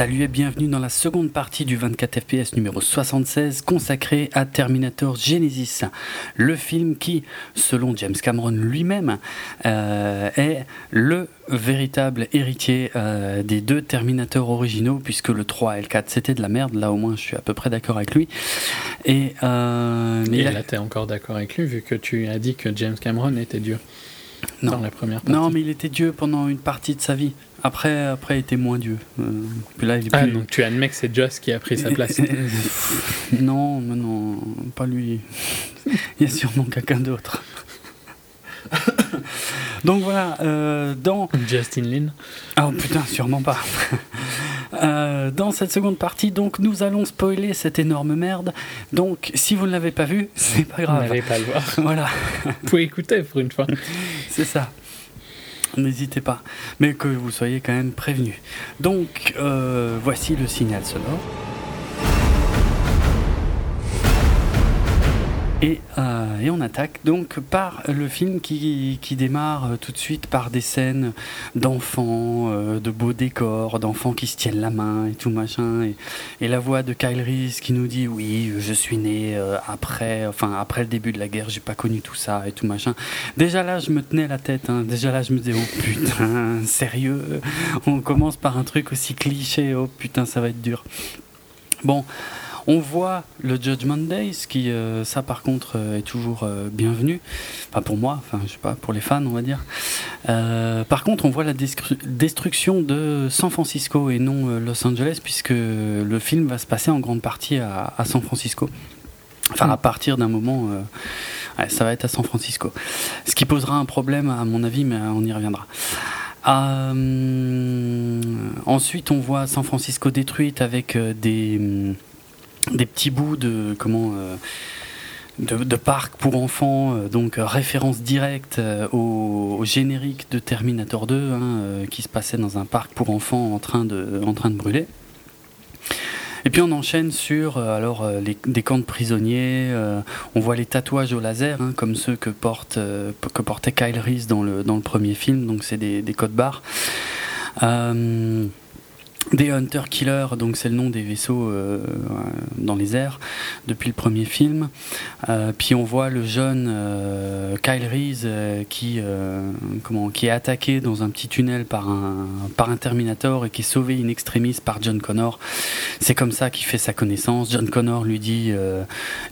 Salut et bienvenue dans la seconde partie du 24 FPS numéro 76 consacré à Terminator Genesis, le film qui, selon James Cameron lui-même, euh, est le véritable héritier euh, des deux Terminator originaux, puisque le 3 et le 4 c'était de la merde, là au moins je suis à peu près d'accord avec lui. Et, euh, mais là, t'es encore d'accord avec lui, vu que tu as dit que James Cameron était dur. Non. Dans la première partie. Non, mais il était Dieu pendant une partie de sa vie. Après, après, il était moins Dieu. Euh, puis là, il est ah, donc tu admets que c'est Joss qui a pris sa place Non, mais non, pas lui. il y a sûrement quelqu'un d'autre. Donc voilà, euh, dans. Justin Lin Oh putain, sûrement pas. Euh, dans cette seconde partie, donc, nous allons spoiler cette énorme merde. Donc, si vous ne l'avez pas vu, c'est pas grave. Vous n'allez pas le voir. voilà. vous pouvez écouter pour une fois. c'est ça. N'hésitez pas, mais que vous soyez quand même prévenus. Donc, euh, voici le signal sonore. Euh, et, on attaque donc par le film qui, démarre euh, tout de suite par des scènes d'enfants, euh, de beaux décors, d'enfants qui se tiennent la main et tout machin. Et, la voix de Kyle Reese qui nous dit oui, je suis né après, enfin après le début de la guerre, j'ai pas connu tout ça et tout machin. Déjà là, je me tenais la tête. Hein. Déjà là, je me disais oh putain, sérieux, on commence par un truc aussi cliché. Oh putain, ça va être dur. Bon. On voit le Judgment Day, ce qui, euh, ça par contre, euh, est toujours euh, bienvenu. Enfin, pour moi, enfin, je sais pas, pour les fans, on va dire. par contre, on voit la destruction de San Francisco et non Los Angeles, puisque le film va se passer en grande partie à, San Francisco. Enfin, à partir d'un moment, ça va être à San Francisco. Ce qui posera un problème, à mon avis, mais on y reviendra. ensuite, on voit San Francisco détruite avec des des petits bouts de comment euh, de, parcs pour enfants, euh, donc euh, référence directe au, générique de Terminator 2 hein, qui se passait dans un parc pour enfants en train de, brûler. Et puis on enchaîne sur les, des camps de prisonniers. on voit les tatouages au laser, hein, comme ceux que portait Kyle Reese dans le premier film. Donc c'est des codes barres. Des Hunter Killer, donc c'est le nom des vaisseaux euh, dans les airs depuis le premier film. Euh, puis on voit le jeune euh, Kyle Reese qui, comment, qui est attaqué dans un petit tunnel par un, par un Terminator et qui est sauvé in extremis par John Connor. C'est comme ça qu'il fait sa connaissance. John Connor lui dit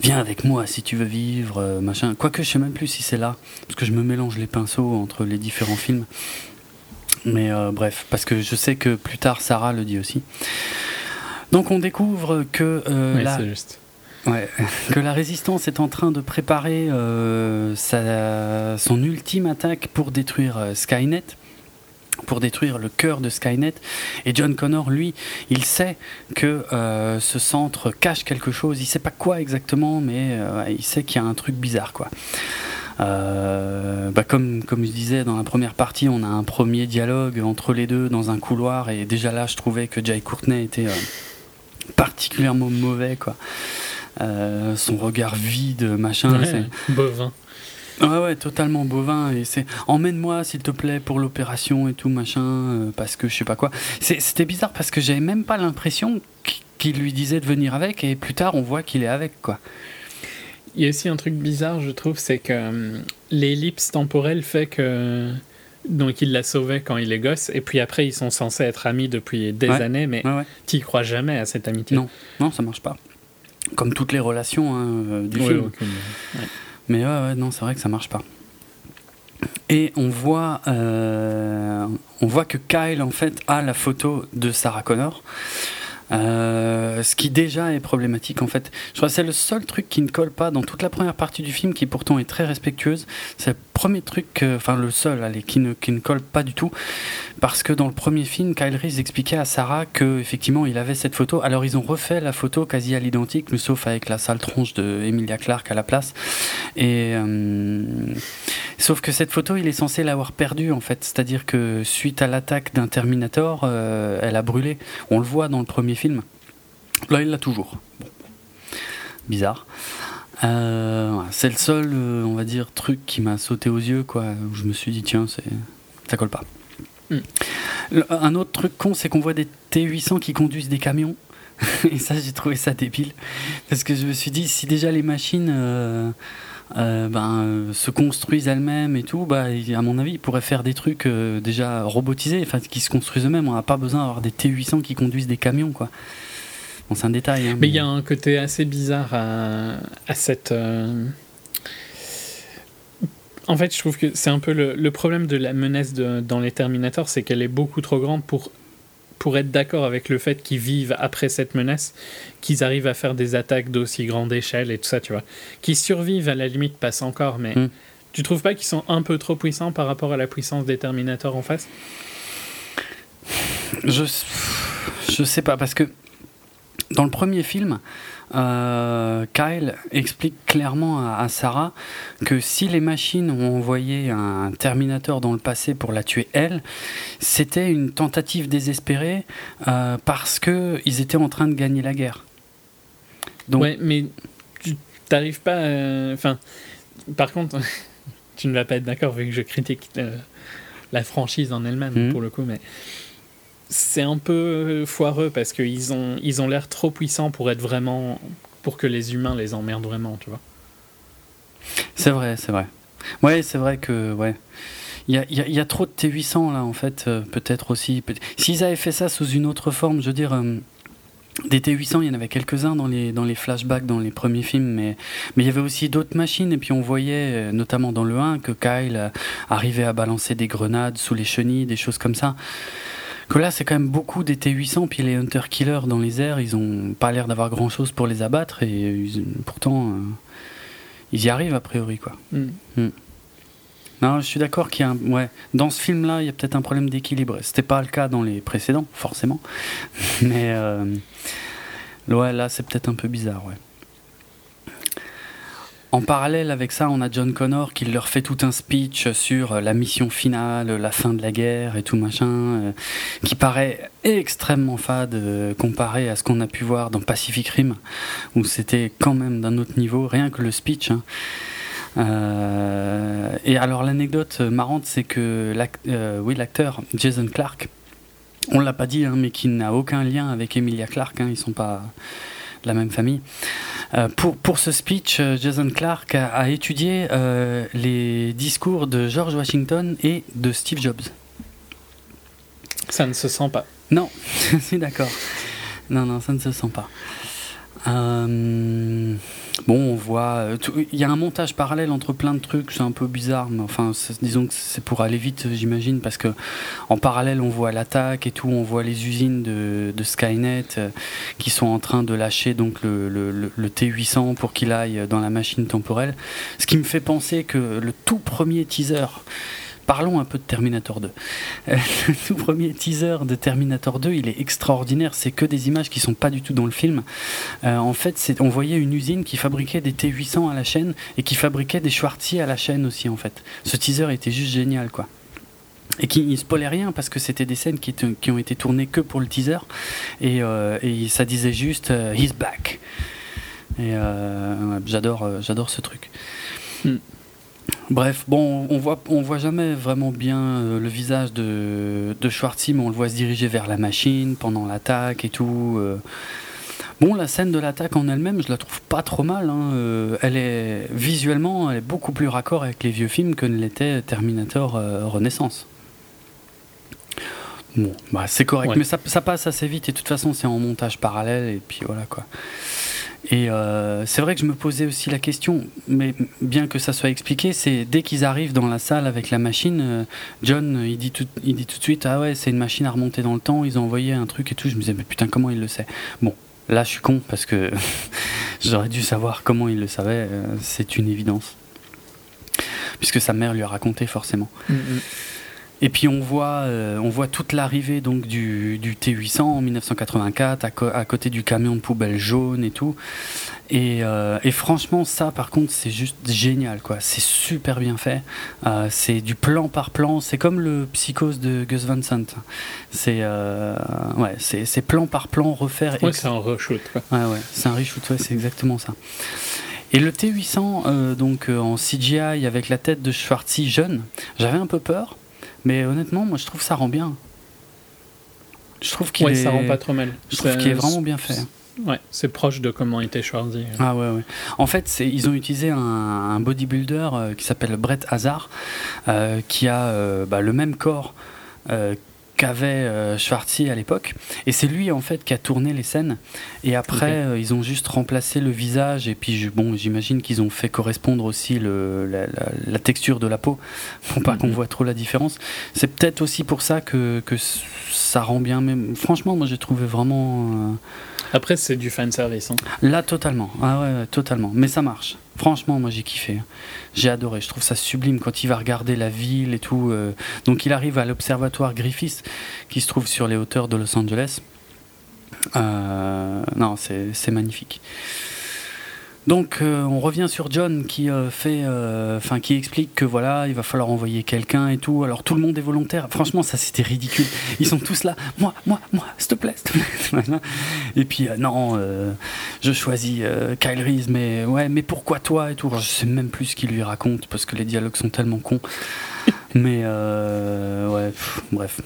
Viens avec moi si tu veux vivre, machin. Quoique je sais même plus si c'est là, parce que je me mélange les pinceaux entre les différents films. Mais euh, bref, parce que je sais que plus tard Sarah le dit aussi. Donc on découvre que euh, la... que la résistance est en train de préparer euh, son ultime attaque pour détruire Skynet, pour détruire le cœur de Skynet. Et John Connor, lui, il sait que ce centre cache quelque chose. Il sait pas quoi exactement, mais il sait qu'il y a un truc bizarre, quoi. Euh, bah comme, comme je disais dans la première partie, on a un premier dialogue entre les deux dans un couloir et déjà là je trouvais que Jay Courtney était euh, particulièrement mauvais quoi. Euh, son regard vide, machin. c'est bovin. Ouais, ouais, totalement bovin. Et c'est emmène-moi, s'il te plaît, pour l'opération et tout, machin, parce que je sais pas quoi. C'était bizarre parce que j'avais même pas l'impression qu'il lui disait de venir avec, et plus tard, on voit qu'il est avec, quoi. Il y a aussi un truc bizarre, je trouve, c'est que euh, l'ellipse temporelle fait que. Donc il la sauvait quand il est gosse, et puis après ils sont censés être amis depuis des années, mais tu n'y crois jamais à cette amitié. Non, non, ça marche pas. Comme toutes les relations hein, euh, du film. Mais ouais, non, c'est vrai que ça marche pas. Et on voit, euh, on voit que Kyle en fait a la photo de Sarah Connor. Euh, ce qui déjà est problématique en fait. Je crois que c'est le seul truc qui ne colle pas dans toute la première partie du film qui pourtant est très respectueuse. C'est premier truc, enfin le seul qui, ne, qui ne colle pas du tout. Parce que dans le premier film, Kyle Reese expliquait à Sarah que effectivement il avait cette photo. Alors ils ont refait la photo quasi à l'identique, mais sauf avec la sale tronche de Emilia Clarke à la place. Et euh, sauf que cette photo, il est censé l'avoir perdue en fait. C'est-à-dire que suite à l'attaque d'un Terminator, euh, elle a brûlé. On le voit dans le premier film. Là, il l'a toujours. Bizarre. Euh, c'est le seul, euh, on va dire, truc qui m'a sauté aux yeux, quoi. Où je me suis dit, tiens, c'est, ça colle pas. Hmm. Un autre truc con, c'est qu'on voit des T800 qui conduisent des camions. Et ça, j'ai trouvé ça débile. Parce que je me suis dit, si déjà les machines euh, euh, ben, se construisent elles-mêmes et tout, bah, à mon avis, ils pourraient faire des trucs déjà robotisés, enfin, qui se construisent eux-mêmes. On n'a pas besoin d'avoir des T800 qui conduisent des camions, quoi. Bon, c'est un détail. Hein, mais il y a un côté assez bizarre à, à cette. En fait, je trouve que c'est un peu le, le, problème de la menace de, dans les Terminators, c'est qu'elle est beaucoup trop grande pour pour être d'accord avec le fait qu'ils vivent après cette menace, qu'ils arrivent à faire des attaques d'aussi grande échelle et tout ça, tu vois. Qu'ils survivent, à la limite, passe encore, mais hmm. tu trouves pas qu'ils sont un peu trop puissants par rapport à la puissance des Terminators en face? Je, je sais pas, parce que dans le premier film, euh, Kyle explique clairement à, Sarah que si les machines ont envoyé un Terminator dans le passé pour la tuer elle, c'était une tentative désespérée euh, parce qu'ils étaient en train de gagner la guerre. Donc, ouais, mais tu t'arrives pas. Enfin, par contre, tu ne vas pas être d'accord vu que je critique euh, la franchise en elle-même mhm. pour le coup, mais c'est un peu foireux parce qu'ils ont ils ont l'air trop puissants pour être vraiment pour que les humains les emmerdent vraiment, tu vois. C'est vrai, c'est vrai. Ouais, c'est vrai que ouais. Il y a, y a, trop de T800 là en fait, euh, peut-être aussi. S'ils avaient fait ça sous une autre forme, je veux dire, euh, des T800, il y en avait quelques-uns dans les, dans les flashbacks, dans les premiers films, mais, mais il y avait aussi d'autres machines, et puis on voyait, euh, notamment dans le 1, que Kyle arrivait à balancer des grenades sous les chenilles, des choses comme ça. Que là, c'est quand même beaucoup des T800, puis les Hunter Killers dans les airs, ils ont pas l'air d'avoir grand chose pour les abattre, et pourtant, euh, ils y arrivent a priori, quoi. Mm. Mm. Non, je suis d'accord qu'il y a un, ouais, dans ce film-là, il y a peut-être un problème d'équilibre. C'était pas le cas dans les précédents, forcément, mais euh, ouais, là, c'est peut-être un peu bizarre, ouais. En parallèle avec ça, on a John Connor qui leur fait tout un speech sur euh, la mission finale, la fin de la guerre et tout machin, euh, qui paraît extrêmement fade euh, comparé à ce qu'on a pu voir dans Pacific Rim, où c'était quand même d'un autre niveau, rien que le speech. Hein. et alors l'anecdote marrante, c'est que l'acteur Jason Clark, on l'a pas dit, hein, mais qui n'a aucun lien avec Emilia Clarke, hein, ils sont pas de la même famille. Euh, pour, pour ce speech, euh, Jason Clark a, étudié euh, les discours de George Washington et de Steve Jobs. Ça ne se sent pas. Non, je suis d'accord. Non, non, ça ne se sent pas. Euh, bon, on voit. Euh, il y a un montage parallèle entre plein de trucs, c'est un peu bizarre, mais enfin, disons que c'est pour aller vite, j'imagine, parce que en parallèle, on voit l'attaque et tout, on voit les usines de, Skynet euh, qui sont en train de lâcher donc le, le T800 pour qu'il aille dans la machine temporelle. Ce qui me fait penser que le tout premier teaser Parlons un peu de Terminator 2. Euh, le tout premier teaser de Terminator 2, il est extraordinaire. C'est que des images qui sont pas du tout dans le film. Euh, en fait, on voyait une usine qui fabriquait des T800 à la chaîne et qui fabriquait des Schwarzy à la chaîne aussi, en fait. Ce teaser était juste génial, quoi et qui ne spoilait rien parce que c'était des scènes qui, ont été tournées que pour le teaser et, euh, ça disait juste he's back j'adore ce truc hmm. Bref, bon, on voit, on voit jamais vraiment bien euh, le visage de, de mais on le voit se diriger vers la machine pendant l'attaque et tout. Euh. Bon, la scène de l'attaque en elle-même, je la trouve pas trop mal. Hein. Euh, elle est visuellement, elle est beaucoup plus raccord avec les vieux films que ne l'était Terminator Renaissance. Bon, bah, c'est correct, mais ça, ça, passe assez vite et de toute façon c'est en montage parallèle et puis voilà quoi. Et euh, c'est vrai que je me posais aussi la question, mais bien que ça soit expliqué, c'est dès qu'ils arrivent dans la salle avec la machine, euh, John, il dit, tout, il dit tout de suite Ah ouais, c'est une machine à remonter dans le temps, ils ont envoyé un truc et tout. Je me disais Mais putain, comment il le sait? Bon, là je suis con parce que j'aurais dû savoir comment il le savait, euh, c'est une évidence. Puisque sa mère lui a raconté forcément. Mm, mm. Et puis on voit, euh, on voit toute l'arrivée donc du, du, T800 en 1984 à, côté du camion de poubelle jaune et tout. Et, euh, et franchement, ça par contre, c'est juste génial quoi. C'est super bien fait. Euh, c'est du plan par plan. C'est comme le Psychose de Gus Van Sant. C'est ouais, c'est plan par plan refaire. Ouais, c'est un reshoot. Ouais, ouais, c'est un reshoot. Ouais, c'est exactement ça. Et le T800, donc en CGI avec la tête de Schwarzy jeune, j'avais un peu peur Mais honnêtement, moi je trouve ça rend bien. Je trouve qu'il ouais, ça rend pas trop mal. Je trouve qu'il est vraiment bien fait. Ouais, c'est proche de comment était choisi. Ah ouais, ouais. En fait, ils ont utilisé un, bodybuilder euh, qui s'appelle Brett Hazard, euh, qui a euh, bah, le même corps qu'avait euh, Schwarzy à l'époque. Et c'est lui en fait qui a tourné les scènes. Et après, euh, ils ont juste remplacé le visage. Et puis, bon, j'imagine qu'ils ont fait correspondre aussi le, la, texture de la peau pour pas qu'on mhm. voit trop la différence. C'est peut-être aussi pour ça que, que, ça rend bien. Mais franchement, moi j'ai trouvé vraiment. Euh, après, c'est du fan service. Hein. Là, totalement. Ah totalement. Mais ça marche. Franchement, moi j'ai kiffé. J'ai adoré. Je trouve ça sublime quand il va regarder la ville et tout. Euh. Donc il arrive à l'observatoire Griffith qui se trouve sur les hauteurs de Los Angeles. Euh, non, c'est magnifique. Donc euh, on revient sur John qui euh, fait, euh, qui explique que voilà, il va falloir envoyer quelqu'un et tout. Alors tout le monde est volontaire. Franchement, ça c'était ridicule. Ils sont tous là, moi, moi, moi, s'il te plaît, s'il te plaît. et puis non, je choisis Kyle Reese, mais ouais, mais pourquoi toi et tout? je sais même plus ce qu'il lui raconte parce que les dialogues sont tellement cons. mais ouais, bref.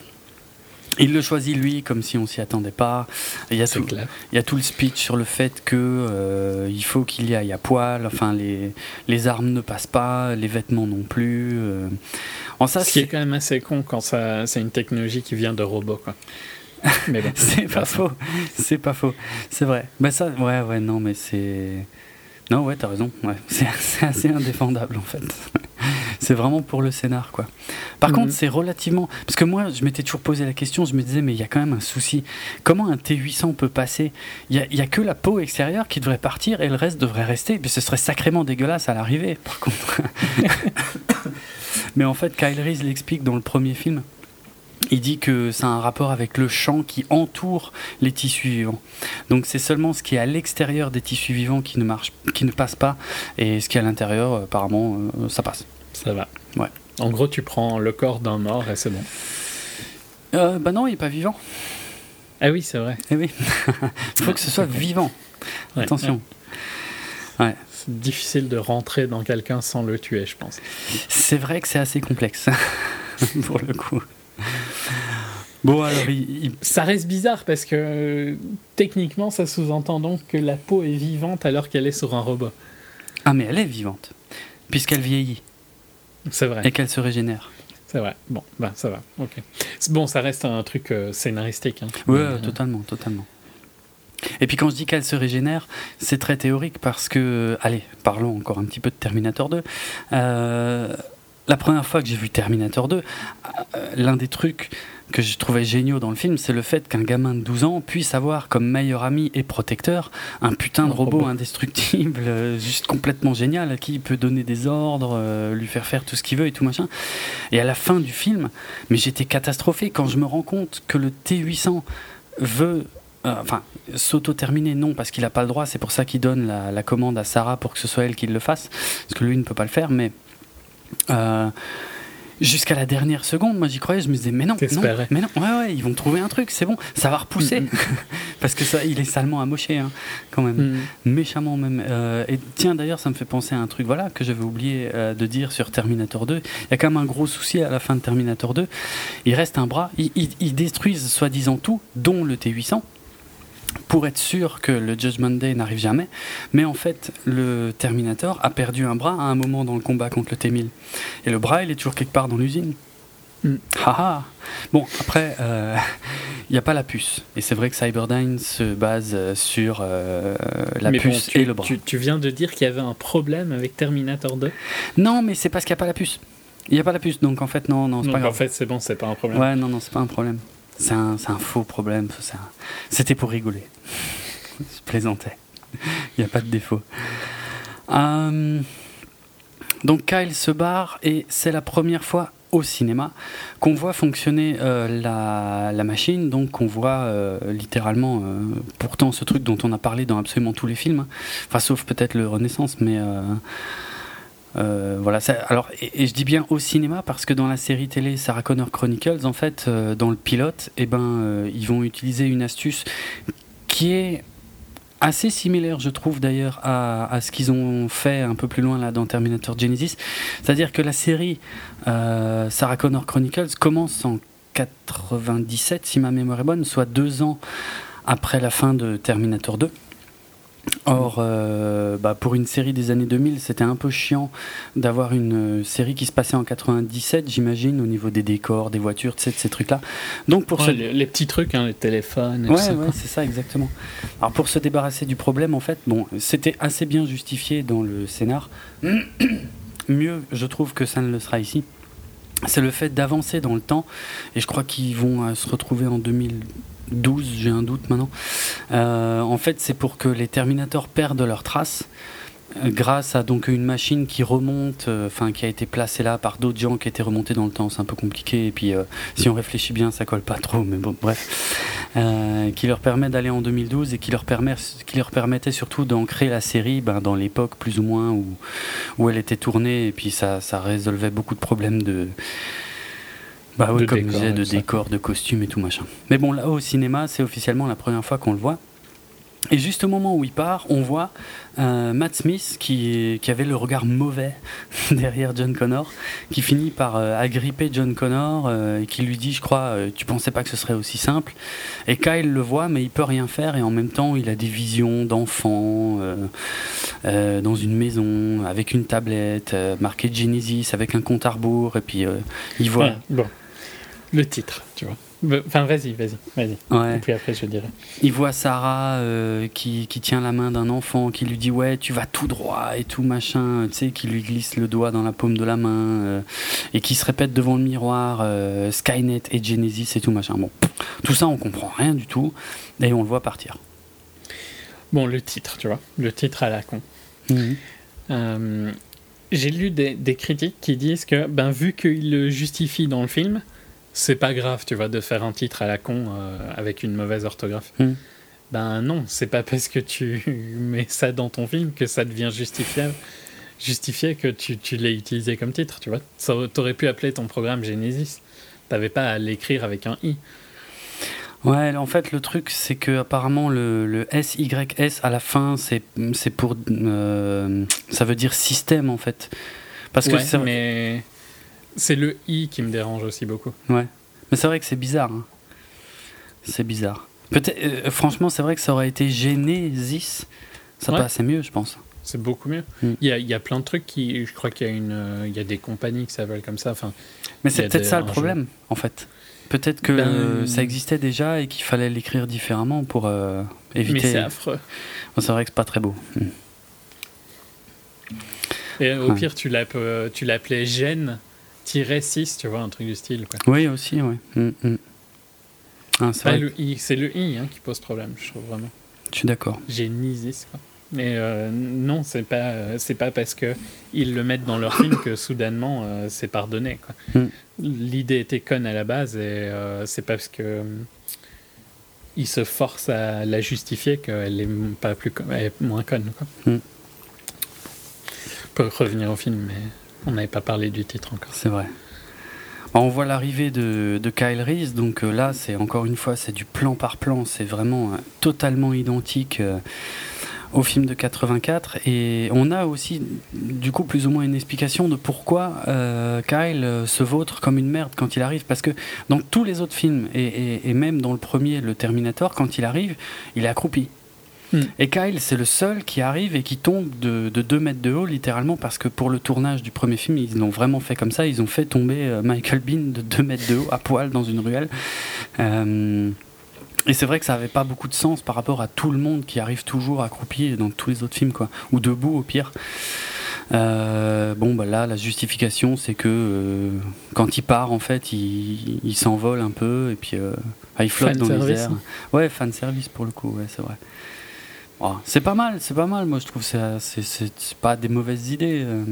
Il le choisit lui comme si on s'y attendait pas. Il y, a tout, il y a tout le speech sur le fait que euh, il faut qu'il y aille à poil. Enfin, les, les armes ne passent pas, les vêtements non plus. Euh. En ça, Ce qui est quand même assez con quand ça, c'est une technologie qui vient de robots, quoi. Mais bon, c'est pas faux. C'est pas faux. C'est vrai. Mais ça, ouais, ouais, non, mais c'est. Non, ouais, t'as raison. Ouais. C'est assez indéfendable en fait c'est vraiment pour le scénar, quoi. Par mhm. contre, c'est relativement. Parce que moi, je m'étais toujours posé la question, je me disais, mais il y a quand même un souci. Comment un T800 peut passer? Il n'y a, que la peau extérieure qui devrait partir et le reste devrait rester. Mais ce serait sacrément dégueulasse à l'arrivée, par contre. mais en fait, Kyle Reese l'explique dans le premier film. Il dit que ça a un rapport avec le champ qui entoure les tissus vivants. Donc c'est seulement ce qui est à l'extérieur des tissus vivants qui ne marche, qui ne passe pas, et ce qui est à l'intérieur, apparemment, euh, ça passe. Ça va. Ouais. En gros, tu prends le corps d'un mort et c'est bon. Euh, bah non, il n'est pas vivant. Ah oui, c'est vrai. Eh oui. il faut que ce soit vivant. Attention. Ouais. C'est difficile de rentrer dans quelqu'un sans le tuer, je pense. C'est vrai que c'est assez complexe, pour le coup. Bon, alors, ça reste bizarre parce que techniquement, ça sous-entend donc que la peau est vivante alors qu'elle est sur un robot. Ah, mais elle est vivante, puisqu'elle vieillit. C'est vrai. Et qu'elle se régénère. C'est vrai. Bon, bah ça va. Ok. Bon, ça reste un truc euh, scénaristique. Hein. Oui, euh, totalement, totalement. Et puis quand je dis qu'elle se régénère, c'est très théorique parce que, allez, parlons encore un petit peu de Terminator 2. Euh, la première fois que j'ai vu Terminator 2, l'un des trucs que je trouvais géniaux dans le film, c'est le fait qu'un gamin de 12 ans puisse avoir comme meilleur ami et protecteur un putain de robot, indestructible, euh, juste complètement génial, à qui il peut donner des ordres, euh, lui faire faire tout ce qu'il veut et tout machin. Et à la fin du film, mais j'étais catastrophé quand je me rends compte que le T800 veut euh, enfin, s'auto-terminer, non, parce qu'il n'a pas le droit. C'est pour ça qu'il donne la, la, commande à Sarah pour que ce soit elle qui le fasse, parce que lui ne peut pas le faire. Mais jusqu'à la dernière seconde, moi j'y croyais, je me disais mais non, non mais non, ouais ouais, ils vont trouver un truc, c'est bon, ça va repousser, mm, mm. parce que ça, il est salement amoché hein, quand même, mm. méchamment même. Euh, et tiens d'ailleurs, ça me fait penser à un truc, voilà, que j'avais oublié euh, de dire sur Terminator 2. Il y a quand même un gros souci à la fin de Terminator 2. Il reste un bras, ils, ils détruisent soi-disant tout, dont le T800 pour être sûr que le Judgment Day n'arrive jamais. Mais en fait, le Terminator a perdu un bras à un moment dans le combat contre le T-1000. Et le bras, il est toujours quelque part dans l'usine. Mm. Haha. Bon, après, il euh, n'y a pas la puce. Et c'est vrai que Cyberdyne se base euh, sur euh, la puce et le bras. Tu, viens de dire qu'il y avait un problème avec Terminator 2 Non, mais c'est parce qu'il n'y a pas la puce. Il n'y a pas la puce, donc en fait, non, non, c'est pas grave. En fait, c'est bon, c'est pas un problème. Ouais, non, non, c'est pas un problème. C'est un, un, faux problème. C'était pour rigoler. Je plaisantais. Il n'y a pas de défaut. Euh, donc Kyle se barre et c'est la première fois au cinéma qu'on voit fonctionner euh, la, la, machine, donc qu'on voit euh, littéralement, pourtant ce truc dont on a parlé dans absolument tous les films, hein. enfin sauf peut-être le Renaissance, mais euh, voilà, alors, et, je dis bien au cinéma parce que dans la série télé Sarah Connor Chronicles, en fait, euh, dans le pilote, eh ben, euh, ils vont utiliser une astuce qui est assez similaire, je trouve d'ailleurs, à, ce qu'ils ont fait un peu plus loin là dans Terminator Genesis. C'est-à-dire que la série Sarah Connor Chronicles commence en 97, si ma mémoire est bonne, soit deux ans après la fin de Terminator 2. Or, euh, bah, pour une série des années 2000, c'était un peu chiant d'avoir une série qui se passait en 97, j'imagine, au niveau des décors, des voitures, de ces trucs-là. Donc pour les, petits trucs, hein, les téléphones. ouais, ouais c'est ça, exactement. Alors pour se débarrasser du problème, en fait, bon, c'était assez bien justifié dans le scénar. Mieux, je trouve que ça ne le sera ici c'est le fait d'avancer dans le temps. Et je crois qu'ils vont euh, se retrouver en 2000, 12, j'ai un doute maintenant. Euh, en fait, c'est pour que les Terminators perdent leurs traces euh, grâce à donc une machine qui remonte, euh, enfin qui a été placée là par d'autres gens qui étaient remontés dans le temps. C'est un peu compliqué et puis si on réfléchit bien, ça colle pas trop. Mais bon, bref, qui leur permet d'aller en 2012 et qui leur permet, qui leur permettait surtout d'ancrer la série ben, dans l'époque plus ou moins où où elle était tournée et puis ça ça résolvait beaucoup de problèmes de bah oui, comme décor, disais, de décors, de costumes et tout machin. Mais bon, là au cinéma, c'est officiellement la première fois qu'on le voit. Et juste au moment où il part, on voit euh, Matt Smith qui, qui, avait le regard mauvais derrière John Connor, qui finit par euh, agripper John Connor euh, et qui lui dit, je crois, tu pensais pas que ce serait aussi simple? Et Kyle le voit, mais il peut rien faire et en même temps, il a des visions d'enfants dans une maison avec une tablette marquée Genesis avec un compte à rebours et puis il voit. bon le titre, tu vois. Enfin, vas-y, vas-y, vas-y. Et puis après, je dirais. Il voit Sarah euh, qui, qui, tient la main d'un enfant, qui lui dit Ouais, tu vas tout droit et tout machin, tu sais, qui lui glisse le doigt dans la paume de la main, euh, et qui se répète devant le miroir euh, Skynet et Genesis et tout machin. Bon, tout ça, on comprend rien du tout, et on le voit partir. Bon, le titre, tu vois, le titre à la con. Mhm. J'ai lu des, des, critiques qui disent que, ben, vu qu'il le justifie dans le film, c'est pas grave, tu vois, de faire un titre à la con euh, avec une mauvaise orthographe. Hmm. Ben non, c'est pas parce que tu mets ça dans ton film que ça devient justifiable, justifié que tu, tu l'aies utilisé comme titre, tu vois. T'aurais pu appeler ton programme Genesis. T'avais pas à l'écrire avec un i. Ouais, en fait, le truc, c'est que apparemment le, le SYS à la fin, c'est pour. Euh, ça veut dire système, en fait. Parce que mais c'est le i qui me dérange aussi beaucoup. Ouais. Mais c'est vrai que c'est bizarre. Hein. C'est bizarre. Peut-être, euh, franchement, c'est vrai que ça aurait été Genesis. Ça passait mieux, je pense. C'est beaucoup mieux. Mm. Il, y a, il, y a, plein de trucs qui. Je crois qu'il y, a une, euh, il y a des compagnies qui s'appellent comme ça. Enfin, Mais c'est peut-être ça le problème, en fait. Peut-être que ben, ça existait déjà et qu'il fallait l'écrire différemment pour euh, éviter. Mais c'est affreux. c'est vrai que c'est pas très beau. Mm. Et au pire, tu l'appelais Gêne 6, tu vois, un truc du style. Quoi. Oui, aussi, oui. Mm, mm. Ah, c'est le I, c'est le I hein, qui pose problème, je trouve vraiment. Je suis d'accord. Génisis, quoi. Mais euh, non, c'est pas, c'est pas parce que ils le mettent dans leur film que soudainement euh, c'est pardonné. Mm. L'idée était conne à la base et euh, c'est parce que ils se forcent à la justifier qu'elle est pas plus, elle est moins conne. Quoi. peut revenir au film, mais. On n'avait pas parlé du titre encore. C'est vrai. On voit l'arrivée de, Kyle Reese, donc euh, là, c'est encore une fois, c'est du plan par plan, c'est vraiment euh, totalement identique euh, au film de 84. Et on a aussi, du coup, plus ou moins une explication de pourquoi Kyle se vautre comme une merde quand il arrive. Parce que dans tous les autres films, et même dans le premier, le Terminator, quand il arrive, il est accroupi. Hmm. Et Kyle, c'est le seul qui arrive et qui tombe de, 2 mètres de haut, littéralement, parce que pour le tournage du premier film, ils l'ont vraiment fait comme ça. Ils ont fait tomber euh, Michael Bean de 2 mètres de haut, à poil, dans une ruelle. Euh, et c'est vrai que ça n'avait pas beaucoup de sens par rapport à tout le monde qui arrive toujours accroupi dans tous les autres films, quoi. Ou debout, au pire. Euh, bon, bah là, la justification, c'est que quand il part, en fait, il, s'envole un peu et puis il flotte dans les airs. Ouais, fan service pour le coup, ouais, c'est vrai. Oh, c'est pas mal, c'est pas mal. Moi, je trouve que c'est pas des mauvaises idées. Euh,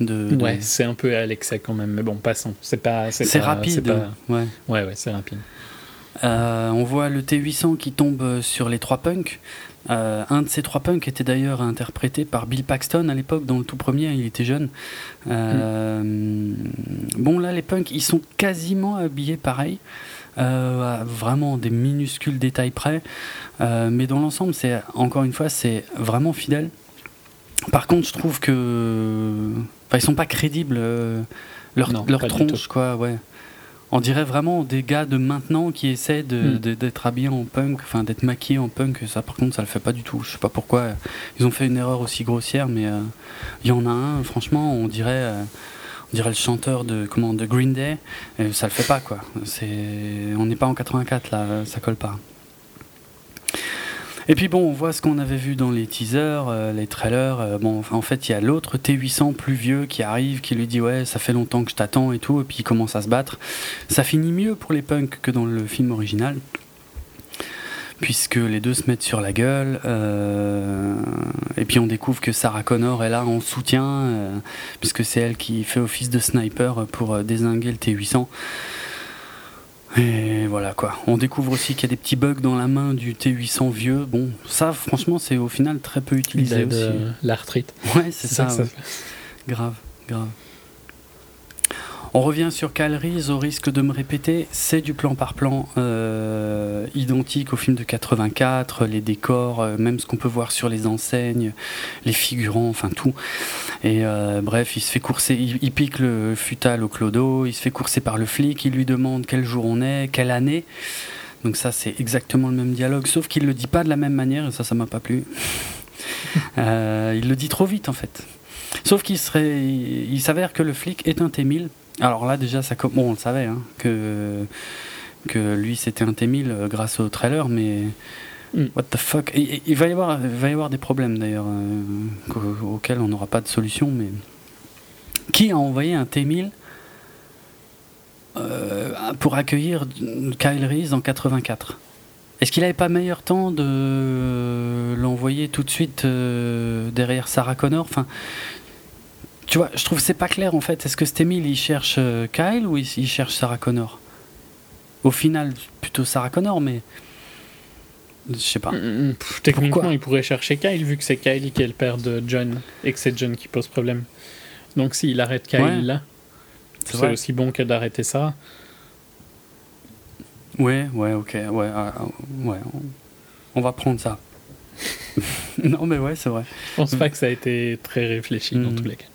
de, Ouais, c'est un peu à l'excès quand même, mais bon, passons. C'est pas. C'est rapide. Ouais, ouais, ouais c'est rapide. Euh, on voit le T800 qui tombe sur les trois punks. Euh, un de ces trois punks était d'ailleurs interprété par Bill Paxton à l'époque, dans le tout premier, il était jeune. Hmm. Bon, là, les punks, ils sont quasiment habillés pareil. Euh, vraiment des minuscules détails près. Euh, mais dans l'ensemble, c'est encore une fois, c'est vraiment fidèle. Par contre, je trouve que. Enfin, ils sont pas crédibles. Euh, leur, leur tronche, quoi, ouais. On dirait vraiment des gars de maintenant qui essaient hmm. d'être habillés en punk, enfin d'être maquillés en punk. Ça, par contre, ça le fait pas du tout. Je sais pas pourquoi ils ont fait une erreur aussi grossière, mais il y en a un. Franchement, on dirait on dirait le chanteur de comment de Green Day, ça le fait pas quoi. C'est, on n'est pas en 84 là, ça colle pas. Et puis bon, on voit ce qu'on avait vu dans les teasers, euh, les trailers. Euh, bon, en fait, il y a l'autre T800 plus vieux qui arrive, qui lui dit ouais, ça fait longtemps que je t'attends et tout, et puis il commence à se battre. Ça finit mieux pour les punks que dans le film original puisque les deux se mettent sur la gueule. Euh, et puis on découvre que Sarah Connor est là en soutien, euh, puisque c'est elle qui fait office de sniper pour euh, désinguer le T800. Et voilà quoi. On découvre aussi qu'il y a des petits bugs dans la main du T800 vieux. Bon, ça franchement c'est au final très peu utilisé aussi. L'arthrite. Ouais, c'est ça. Grave, grave. On revient sur Calriss, au risque de me répéter, c'est du plan par plan euh, identique au film de 84, les décors, euh, même ce qu'on peut voir sur les enseignes, les figurants, enfin tout. Et euh, bref, il se fait courser, il, pique le futal au clodo, il se fait courser par le flic, il lui demande quel jour on est, quelle année. Donc ça, c'est exactement le même dialogue, sauf qu'il le dit pas de la même manière, et ça, ça m'a pas plu. il le dit trop vite en fait. Sauf qu'il serait, il s'avère que le flic est un T-1000 alors là, déjà, ça, bon, on le savait, hein, que, que lui, c'était un T-1000 euh, grâce au trailer, mais mm. what the fuck. Il, va y avoir, va y avoir des problèmes, d'ailleurs, euh, auxquels on n'aura pas de solution, mais... Qui a envoyé un T-1000 euh, pour accueillir Kyle Reese en 84 Est-ce qu'il n'avait pas meilleur temps de l'envoyer tout de suite derrière Sarah Connor? Enfin, tu vois, je trouve que c'est pas clair en fait. Est-ce que Stemil il cherche euh, Kyle ou il, cherche Sarah Connor? Au final, plutôt Sarah Connor, mais. Je sais pas. Mm, mm, techniquement, il pourrait chercher Kyle vu que c'est Kyle qui est le père de John et que c'est John qui pose problème. Donc s'il arrête Kyle là, c'est aussi bon que d'arrêter Sarah. Ouais, ouais, ok, ouais, ah, ah, ouais. On, va prendre ça. non, mais ouais, c'est vrai. Je pense pas que ça a été très réfléchi dans mm. tous les cas.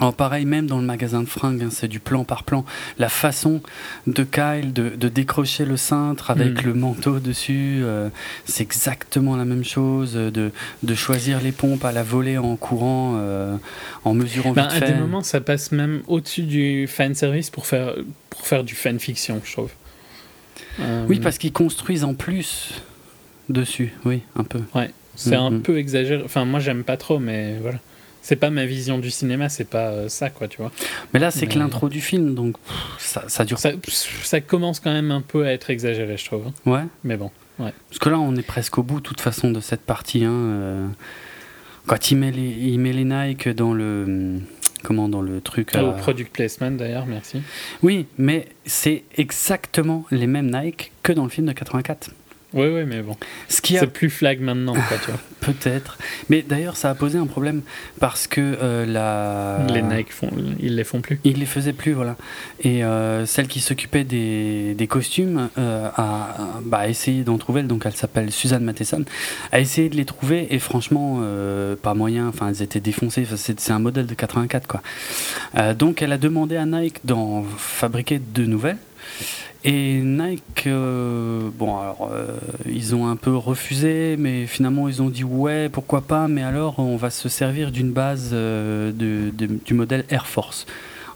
En pareil, même dans le magasin de fringues, hein, c'est du plan par plan. La façon de Kyle de, décrocher le cintre avec hmm. le manteau dessus, euh, c'est exactement la même chose. De, de, choisir les pompes à la volée en courant, euh, en mesurant ben, vite À des moments, ça passe même au-dessus du fan service pour faire, pour faire du fan fiction, je trouve. Oui, euh, parce qu'ils construisent en plus dessus, oui, un peu. Ouais, c'est mm, un mm. peu exagéré. Enfin, moi, j'aime pas trop, mais voilà c'est pas ma vision du cinéma, c'est pas euh, ça, quoi, tu vois. Mais là, c'est que l'intro du film, donc ça, ça dure. Ça, ça, commence quand même un peu à être exagéré, je trouve. Ouais. Mais bon, ouais. Parce que là, on est presque au bout, de toute façon, de cette partie. Hein, euh, quand il met, les, il met les Nike dans le. Comment dans le truc Au product placement d'ailleurs, merci. Oui, mais c'est exactement les mêmes Nike que dans le film de 84. Oui, oui, mais bon. C'est plus flag maintenant, quoi, tu vois. Peut-être. Mais d'ailleurs, ça a posé un problème parce que euh, la. Les Nike, font, ils les font plus. Ils les faisaient plus, voilà. Et euh, celle qui s'occupait des, des, costumes euh, a, bah, essayé d'en trouver, donc elle s'appelle Suzanne Matheson, a essayé de les trouver et franchement, pas moyen, enfin, elles étaient défoncées. C'est un modèle de 84, quoi. donc, elle a demandé à Nike d'en fabriquer de nouvelles. Et Nike, euh, bon, alors, euh, ils ont un peu refusé, mais finalement, ils ont dit ouais, pourquoi pas, mais alors, on va se servir d'une base euh, du modèle Air Force.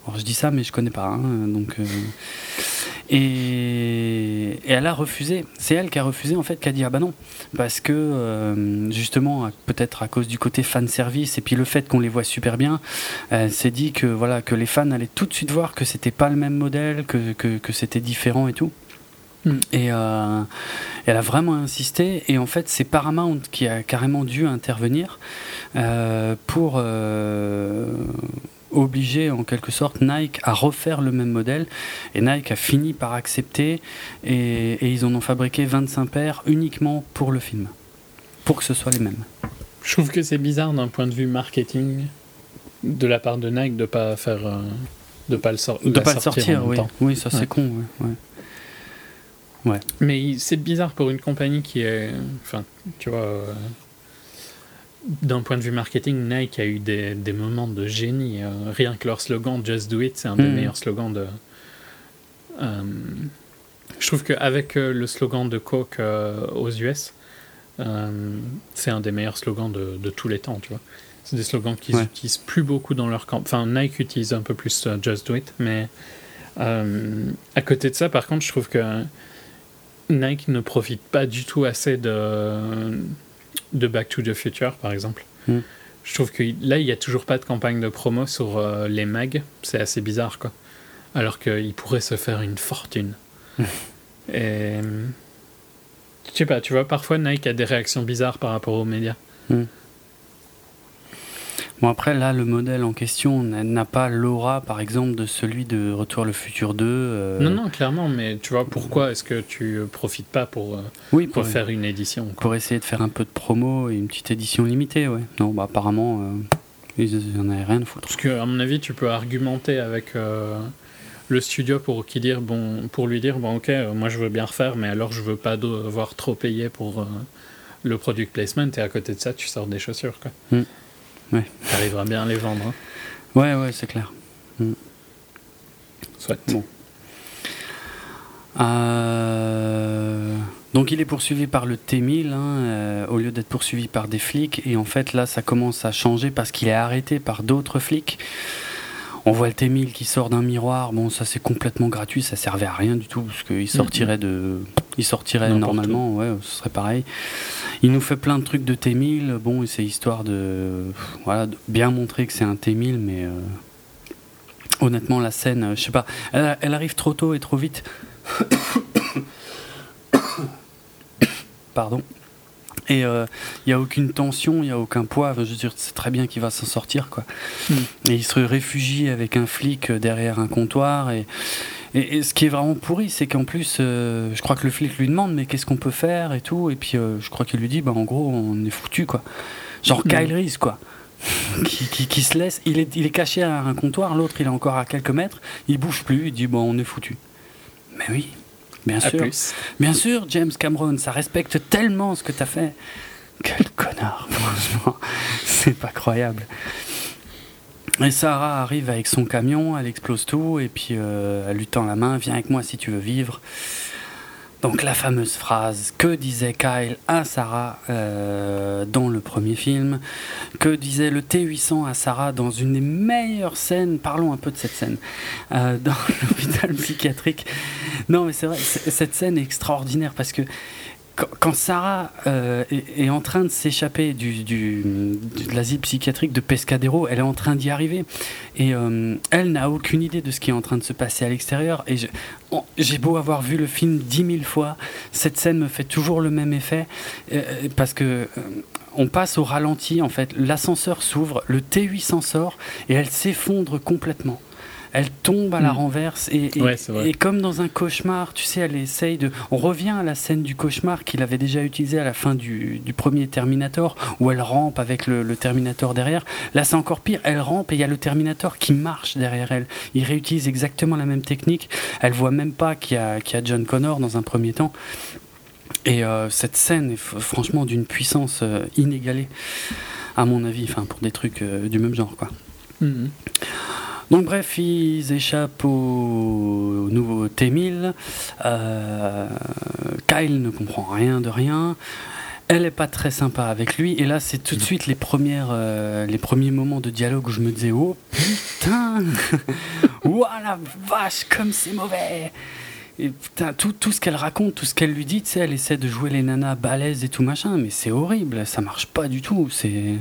Alors, je dis ça, mais je connais pas, hein, donc. Et, elle a refusé. C'est elle qui a refusé, en fait, qui a dit Ah bah non. Parce que, euh, justement, peut-être à cause du côté fan service et puis le fait qu'on les voit super bien, elle s'est dit que, voilà, que les fans allaient tout de suite voir que c'était pas le même modèle, que, que, c'était différent et tout. Hmm. Et euh, elle a vraiment insisté. Et en fait, c'est Paramount qui a carrément dû intervenir euh, pour obligé en quelque sorte Nike à refaire le même modèle et Nike a fini par accepter et, ils en ont fabriqué 25 paires uniquement pour le film pour que ce soit les mêmes je trouve que c'est bizarre d'un point de vue marketing de la part de Nike de pas faire euh, de pas le, de pas sortir, oui. oui ça c'est con Ouais. Mais c'est bizarre pour une compagnie qui est. Enfin, tu vois. Euh, d'un point de vue marketing, Nike a eu des, des moments de génie. Euh, rien que leur slogan Just Do It, c'est un des hmm. meilleurs slogans de. Euh, je trouve qu'avec le slogan de Coke aux US, c'est un des meilleurs slogans de, de, tous les temps, tu vois. C'est des slogans qu'ils n'utilisent plus beaucoup dans leur camp. Enfin, Nike utilise un peu plus Just Do It, mais à côté de ça, par contre, je trouve que Nike ne profite pas du tout assez de, de Back to the Future, par exemple. Hmm. Je trouve que là, il n'y a toujours pas de campagne de promo sur euh, les mags. C'est assez bizarre, quoi. Alors qu'il pourrait se faire une fortune. Et. Je sais pas, tu vois, parfois Nike a des réactions bizarres par rapport aux médias. Hmm. Bon, après, là, le modèle en question n'a pas l'aura, par exemple, de celui de Retour le futur 2. Euh. Non, non, clairement, mais tu vois, pourquoi est-ce que tu profites pas pour, euh, oui, pour, faire une édition Pour essayer de faire un peu de promo et une petite édition limitée, ouais. Non, bah, apparemment, euh, ils n'en avaient rien à foutre. Parce que, à mon avis, tu peux argumenter avec le studio pour, qui dire, bon, pour lui dire, bon, ok, moi je veux bien refaire, mais alors je veux pas devoir trop payer pour le product placement, et à côté de ça, tu sors des chaussures, quoi. Hmm. Ouais. Tu bien à les vendre. Hein. Ouais, ouais, c'est clair. Mm. Soit. Bon. Euh, donc il est poursuivi par le T-1000 hein, euh, au lieu d'être poursuivi par des flics et en fait là ça commence à changer parce qu'il est arrêté par d'autres flics. On voit le T-1000 qui sort d'un miroir, bon ça c'est complètement gratuit, ça servait à rien du tout parce qu'il sortirait de, il sortirait normalement, ouais, ce serait pareil. Il nous fait plein de trucs de T1000. Bon, c'est histoire de, voilà, bien montrer que c'est un T1000, mais euh, honnêtement, la scène, euh, je sais pas, elle, arrive trop tôt et trop vite. Pardon. Et il euh, n'y a aucune tension, il n'y a aucun poids. je veux dire, c'est très bien qu'il va s'en sortir, quoi. Hmm. Et il se réfugie avec un flic derrière un comptoir et et, ce qui est vraiment pourri, c'est qu'en plus, euh, je crois que le flic lui demande, mais qu'est-ce qu'on peut faire et tout. Et puis, euh, je crois qu'il lui dit, bah, en gros, on est foutu, quoi. Genre Kyle Reese, quoi. qui, qui, se laisse. Il est, il est caché à un comptoir, l'autre, il est encore à quelques mètres. Il bouge plus, il dit, bon, on est foutu. Mais oui, bien sûr. Bien sûr, James Cameron, ça respecte tellement ce que t'as fait. Quel connard, franchement. C'est pas croyable. Et Sarah arrive avec son camion, elle explose tout, et puis euh, elle lui tend la main, viens avec moi si tu veux vivre. Donc la fameuse phrase que disait Kyle à Sarah euh, dans le premier film, que disait le T800 à Sarah dans une des meilleures scènes, parlons un peu de cette scène, euh, dans l'hôpital psychiatrique. Non mais c'est vrai, cette scène est extraordinaire parce que quand Sarah euh, est, en train de s'échapper du, de l'asile psychiatrique de Pescadero, elle est en train d'y arriver. Et euh, elle n'a aucune idée de ce qui est en train de se passer à l'extérieur. Et j'ai beau avoir vu le film dix mille fois, cette scène me fait toujours le même effet. Euh, parce que on passe au ralenti, en fait. L'ascenseur s'ouvre, le T800 sort et elle s'effondre complètement elle tombe à la hmm. renverse et, et, comme dans un cauchemar, tu sais, elle essaye de. On revient à la scène du cauchemar qu'il avait déjà utilisé à la fin du, du, premier Terminator, où elle rampe avec le, Terminator derrière. Là, c'est encore pire. Elle rampe et il y a le Terminator qui marche derrière elle. Il réutilise exactement la même technique. Elle voit même pas qu'il y, y, a John Connor dans un premier temps. Et euh, cette scène est franchement d'une puissance euh, inégalée, à mon avis, enfin pour des trucs euh, du même genre, quoi. Hmm. Donc bref, ils échappent au, nouveau T1000. Euh, Kyle ne comprend rien de rien. Elle est pas très sympa avec lui. Et là, c'est tout de suite les, premières, euh, les premiers moments de dialogue où je me disais Oh putain Ouah la vache, comme c'est mauvais et putain, tout, tout ce qu'elle raconte, tout ce qu'elle lui dit, elle essaie de jouer les nanas balèzes et tout machin, mais c'est horrible, ça marche pas du tout. C'est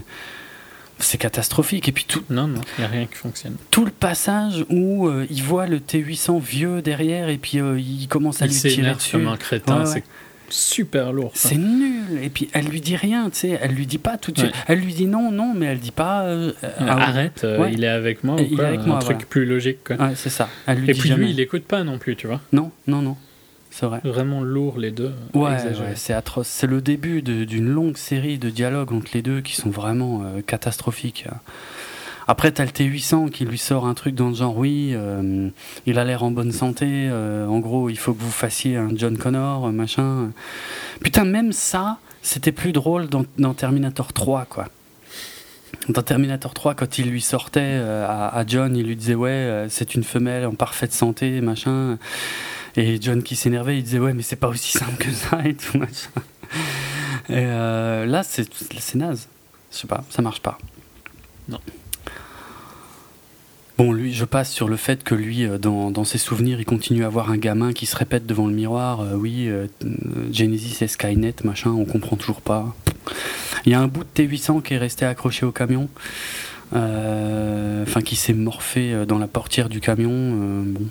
c'est catastrophique. Et puis tout. Non, non, il n'y a rien qui fonctionne. Tout le passage où euh, il voit le T800 vieux derrière et puis euh, il commence à lui tirer dessus. comme un crétin, c'est super lourd. C'est nul. Et puis elle lui dit rien, tu sais, elle lui dit pas tout de suite. Elle lui dit non, non, mais elle dit pas. Euh, arrête, il est avec moi. il est avec moi. Un truc plus logique. Ouais, c'est ça. Elle lui et dit puis jamais. lui, il écoute pas non plus, tu vois. Non, non, non. C'est vrai. Vraiment lourd les deux. Ouais, c'est atroce. C'est le début d'une longue série de dialogues entre les deux qui sont vraiment euh, catastrophiques. Après, t'as le T800 qui lui sort un truc dans le genre oui, euh, il a l'air en bonne santé. Euh, en gros, il faut que vous fassiez un John Connor, machin. Putain, même ça, c'était plus drôle dans, Terminator 3, quoi. Dans Terminator 3, quand il lui sortait à, John, il lui disait ouais, c'est une femelle en parfaite santé, machin. Et John qui s'énervait, il disait ouais, mais c'est pas aussi simple que ça et tout machin. Et là, c'est naze. Je sais pas, ça marche pas. Non. Bon, lui, je passe sur le fait que lui, euh, dans, ses souvenirs, il continue à avoir un gamin qui se répète devant le miroir. Euh, oui, euh, Genesis et Skynet, machin, on comprend toujours pas. Il y a un bout de T800 qui est resté accroché au camion. Enfin, qui s'est morphé dans la portière du camion. bon.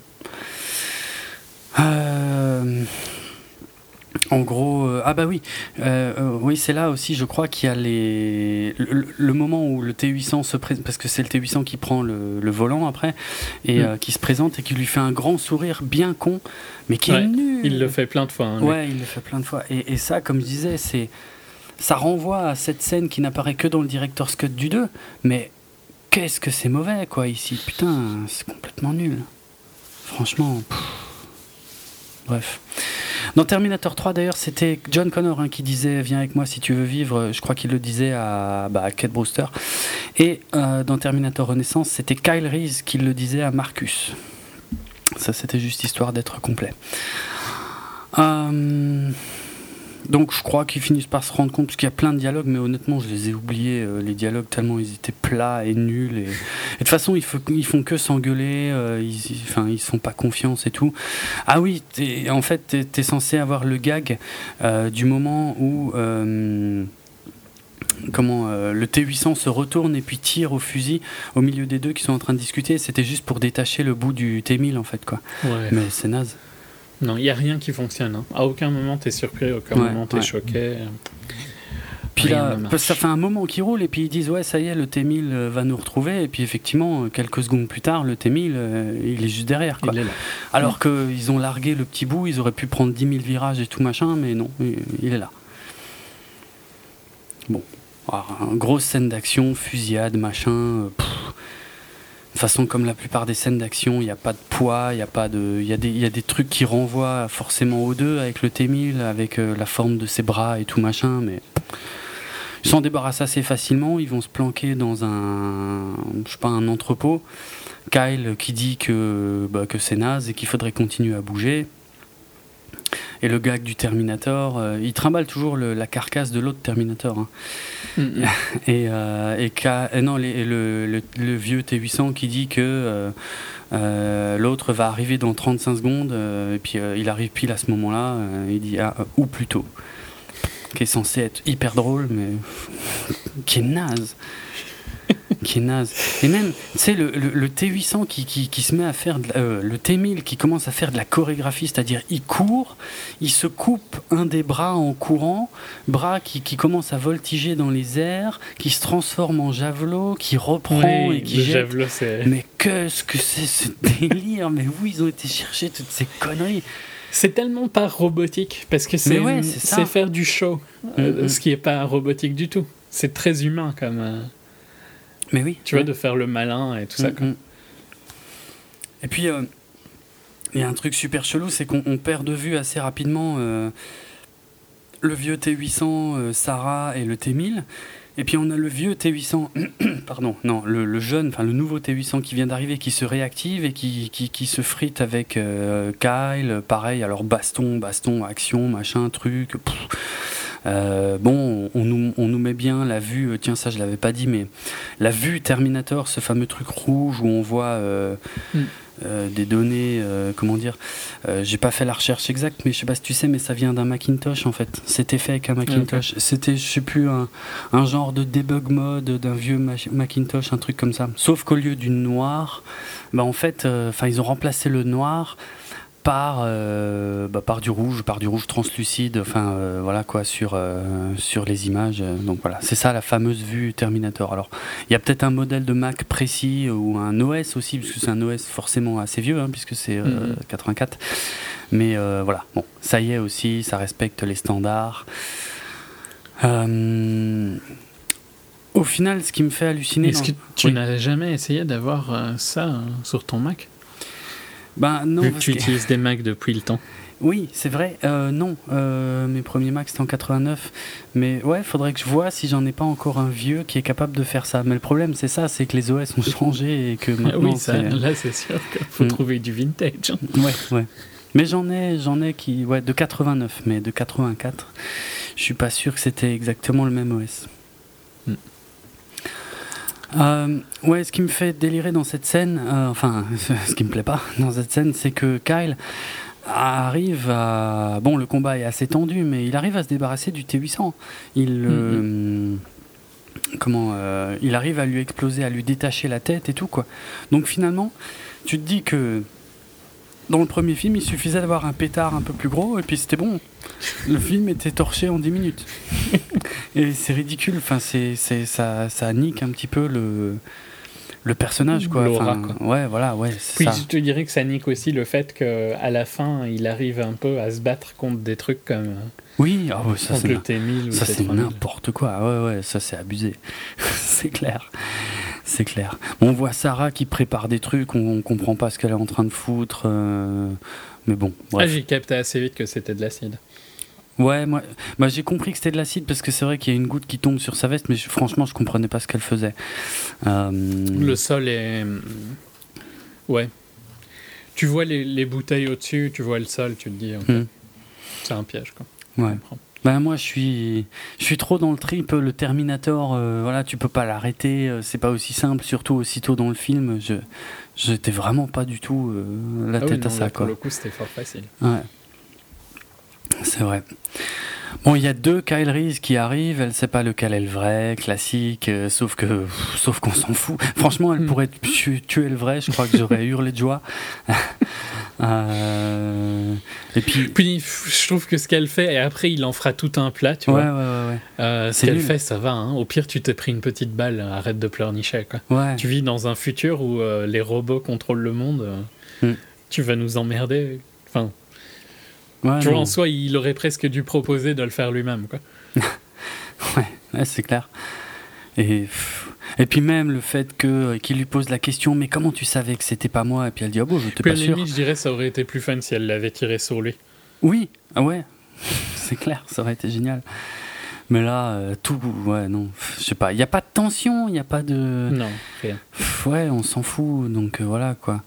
En gros, euh, ah bah oui, euh, euh, oui c'est là aussi, je crois qu'il y a les le, moment où le T800 se présente, parce que c'est le T800 qui prend le, volant après et mm. qui se présente et qui lui fait un grand sourire bien con, mais qui est nul. Il le fait plein de fois. Hein, ouais, il le fait plein de fois. Et, ça, comme je disais, c'est ça renvoie à cette scène qui n'apparaît que dans le director's cut du 2, mais qu'est-ce que c'est mauvais quoi ici, putain, c'est complètement nul. Franchement. Bref. Dans Terminator 3, d'ailleurs, c'était John Connor hein, qui disait Viens avec moi si tu veux vivre. Je crois qu'il le disait à, bah, Kate Brewster. Et euh, dans Terminator Renaissance, c'était Kyle Reese qui le disait à Marcus. Ça, c'était juste histoire d'être complet. Euh. Donc je crois qu'ils finissent par se rendre compte, parce qu'il y a plein de dialogues, mais honnêtement je les ai oubliés, euh, les dialogues, tellement ils étaient plats et nuls. Et, de toute façon ils, ils font que s'engueuler, euh, ils, enfin, ils se font pas confiance et tout. Ah oui, en fait tu es, censé avoir le gag euh, du moment où comment le T800 se retourne et puis tire au fusil au milieu des deux qui sont en train de discuter. C'était juste pour détacher le bout du T1000 en fait quoi. Mais c'est naze. Non, il n'y a rien qui fonctionne. Hein. À aucun moment tu es surpris, à aucun moment tu es choqué. Puis là, ça fait un moment qu'ils roulent et puis ils disent ouais ça y est le T1000 euh, va nous retrouver et puis effectivement euh, quelques secondes plus tard le T1000 euh, il est juste derrière quoi. Alors qu'ils ont largué le petit bout, ils auraient pu prendre 10 000 virages et tout machin mais non, il est là. Bon, une grosse scène d'action, fusillade, machin. De façon, comme la plupart des scènes d'action, il n'y a pas de poids, il y a de, y, a des, trucs qui renvoient forcément aux deux avec le T1000, avec euh, la forme de ses bras et tout machin, mais ils s'en débarrassent assez facilement. Ils vont se planquer dans un, je pas, un entrepôt. Kyle qui dit que, bah, que c'est naze et qu'il faudrait continuer à bouger. Et le gag du Terminator, euh, il trimballe toujours la carcasse de l'autre Terminator. Hein. Et, euh, et, non, le, vieux T800 qui dit que euh, l'autre va arriver dans 35 secondes, et puis il arrive pile à ce moment-là, il dit ah, ou plutôt. Qui est censé être hyper drôle, mais qui est naze qui est naze. Et même, tu sais, le, le, T800 qui, qui, qui, se met à faire, euh, le T1000 qui commence à faire de la chorégraphie, c'est-à-dire il court, il se coupe un des bras en courant, bras qui, qui commence à voltiger dans les airs, qui se transforme en javelot, qui reprend et qui jette. Mais qu'est-ce que c'est ce délire? Mais où ils ont été chercher toutes ces conneries? C'est tellement pas robotique parce que c'est ouais, faire du show, euh, mm-hmm. ce qui est pas robotique du tout. C'est très humain comme. Euh, mais oui. Tu vois, de faire le malin et tout ça. Mm, mm. Et puis, euh, il y a un truc super chelou, c'est qu'on perd de vue assez rapidement euh, le vieux T800, euh, Sarah et le T1000. Et puis on a le vieux T800, pardon, non, le, jeune, enfin le nouveau T800 qui vient d'arriver, qui se réactive et qui, qui, se frite avec Kyle, pareil, alors baston, baston, action, machin, truc. Euh, bon, on nous, on nous, met bien la vue, euh, tiens ça je l'avais pas dit, mais la vue Terminator, ce fameux truc rouge où on voit euh, mm. des données, comment dire, j'ai pas fait la recherche exacte, mais je sais pas si tu sais, mais ça vient d'un Macintosh en fait. C'était fait avec un Macintosh. C'était, je sais plus, un, un, genre de debug mode d'un vieux Macintosh, un truc comme ça. Sauf qu'au lieu du noir, bah en fait, enfin ils ont remplacé le noir par, euh, bah, par du rouge, par du rouge translucide, enfin euh, voilà quoi sur euh, sur les images. Donc voilà, c'est ça la fameuse vue Terminator. Alors il y a peut-être un modèle de Mac précis ou un OS aussi, puisque c'est un OS forcément assez vieux, hein, puisque c'est 84. Mhm. Mais voilà, bon, ça y est aussi, ça respecte les standards. au final, ce qui me fait halluciner. Est-ce que tu n'as jamais essayé d'avoir ça hein, sur ton Mac? Ben non. Vu que tu utilises des Macs depuis le temps. Oui, c'est vrai. Euh, non, euh, mes premiers Macs c'était en 89. Mais ouais, faudrait que je vois si j'en ai pas encore un vieux qui est capable de faire ça. Mais le problème, c'est ça, c'est que les OS ont changé et que maintenant. oui, ça, là, c'est sûr qu'il faut mm. trouver du vintage. Ouais, ouais. Mais j'en ai, j'en ai qui, ouais, de 89, mais de 84, je suis pas sûr que c'était exactement le même OS. Euh, ouais, ce qui me fait délirer dans cette scène, enfin, ce qui me plaît pas dans cette scène, c'est que Kyle arrive à. Bon, le combat est assez tendu, mais il arrive à se débarrasser du T800. Il. Mm-hmm. Euh, comment. Euh, il arrive à lui exploser, à lui détacher la tête et tout, quoi. Donc finalement, tu te dis que. Dans le premier film, il suffisait d'avoir un pétard un peu plus gros et puis c'était bon. Le film était torché en 10 minutes. et c'est ridicule, enfin, c'est, ça, ça nique un petit peu le, le personnage quoi. Ouais, voilà, ouais. Puis je te dirais que ça nique aussi le fait qu'à la fin, il arrive un peu à se battre contre des trucs comme. Euh, oui, ah ça c'est ça c'est n'importe quoi. Ouais, ouais, ça c'est abusé. c'est clair. C'est clair. On voit Sarah qui prépare des trucs, on, comprend pas ce qu'elle est en train de foutre. Euh, mais bon. Ah, j'ai capté assez vite que c'était de l'acide. Ouais, moi, moi j'ai compris que c'était de l'acide parce que c'est vrai qu'il y a une goutte qui tombe sur sa veste, mais franchement, je comprenais pas ce qu'elle faisait. Euh, Le sol est. Ouais. Tu vois les, les bouteilles au-dessus, tu vois le sol, tu te dis. Hmm. C'est un piège, quoi. Ouais. Ben moi je suis je suis trop dans le trip le Terminator euh, voilà tu peux pas l'arrêter euh, c'est pas aussi simple surtout aussitôt dans le film je j'étais vraiment pas du tout la ah tête à ça quoi. Pour le coup c'était fort facile. Ouais. C'est vrai. Bon, il y a deux Kyle Reese qui arrivent, elle sait pas lequel est le vrai, classique, euh, sauf que, sauf qu'on s'en fout. Franchement, elle hmm. pourrait tuer le vrai, je crois que j'aurais hurlé de joie. euh, et puis, puis, je trouve que ce qu'elle fait, et après il en fera tout un plat, tu vois. Ouais, ouais, ouais. Euh, ce qu'elle fait, ça va. Hein. Au pire, tu t'es pris une petite balle, arrête de pleurnicher. Quoi. Ouais. Tu vis dans un futur où euh, les robots contrôlent le monde. Hmm. Tu vas nous emmerder. Enfin, tu vois, en soi, il aurait presque dû proposer de le faire lui-même, quoi. ouais, c'est clair. Et, et puis même le fait que qu'il lui pose la question, mais comment tu savais que c'était pas moi? Et puis elle dit, ah bon, je t'ai pas sûr. je dirais, ça aurait été plus fun si elle l'avait tiré sur lui. Oui, ah ouais, c'est clair, ça aurait été génial. Mais là, euh, tout, ouais, non, je sais pas, il n'y a pas de tension, il n'y a pas de. Non, rien. Ouais, on s'en fout, donc euh, voilà, quoi.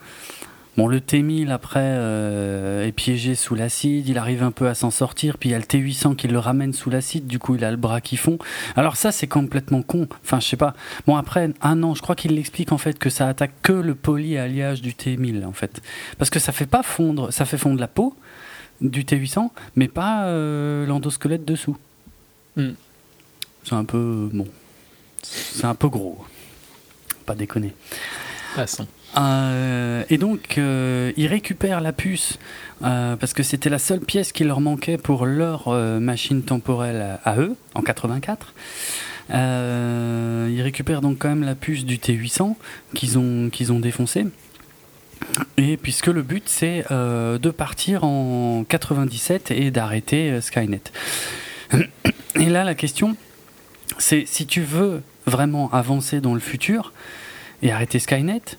Bon, le T1000 après euh, est piégé sous l'acide, il arrive un peu à s'en sortir, puis il y a le T800 qui le ramène sous l'acide, du coup il a le bras qui fond. Alors ça c'est complètement con, enfin je sais pas. Bon après, un an, je crois qu'il l'explique en fait que ça attaque que le polyalliage du T1000 en fait. Parce que ça fait pas fondre, ça fait fondre la peau du T800, mais pas euh, l'endosquelette dessous. Hmm. C'est un peu... bon, c'est un peu gros. Pas déconner. Passons. Euh, et donc, euh, ils récupèrent la puce euh, parce que c'était la seule pièce qui leur manquait pour leur machine temporelle à, eux, en 84. ils récupèrent donc quand même la puce du T800 qu'ils ont, qu'ils ont défoncé. Et puisque le but c'est de partir en 97 et d'arrêter Skynet. Et là, la question, c'est si tu veux vraiment avancer dans le futur et arrêter Skynet,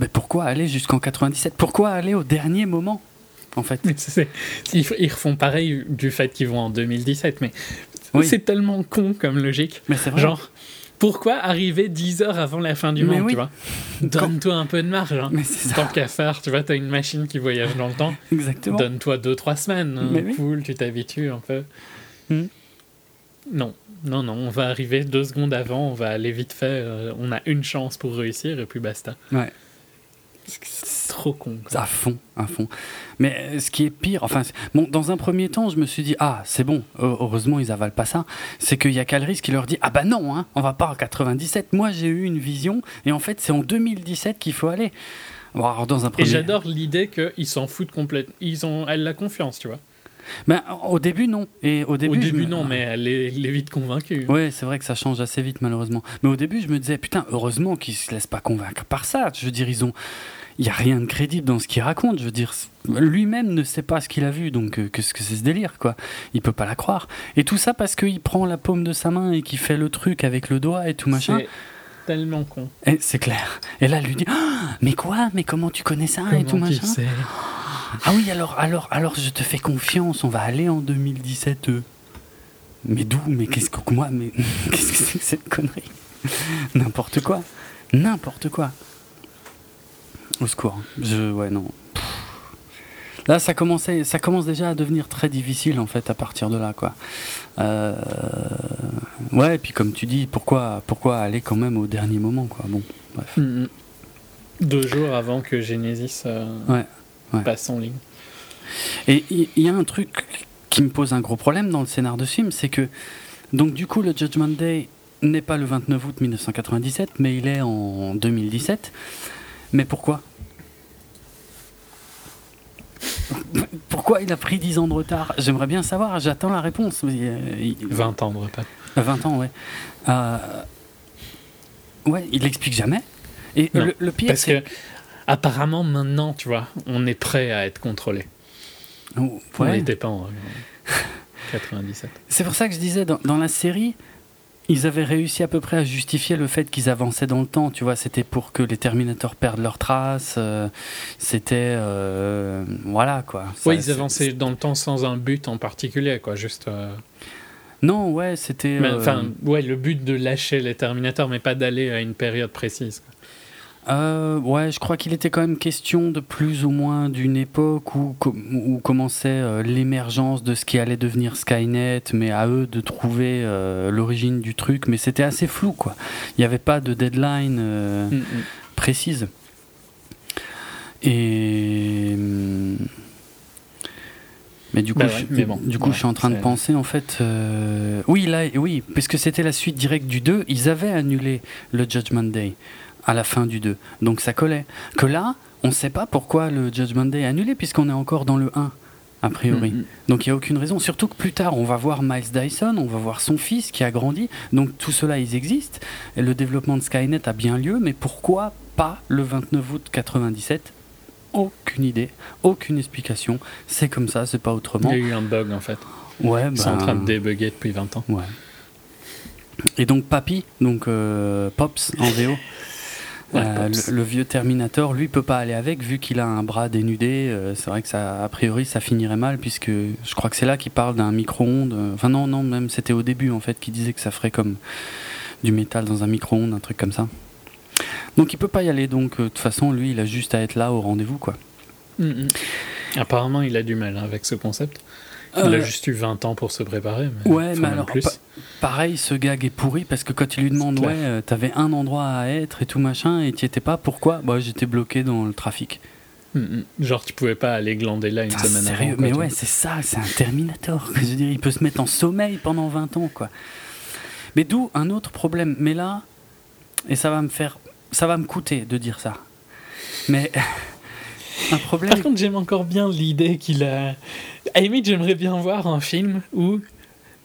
mais pourquoi aller jusqu'en 97 Pourquoi aller au dernier moment en fait? Ils, refont pareil du fait qu'ils vont en 2017, mais c'est tellement con comme logique. Mais c'est vrai. Genre, pourquoi arriver 10 heures avant la fin du monde, tu vois? Donne-toi un peu de marge. Hein. Tant qu'à faire, tu vois, t'as une machine qui voyage dans le temps. Exactement. Donne-toi 2-3 semaines. Hein, cool, tu t'habitues un peu. Hmm. Non, non, non, on va arriver deux secondes avant, on va aller vite fait, euh, on a une chance pour réussir et puis basta. Ouais. C'est trop con. À fond, à fond. Mais euh, ce qui est pire, enfin, bon, dans un premier temps, je me suis dit, ah, c'est bon, heureusement, ils avalent pas ça. C'est qu'il y a Calris qui leur dit, ah bah non, hein, on va pas en 97. Moi, j'ai eu une vision, et en fait, c'est en 2017 qu'il faut aller. Bon, alors, dans un premier... Et j'adore l'idée qu'ils s'en foutent complètement. Ils ont, elle la confiance, tu vois. Ben, au début, non. Et au début, au début non, mais elle est, vite convaincue. Ouais, c'est vrai que ça change assez vite, malheureusement. Mais au début, je me disais, putain, heureusement qu'ils se laissent pas convaincre par ça. Je veux dire, ils ont. Il n'y a rien de crédible dans ce qu'il raconte. Je veux dire, lui-même ne sait pas ce qu'il a vu, donc euh, qu'est-ce que c'est ce délire, quoi Il peut pas la croire. Et tout ça parce qu'il prend la paume de sa main et qu'il fait le truc avec le doigt et tout machin. C'est tellement con. C'est clair. Et là, elle lui dit ah, Mais quoi? Mais comment tu connais ça et tout machin? Ah oui, alors, alors, alors, je te fais confiance, on va aller en 2017. Mais d'où Mais qu'est-ce que moi Mais qu'est-ce que c'est que cette connerie? N'importe quoi, n'importe quoi. Au secours. Je, ouais, non. Là, ça commençait, ça commence déjà à devenir très difficile en fait à partir de là, quoi. Euh, ouais, et puis comme tu dis, pourquoi, pourquoi aller quand même au dernier moment, quoi. Bon, bref. Mm, mm. Deux jours avant que Genesis euh, ouais passe en ligne. Et il y, a un truc qui me pose un gros problème dans le scénar de ce film, c'est que, donc du coup, le Judgment Day n'est pas le 29 août 1997, mais il est en 2017. Mais pourquoi? Pourquoi il a pris 10 ans de retard? J'aimerais bien savoir, j'attends la réponse. 20 euh, ans de retard. 20 ans, ouais. Euh, ouais, il l'explique jamais. Et le, pire, c'est apparemment maintenant, tu vois, on est prêt à être contrôlé. Oh, on n'était pas en 97. C'est pour ça que je disais, dans, la série, ils avaient réussi à peu près à justifier le fait qu'ils avançaient dans le temps. Tu vois, c'était pour que les Terminators perdent leurs traces. Euh, c'était. Euh, voilà, quoi. Oui, ils avançaient dans le temps sans un but en particulier, quoi. Juste. Euh, non, ouais, c'était. Enfin, ouais, le but de lâcher les Terminators, mais pas d'aller à une période précise. Euh, ouais, je crois qu'il était quand même question de plus ou moins d'une époque où, où commençait euh, l'émergence de ce qui allait devenir Skynet, mais à eux de trouver euh, l'origine du truc. Mais c'était assez flou, quoi. Il n'y avait pas de deadline mm, mm. précise. Et. Mm, mais du coup, bah je, du coup je suis en train de penser, en fait. oui, là, oui, puisque c'était la suite directe du 2, ils avaient annulé le Judgment Day à la fin du 2. Donc ça collait. Que là, on ne sait pas pourquoi le Judgment Day est annulé, puisqu'on est encore dans le 1, a priori. Mm-hmm. Donc il n'y a aucune raison. Surtout que plus tard, on va voir Miles Dyson, on va voir son fils qui a grandi. Donc tout cela, ils existent. Et le développement de Skynet a bien lieu, mais pourquoi pas le 29 août 97 aucune idée, aucune explication. C'est comme ça, c'est pas autrement. Il y a eu un bug en fait. Ouais, C'est en train de débugger depuis 20 ans. Ouais. Et donc Papy, donc euh, Pops en VO, euh, le, vieux Terminator, lui, peut pas aller avec vu qu'il a un bras dénudé. Euh, c'est vrai que ça, a priori, ça finirait mal puisque je crois que c'est là qu'il parle d'un micro-ondes. Enfin non, non, même c'était au début en fait qu'il disait que ça ferait comme du métal dans un micro-ondes, un truc comme ça. Donc il peut pas y aller. Donc euh, de toute façon, lui, il a juste à être là au rendez-vous, quoi. Mm, mm. Apparemment, il a du mal avec ce concept. Il a euh, juste eu 20 ans pour se préparer. Mais ouais, mais alors, pareil, ce gag est pourri parce que quand il lui demande, ouais, euh, t'avais un endroit à être et tout machin et t'y étais pas, pourquoi? Bah, j'étais bloqué dans le trafic. Mm, mm. Genre, tu pouvais pas aller glander là une semaine sérieux, Mais ouais, c'est ça, c'est un Terminator. Je veux dire, il peut se mettre en sommeil pendant 20 ans, quoi. Mais d'où un autre problème. Mais là, et ça va me faire. Ça va me coûter de dire ça. Mais. un problème. Par contre, j'aime encore bien l'idée qu'il a à j'aimerais bien voir un film où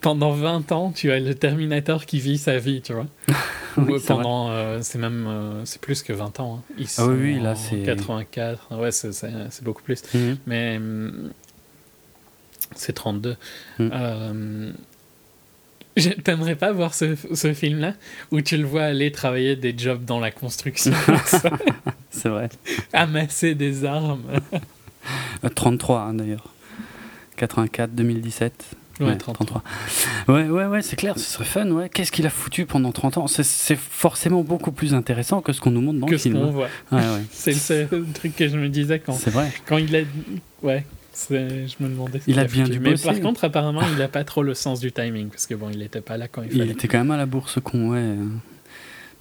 pendant 20 ans, tu as le Terminator qui vit sa vie, tu vois. pendant, euh, c'est même, euh, c'est plus que 20 ans. Hein. ah oui, oui, là c'est 84. Ouais, c'est beaucoup plus. Mhm. Mais hum, c'est 32. Mm. T'aimerais pas voir ce, ce film-là où tu le vois aller travailler des jobs dans la construction C'est vrai. Amasser des armes. 33 hein, d'ailleurs. 84, 2017. Ouais, 33. Ouais, ouais, ouais, c'est clair, ce serait fun, ouais. Qu'est-ce qu'il a foutu pendant 30 ans? C'est forcément beaucoup plus intéressant que ce qu'on nous montre dans que le film. Que ce qu'on voit. Ouais, ouais. c'est le truc que je me disais quand. C'est vrai. Quand il a. Ouais. Je me demandais. il, a, bien du Mais par contre, apparemment, il n'a pas trop le sens du timing parce que bon, il n'était pas là quand il fallait. Il était quand même à la bourse con, ouais.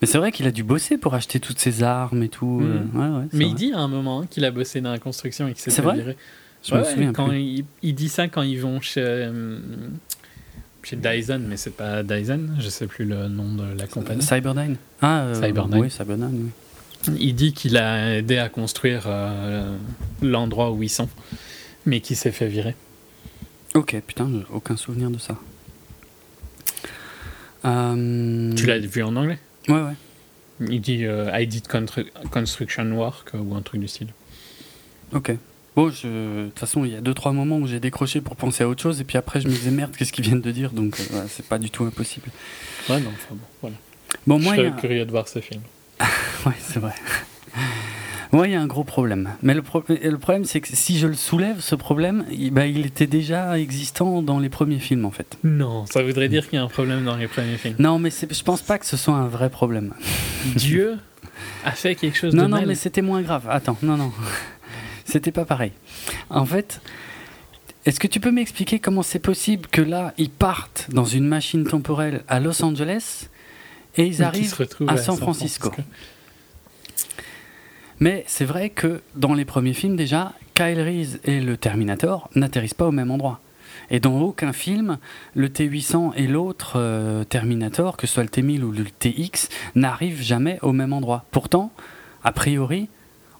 Mais c'est vrai qu'il a dû bosser pour acheter toutes ses armes et tout. Mm. Euh, ouais, Mais il dit à un moment hein, qu'il a bossé dans la construction et qu'il s'est quand il, dit ça quand ils vont chez, euh, chez Dyson, mais c'est pas Dyson, je sais plus le nom de la compagnie. Cyberdyne. Ah, euh, Cyberdyne. Oui, Cyberdyne. Il dit qu'il a aidé à construire euh, l'endroit où ils sont, mais qu'il s'est fait virer. Ok, putain, aucun souvenir de ça. Tu l'as vu en anglais? Ouais, ouais. Il dit I did construction work ou un truc du style. Ok. Bon, de toute façon, il y a deux trois moments où j'ai décroché pour penser à autre chose, et puis après, je me disais merde, qu'est-ce qu'ils viennent de dire, donc euh, c'est pas du tout impossible. Ouais, non, enfin bon, voilà. Bon, moi, je suis curieux de voir ce film. ouais, c'est vrai. Moi, il y a un gros problème. Mais le, le problème, c'est que si je le soulève, ce problème, il, bah, il était déjà existant dans les premiers films, en fait. Non, ça voudrait dire qu'il y a un problème dans les premiers films. Non, mais je pense pas que ce soit un vrai problème. Dieu a fait quelque chose de mal. Non, non, mais c'était moins grave. Attends, non, non. C'était pas pareil. En fait, est-ce que tu peux m'expliquer comment c'est possible que là, ils partent dans une machine temporelle à Los Angeles et ils arrivent à, San, Francisco? Mais c'est vrai que dans les premiers films déjà, Kyle Reese et le Terminator n'atterrissent pas au même endroit. Et dans aucun film, le T800 et l'autre euh, Terminator, que ce soit le T1000 ou le TX, n'arrivent jamais au même endroit. Pourtant, a priori,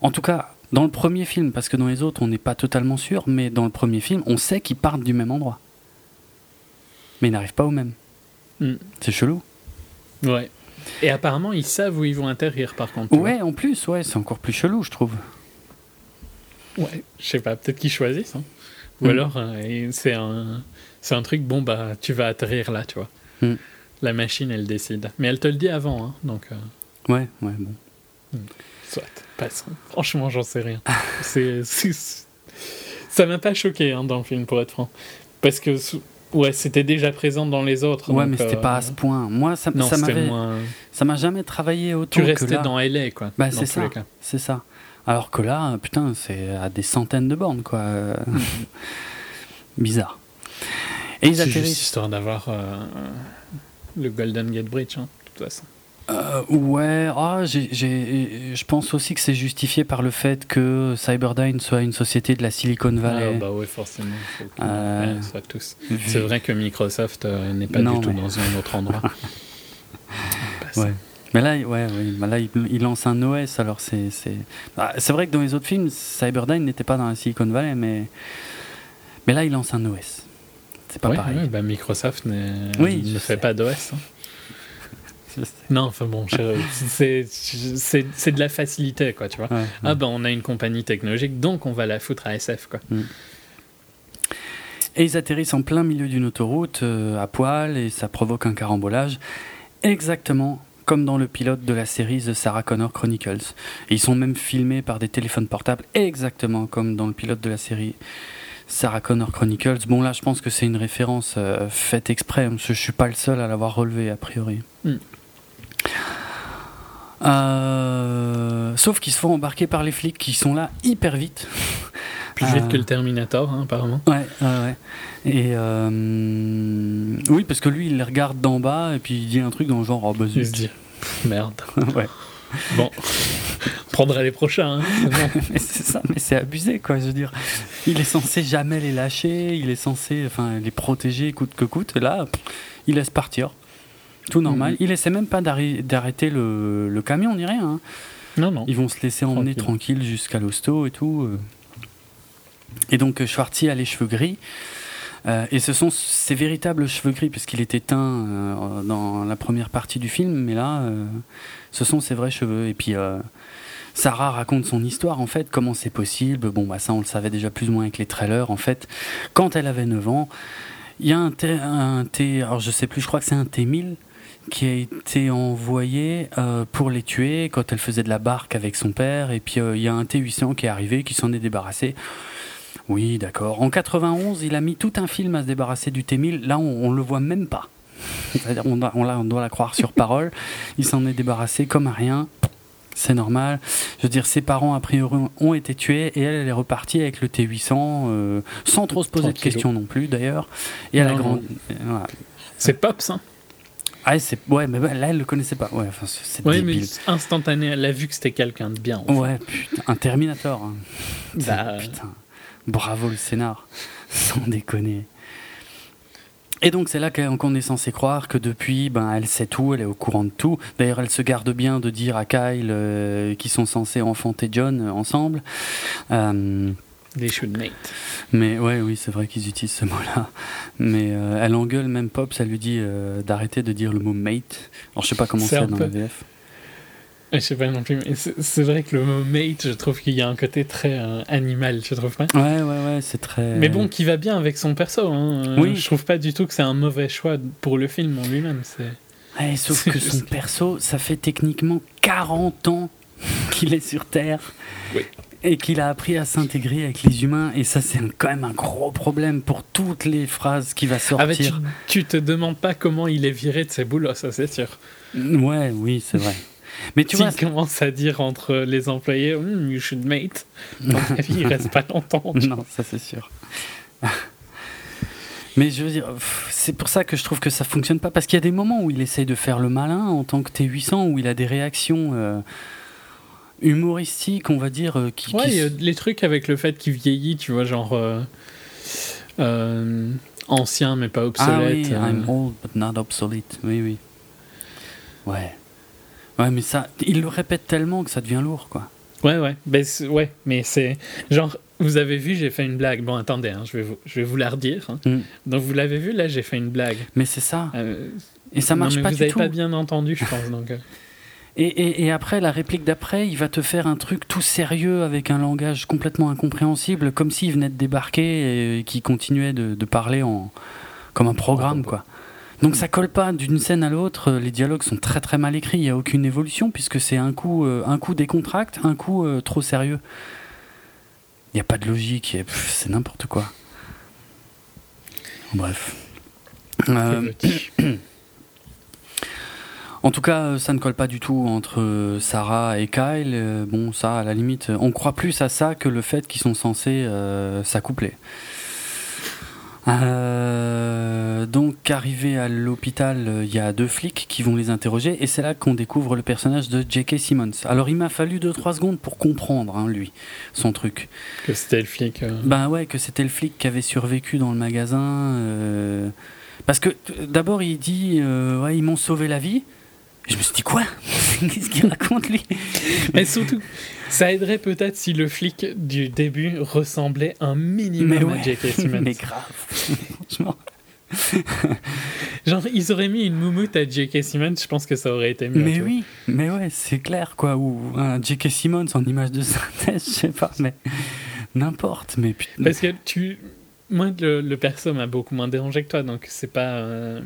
en tout cas dans le premier film, parce que dans les autres, on n'est pas totalement sûr, mais dans le premier film, on sait qu'ils partent du même endroit. Mais ils n'arrivent pas au même. Hmm. C'est chelou. Ouais. Et apparemment, ils savent où ils vont atterrir, par contre. Ouais, en plus, ouais, c'est encore plus chelou, je trouve. Ouais, je sais pas, peut-être qu'ils choisissent. Hein. Ou hmm. alors, euh, c'est un, c'est un truc, bon, bah, tu vas atterrir là, tu vois. Hmm. La machine, elle décide. Mais elle te le dit avant, hein, donc. Euh. Ouais, ouais, bon. Soit. Franchement, j'en sais rien. c'est, ça m'a pas choqué hein, dans le film, pour être franc. Parce que ouais, c'était déjà présent dans les autres. Ouais, mais c'était pas à euh, ce point. Moi, ça, ça m'avait, ça m'a jamais travaillé autant. Tu restais dans LA, quoi. Bah, c'est ça. C'est ça. Alors que là, putain, c'est à des centaines de bornes, quoi. Bizarre. Et ils atterrissent. juste histoire d'avoir euh, le Golden Gate Bridge, hein, de toute façon. Euh, ouais, ah, je pense aussi que c'est justifié par le fait que Cyberdyne soit une société de la Silicon Valley. Ah, bah oui, forcément. Euh, c'est vrai que Microsoft euh, n'est pas du tout dans un autre endroit. ouais. Mais là, ouais, bah là il, lance un OS, alors c'est. Bah, c'est vrai que dans les autres films, Cyberdyne n'était pas dans la Silicon Valley, mais. Mais là, il lance un OS. C'est pas pareil. bah Microsoft ne fait pas d'OS. Hein. Non, enfin bon, c'est de la facilité, quoi, tu vois. ah ben, on a une compagnie technologique, donc on va la foutre à SF, quoi. Mm. Et ils atterrissent en plein milieu d'une autoroute, euh, à poil, et ça provoque un carambolage, exactement comme dans le pilote de la série The Sarah Connor Chronicles. Et ils sont même filmés par des téléphones portables, exactement comme dans le pilote de la série Sarah Connor Chronicles. Bon, là, je pense que c'est une référence euh, faite exprès, parce que je suis pas le seul à l'avoir relevé, a priori. Mm. Euh, sauf qu'ils se font embarquer par les flics qui sont là hyper vite. Plus vite que le Terminator, hein, apparemment. Ouais, ouais, Et euh, oui, parce que lui, il les regarde d'en bas et puis il dit un truc dans le genre oh, bah, Il se dit merde. ouais. Bon, prendra les prochains. Hein, c'est ça, mais c'est abusé, quoi. Je veux dire, il est censé jamais les lâcher, il est censé, enfin, les protéger coûte que coûte. Et là, il laisse partir. Tout normal. Mhm. Il essaie même pas d'arrêter le, le, camion ni rien. Hein. Non, non. Ils vont se laisser emmener tranquille, jusqu'à l'hosto et tout. Euh. Et donc euh, Schwartzy a les cheveux gris. Euh, et ce sont ses véritables cheveux gris, puisqu'il était teint dans la première partie du film, mais là, ce sont ses vrais cheveux. Et puis, Sarah raconte son histoire, en fait, comment c'est possible? Bon, bah, ça, on le savait déjà plus ou moins avec les trailers. En fait, quand elle avait 9 ans, il y a un T, un alors je sais plus, je crois que c'est un T1000 qui a été envoyé euh, pour les tuer quand elle faisait de la barque avec son père. Et puis euh, il y a un T800 qui est arrivé, qui s'en est débarrassé. Oui, d'accord. En 91, il a mis tout un film à se débarrasser du T1000. Là, on, ne le voit même pas. on, doit, on, on doit la croire sur parole. Il s'en est débarrassé comme à rien. C'est normal. Je veux dire, ses parents, a priori, ont été tués et elle, elle est repartie avec le T800 euh, sans trop se poser de questions non plus, d'ailleurs. Et elle a grandi. C'est Pops, hein ah, c'est ouais, mais là elle le connaissait pas. Ouais, enfin, c'est ouais, mais instantané, elle a vu que c'était quelqu'un de bien. Ouais, putain, un Terminator. Hein. Bah... Putain, bravo le scénar, sans déconner. Et donc c'est là qu'on est censé croire que depuis, ben, elle sait tout, elle est au courant de tout. D'ailleurs, elle se garde bien de dire à Kyle euh, qu'ils sont censés enfanter John euh, ensemble. Euh, They should mate. Mais ouais, oui, c'est vrai qu'ils utilisent ce mot-là. Mais euh, elle engueule même Pop, ça lui dit euh, d'arrêter de dire le mot mate. Alors je sais pas comment c'est dans la VF. Je sais pas non plus, mais c'est vrai que le mot mate, je trouve qu'il y a un côté très euh, animal, je trouve pas? Ouais, ouais, ouais, c'est très. Mais bon, qui va bien avec son perso. Hein. Oui. Je trouve pas du tout que c'est un mauvais choix pour le film en lui-même. Ouais, sauf que son perso, ça fait techniquement 40 ans qu'il est sur Terre. Oui et qu'il a appris à s'intégrer avec les humains. Et ça, c'est quand même un gros problème pour toutes les phrases qui va sortir. Ah bah, tu, tu, te demandes pas comment il est viré de ses boulots, ça c'est sûr. Ouais, oui, c'est vrai. Mais tu vois, commence à dire entre les employés, hmm, you should mate. Dans la vie, il reste pas longtemps. Non, ça c'est sûr. Mais je veux dire, c'est pour ça que je trouve que ça fonctionne pas. Parce qu'il y a des moments où il essaye de faire le malin en tant que T800, où il a des réactions. Euh, humoristique, on va dire. Euh, qui, ouais, a les trucs avec le fait qu'il vieillit, tu vois, genre. Euh, euh, ancien mais pas obsolète. Ah oui, I'm old but not obsolete. Oui, oui. Ouais. Ouais, mais ça, il le répète tellement que ça devient lourd, quoi. Ouais, ouais. Ben, ouais, mais c'est. Genre, vous avez vu, j'ai fait une blague. Bon, attendez, hein, je, vais vous, je vais vous la redire. Hein. Mm. Donc, vous l'avez vu, là, j'ai fait une blague. Mais c'est ça. Et ça marche non, mais pas vous du tout. Vous n'avez pas bien entendu, je pense. donc. Et, après, la réplique d'après, il va te faire un truc tout sérieux avec un langage complètement incompréhensible, comme s'il venait de débarquer et qu'il continuait de, parler en, comme un programme, quoi. Donc ça colle pas d'une scène à l'autre. Les dialogues sont très très mal écrits. Il n'y a aucune évolution puisque c'est un coup, euh, un coup décontracte, un coup euh, trop sérieux. Il n'y a pas de logique. C'est n'importe quoi. Bref. Euh, En tout cas, euh, ça ne colle pas du tout entre euh, Sarah et Kyle. Euh, bon, ça, à la limite, on croit plus à ça que le fait qu'ils sont censés s'accoupler. donc, arrivé à l'hôpital, il y a deux flics qui vont les interroger, et c'est là qu'on découvre le personnage de J.K. Simmons. Alors, il m'a fallu 2-3 secondes pour comprendre, hein, lui, son truc. Que c'était le flic. Ben ouais, que c'était le flic qui avait survécu dans le magasin. Parce que d'abord, il dit ouais, ils m'ont sauvé la vie. Je me suis dit quoi? Qu'est-ce qu'il raconte lui? Mais surtout, ça aiderait peut-être si le flic du début ressemblait un minimum à J.K. Simmons. Mais grave, Genre, ils auraient mis une moumoute à J.K. Simmons, je pense que ça aurait été mieux. Mais oui, mais ouais, c'est clair quoi. Ou un J.K. Simmons en image de synthèse, je sais pas, mais n'importe. Mais putain. Parce que tu. Moi, le, le perso m'a beaucoup moins dérangé que toi, donc c'est pas. Euh,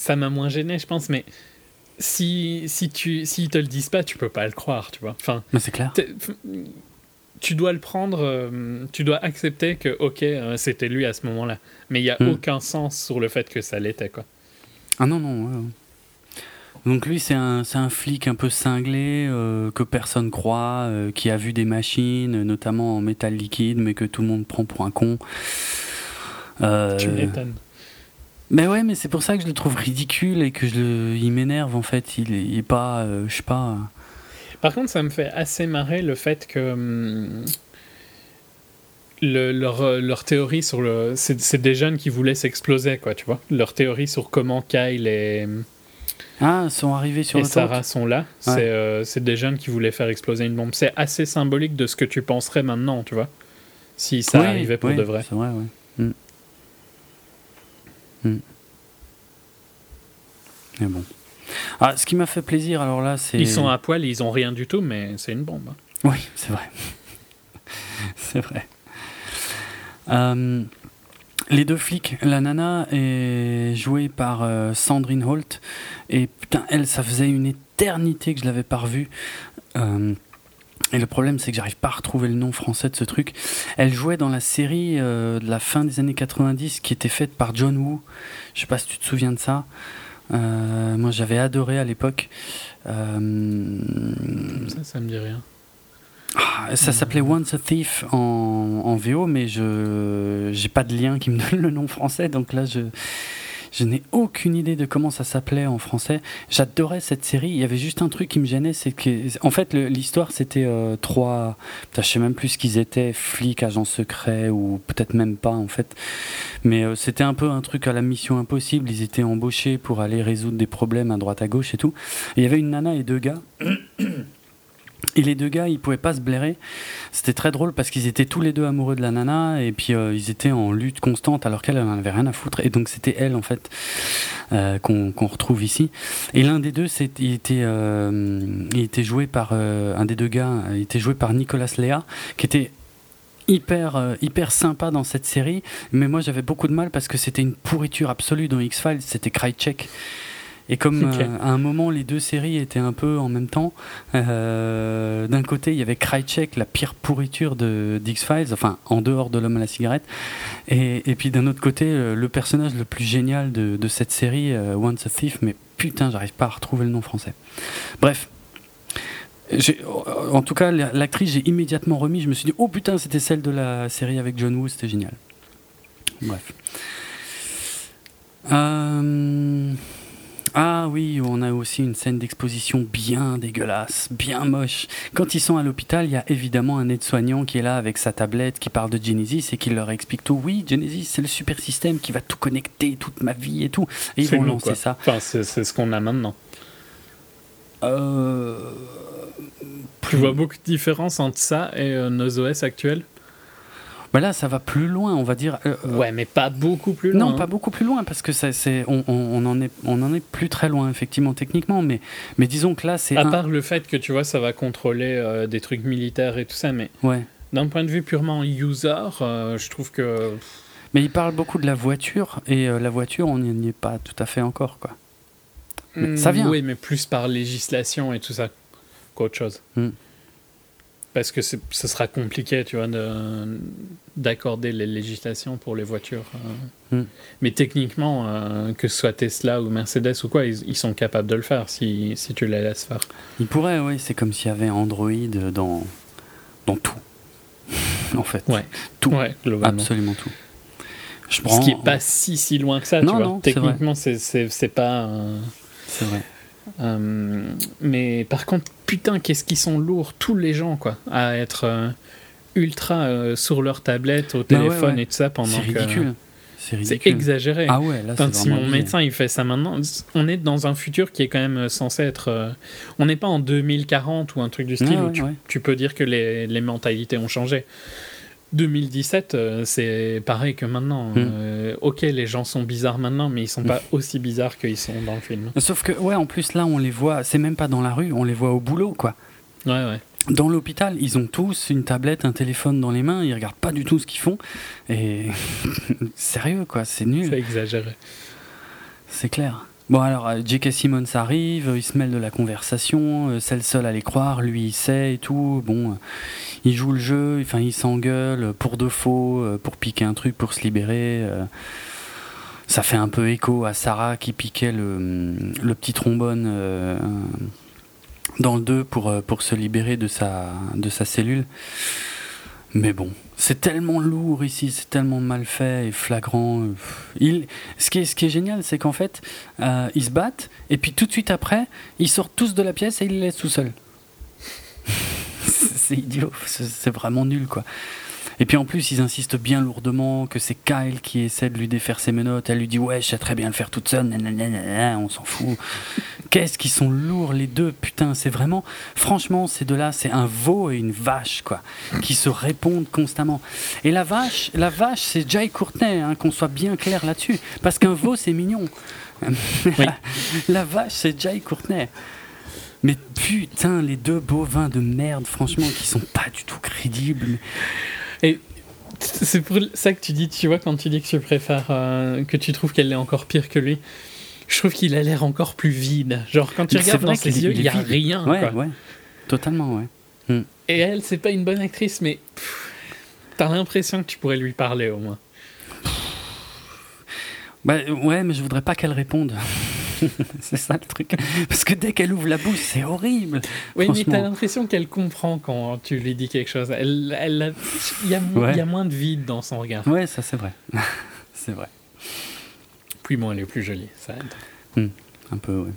ça m'a moins gêné, je pense, mais si, si tu si te le disent pas, tu peux pas le croire, tu vois. Enfin, mais c'est clair. Tu dois le prendre, euh, tu dois accepter que, ok, euh, c'était lui à ce moment-là. Mais il n'y a hmm. aucun sens sur le fait que ça l'était, quoi. Ah non, non, Donc lui, c'est un, un, flic un peu cinglé, euh, que personne croit, qui a vu des machines, notamment en métal liquide, mais que tout le monde prend pour un con. tu m'étonnes. Mais ouais, mais c'est pour ça que je le trouve ridicule et que je le, il m'énerve en fait. Il est, il est pas, euh, je sais pas. Par contre, ça me fait assez marrer le fait que hum, le, leur, leur, théorie sur le, c'est des jeunes qui voulaient s'exploser quoi, tu vois. Leur théorie sur comment Kyle et ah sont arrivés sur et Sarah sont là. Euh, c'est des jeunes qui voulaient faire exploser une bombe. C'est assez symbolique de ce que tu penserais maintenant, tu vois. Si ça arrivait pour de vrai. C'est vrai, ouais. Mm. Hmm. Mais bon. Ah, ce qui m'a fait plaisir, alors là, c'est. Ils sont à poil, ils ont rien du tout, mais c'est une bombe. Hein. Oui, c'est vrai. c'est vrai. Euh, les deux flics, la nana est jouée par euh, Sandrine Holt, et putain, elle, ça faisait une éternité que je l'avais pas revue. Euh, et le problème, c'est que j'arrive pas à retrouver le nom français de ce truc. Elle jouait dans la série euh, de la fin des années 90 qui était faite par John Woo. Je sais pas si tu te souviens de ça. Euh, moi, j'avais adoré à l'époque. Euh, ça, ça me dit rien. Ah, ça s'appelait Once a Thief en, en VO, mais je j'ai pas de lien qui me donne le nom français, donc là je je n'ai aucune idée de comment ça s'appelait en français. J'adorais cette série. Il y avait juste un truc qui me gênait, c'est que, en fait, l'histoire c'était euh, trois. je sais même plus ce qu'ils étaient, flics, agents secrets ou peut-être même pas en fait. Mais euh, c'était un peu un truc à la mission impossible. Ils étaient embauchés pour aller résoudre des problèmes à droite à gauche et tout. il y avait une nana et deux gars. Et les deux gars, ils pouvaient pas se blairer. C'était très drôle parce qu'ils étaient tous les deux amoureux de la nana et puis euh, ils étaient en lutte constante alors qu'elle n'en avait rien à foutre. Et donc c'était elle en fait euh, qu'on retrouve ici. Et l'un des deux, il était, euh, il était joué par un des deux gars, était joué par Nicolas Léa, qui était hyper hyper sympa dans cette série. Mais moi j'avais beaucoup de mal parce que c'était une pourriture absolue dans X Files. C'était Krychek. Et comme euh, à un moment les deux séries étaient un peu en même temps, euh, d'un côté il y avait Krychek, la pire pourriture de X-Files, enfin en dehors de l'homme à la cigarette, et, et puis d'un autre côté euh, le personnage le plus génial de, de cette série, Once a Thief, mais putain j'arrive pas à retrouver le nom français. Bref, en tout cas, l'actrice, j'ai immédiatement remis. Je me suis dit, oh putain, c'était celle de la série avec John Woo, c'était génial. Bref. Euh, ah oui, on a aussi une scène d'exposition bien dégueulasse, bien moche. Quand ils sont à l'hôpital, il y a évidemment un aide-soignant qui est là avec sa tablette, qui parle de Genesis et qui leur explique tout. Oui, Genesis, c'est le super système qui va tout connecter, toute ma vie et tout. Et ils vont lancer ça. Enfin, c'est ce qu'on a maintenant. Euh... Tu vois beaucoup de différence entre ça et euh, nos OS actuels? Là, ça va plus loin, on va dire. Euh, euh, ouais, mais pas beaucoup plus loin. Non, pas beaucoup plus loin, parce que ça, c'est, on, on, en est, on en est plus très loin, effectivement, techniquement. Mais, mais disons que là, c'est. À part le fait que tu vois, ça va contrôler euh, des trucs militaires et tout ça, mais. Ouais. D'un point de vue purement user, je trouve que. Mais il parle beaucoup de la voiture, et la voiture, on n'y est pas tout à fait encore, quoi. ça vient. Oui, mais plus par législation et tout ça qu'autre chose. Hmm parce que ce sera compliqué, tu vois, d'accorder les législations pour les voitures. Euh. Hmm. Mais techniquement, euh, que ce soit Tesla ou Mercedes ou quoi, ils, sont capables de le faire si, si, tu les laisses faire. Ils pourraient, oui. C'est comme s'il y avait Android dans, dans tout. en fait. Ouais. Tout. Ouais, Absolument tout. Je prends... Ce qui n'est pas si, si loin que ça, tu vois. Techniquement, c'est pas. C'est vrai. Euh, mais par contre, putain, qu'est-ce qu'ils sont lourds, tous les gens, quoi, à être euh, ultra euh, sur leur tablette, au bah téléphone et tout ça pendant C'est ridicule. C'est exagéré. Ah ouais, là, si mon médecin il fait ça maintenant, on est dans un futur qui est quand même censé être. on n'est pas en 2040 ou un truc du style où tu, peux dire que les, les mentalités ont changé. 2017, euh, c'est pareil que maintenant. Hmm. Euh, ok, les gens sont bizarres maintenant, mais ils sont pas hmm. aussi bizarres qu'ils sont dans le film. Sauf que, ouais, en plus, là, on les voit, c'est même pas dans la rue, on les voit au boulot, quoi. Ouais, ouais. Dans l'hôpital, ils ont tous une tablette, un téléphone dans les mains, ils regardent pas du tout ce qu'ils font. Et. Sérieux, quoi, c'est nul. C'est exagéré. C'est clair. Bon alors, euh, J.K. Simmons arrive, il se mêle de la conversation, c'est le seul à les croire, lui il sait et tout. Bon, il joue le jeu, enfin il s'engueule pour de faux, euh, pour piquer un truc, pour se libérer. Euh. Ça fait un peu écho à Sarah qui piquait le, le petit trombone euh, dans le 2 pour, se libérer de sa cellule. Mais bon, c'est tellement lourd ici, c'est tellement mal fait et flagrant. Il, ce, qui est, ce qui est génial, c'est qu'en fait, ils se battent et puis tout de suite après, ils sortent tous de la pièce et ils les laissent tout seuls. c'est idiot, c'est vraiment nul quoi. Et puis en plus, ils insistent bien lourdement que c'est Kyle qui essaie de lui défaire ses menottes. Elle lui dit Ouais, je sais très bien le faire toute seule. on s'en fout. Qu'est-ce qu'ils sont lourds les deux. Putain, c'est vraiment. Franchement, ces deux-là, c'est un veau et une vache, quoi. Qui se répondent constamment. Et la vache, la vache c'est Jay Courtney, hein, qu'on soit bien clair là-dessus. Parce qu'un veau, c'est mignon. la, vache, c'est Jay Courtney. Mais putain, les deux bovins de merde, franchement, qui sont pas du tout crédibles. Et c'est pour ça que tu dis, tu vois, quand tu dis que tu préfères, euh, que tu trouves qu'elle est encore pire que lui, je trouve qu'il a l'air encore plus vide. Genre, quand tu regardes dans ses yeux, il n'y a rien. Ouais, ouais. Totalement, ouais. Hmm. Et elle, c'est pas une bonne actrice, mais t'as l'impression que tu pourrais lui parler au moins. Bah, ouais, mais je voudrais pas qu'elle réponde. c'est ça le truc. Parce que dès qu'elle ouvre la bouche, c'est horrible. Oui, mais t'as l'impression qu'elle comprend quand tu lui dis quelque chose. Elle, elle, il, y a, y a moins de vide dans son regard. Ouais, ça c'est vrai. c'est vrai. Puis bon, elle est plus jolie, ça aide. Hmm, un peu, oui.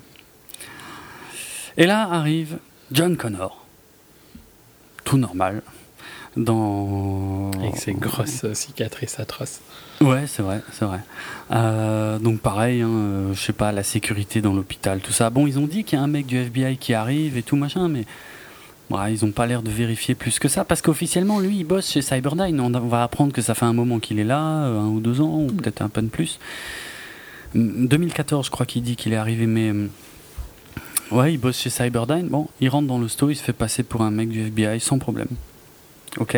Et là arrive John Connor. Tout normal dans. Avec ses grosses cicatrices atroces. Ouais, c'est vrai, c'est vrai. Euh, donc pareil, hein, euh, je sais pas, la sécurité dans l'hôpital, tout ça. Bon, ils ont dit qu'il y a un mec du FBI qui arrive et tout machin, mais ils n'ont pas l'air de vérifier plus que ça, parce qu'officiellement, lui, il bosse chez Cyberdyne. On, va apprendre que ça fait un moment qu'il est là, un ou deux ans, ou peut-être un peu de plus. 2014, je crois qu'il dit qu'il est arrivé, mais Ouais, il bosse chez Cyberdyne. Bon, il rentre dans le sto, il se fait passer pour un mec du FBI sans problème. Ok.